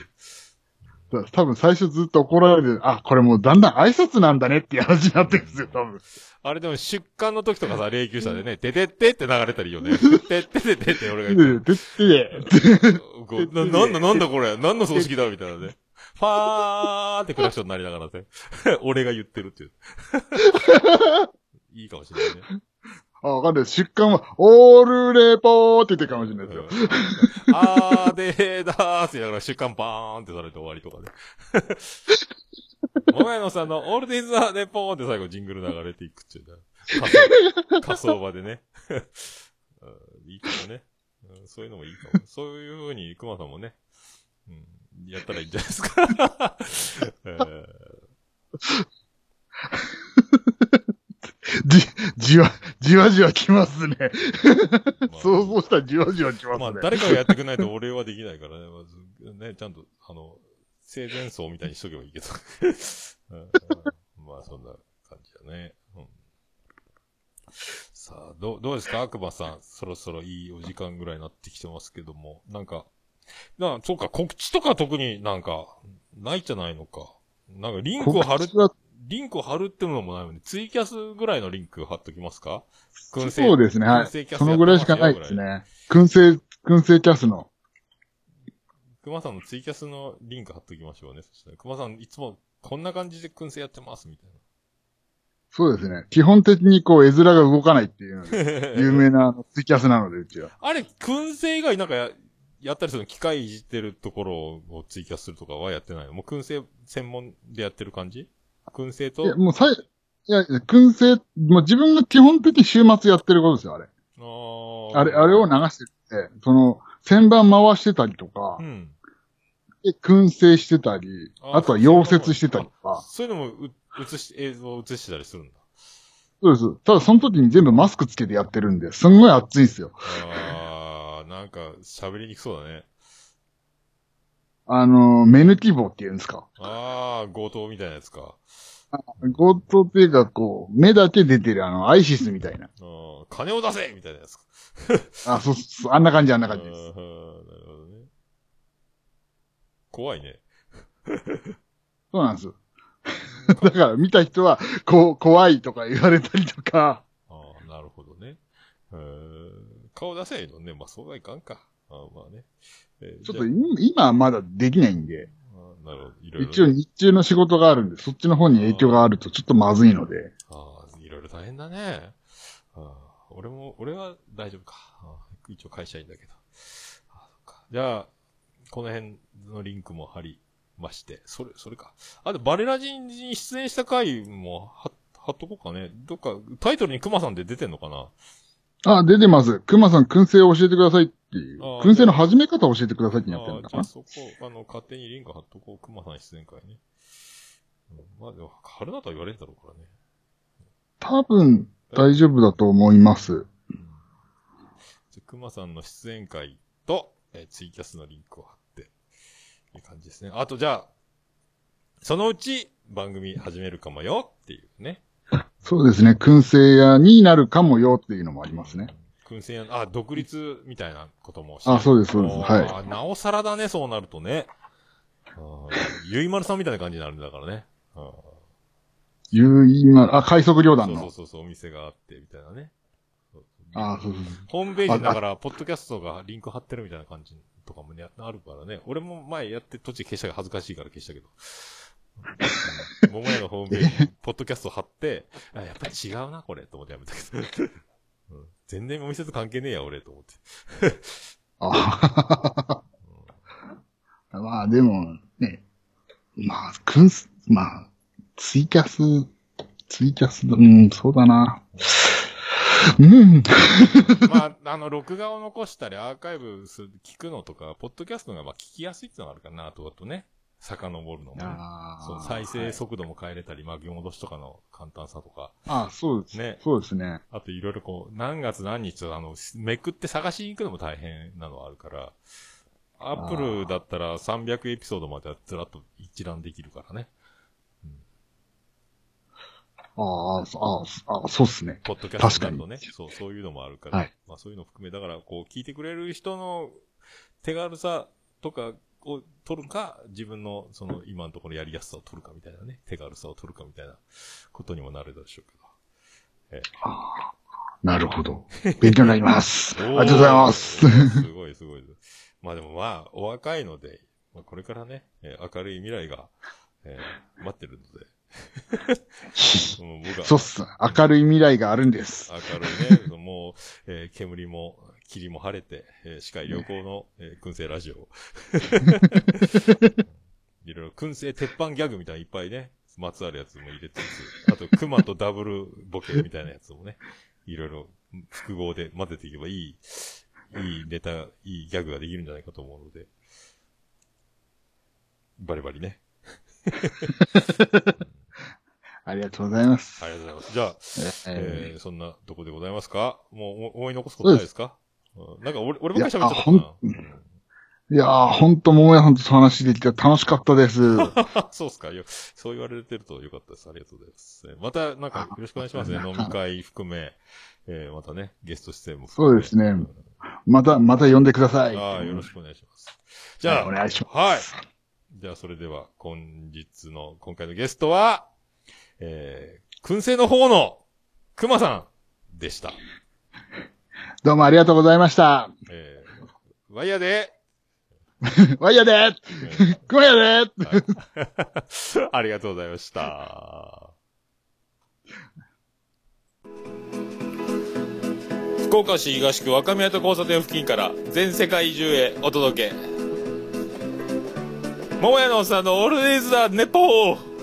多分最初ずっと怒られる。あ、これもうだんだん挨拶なんだねっていう話になってるんですよ、多分。あれでも出棺の時とかさ、霊柩車でね、ててってって流れたらいいよね。てってててって俺が言って。で、で、で、こうな、なんだなんだこれ何の葬式だみたいなね。ファーってクラクションになりながらね。俺が言ってるっていう。いいかもしれないね。あ、わかんない。出刊は、オールレポーって言ってるかもしれないですよ。うんあーでーだーって言いながら出刊バーンってされて終わりとかで。桃屋のさんのオールディーズ・ザ・レポーって最後ジングル流れていくっていう。仮想仮想場でね。いいかもね、うんそういうのもいいかも。そういう風に熊さんもね、うん、やったらいいんじゃないですか。えー じ、じわ、じわじわきますね。まあ想像したらじわじわきますね。まあ、誰かがやってくれないと俺はできないからね。まず、ね、ちゃんと、あの、生前葬みたいにしとけばいいけど。まあ、そんな感じだね。うん、さあ、どう、どうですか？悪魔さん。そろそろいいお時間ぐらいになってきてますけども。なんか、な、そうか、告知とか特になんか、ないじゃないのか。なんか、リンクを貼る告、知はリンクを貼るってのもないのに、ツイキャスぐらいのリンク貼っときますか？燻製そうですね。はい。そのぐらいしかないですね。燻製、燻製キャスの。熊さんのツイキャスのリンク貼っときましょうね。そしたら、熊さんいつもこんな感じで燻製やってます、みたいそうですね。基本的にこう、絵面が動かないっていう。有名なツイキャスなので、うちは。あれ、燻製以外なんかや、やったりするの？機械いじってるところをツイキャスするとかはやってないの？もう燻製専門でやってる感じ？燻製と？いや、もうさい、いや、燻製、もう自分が基本的に週末やってることですよ、あれ。あれ、あれを流してて、その、旋盤回してたりとかう、ん。で燻製してたり、ああとは溶接してたりとか。そういうのもう映し、映像を映してたりするんだ。そうです。ただその時に全部マスクつけてやってるんで、すんごい熱いんですよ。あー、なんか喋りにくそうだね。あの、目抜き棒って言うんですか。あー、強盗みたいなやつか。強盗っていうか、こう、目だけ出てるあの、アイシスみたいな。あー金を出せみたいなやつか。あ、そうそう、あんな感じ、あんな感じです。なるほどね。怖いね。そうなんです。だから見た人は、こう、怖いとか言われたりとか、ああ、なるほどね。えー顔出せばいいのね。まあ、そうはいかんか。あーまあね。えーちょっとじ今今はまだできないんで、なるほど。いろいろね、一応日中の仕事があるんで、そっちの方に影響があるとちょっとまずいので、ああ、いろいろ大変だね。俺も、俺は大丈夫か。一応会社員だけど。ああそっかじゃあ、この辺のリンクも貼りまして、それ、それか。あと、バレラジに出演した回も貼貼っとこうかね。どっか、タイトルにクマさんで出てんのかなあ、出てます。熊さん、燻製を教えてくださいっていう燻製の始め方を教えてくださいってやってるんだかな。あそこ、あの、勝手にリンク貼っとこう。クマさん出演会ね。うん、まあでも、貼るなとは言われるだろうからね。多分、大丈夫だと思います。熊さんの出演会と、えーツイキャスのリンクを貼って、いう感じですね。あと、じゃあ、そのうち番組始めるかもよっていうね。そうですね。燻製屋になるかもよっていうのもありますね。燻製屋、あ、独立みたいなこともあそうですそうですはいあなおさらだね、そうなるとね。ゆいまるさんみたいな感じになるんだからね。あーいう、今、あ、快速旅団の。そうそうそうお店があって、みたいなね。あ、そうそうホームページだから、ポッドキャストがリンク貼ってるみたいな感じとかもね、あるからね。俺も前やって途中消したが恥ずかしいから消したけど。うん桃屋のホームページに、ポッドキャスト貼って、あ、やっぱり違うな、これ、と思ってやめたけど。う ん全然お店と関係ねえや、俺、と思って。あまあでも、ね、まあ、くんす、まあ、ツイキャス、ツイキャス、うん、そうだな。うん。まあ、あの、録画を残したり、アーカイブする、聞くのとか、ポッドキャストがまあ聞きやすいってのがあるかな、とあとね、遡るのもそう、再はい生速度も変えれたり、巻き戻しとかの簡単さとか、あそうですねそうですね。あといろいろこう、何月何日とあの、めくって探しに行くのも大変なのはあるから、アップルだったら300エピソードまではずらっと一覧できるからね。ああ、そああ、そうっすね。ポッドキャストだとね。確かにそう、そういうのもあるから。はいまあそういうの含め、だからこう、聞いてくれる人の手軽さとかを取るか、自分のその今のところやりやすさを取るかみたいなね。手軽さを取るかみたいなことにもなるでしょうけど。なるほど。勉強になります。ありがとうございます。すごいすごい。まあでもまあ、お若いので、まあ、これからね、えー明るい未来が、えー待ってるので、も う僕はそうっす。明るい未来があるんです。明るいね、えー煙も、霧も晴れて、えー視界良好の、えー燻製ラジオを。いろいろ燻製鉄板ギャグみたいないっぱいね、まつわるやつも入れつつ、あと熊とダブルボケみたいなやつもね、いろいろ複合で混ぜていけばいい、いいネタ、いいギャグができるんじゃないかと思うので、バリバリね。ありがとうございます。ありがとうございます。じゃあ、ええー、そんなとこでございますか？もうお思い残すことないですか？うんなんか俺、俺ばっかり喋っちゃったかいやなーいやー、ほんと、桃屋さんと話できて楽しかったです。そうっすか？よ。そう言われてるとよかったです。ありがとうございます。えーまた、なんか、よろしくお願いしますね。飲み会含め、えー、またね、ゲスト出演も含めそうですねまた、また呼んでください。ああ、よろしくお願いします。じゃあ、はいお願いします。はい。じゃあ、それでは、本日の、今回のゲストは、えー、燻製の方の、熊さんでした。どうもありがとうございました。えー、ワイヤーで、ワイヤーでえークマヤではいありがとうございました。福岡市東区若宮と交差点付近から全世界中へお届け。桃屋のおっさんのオールディーズ・ザ・ネポー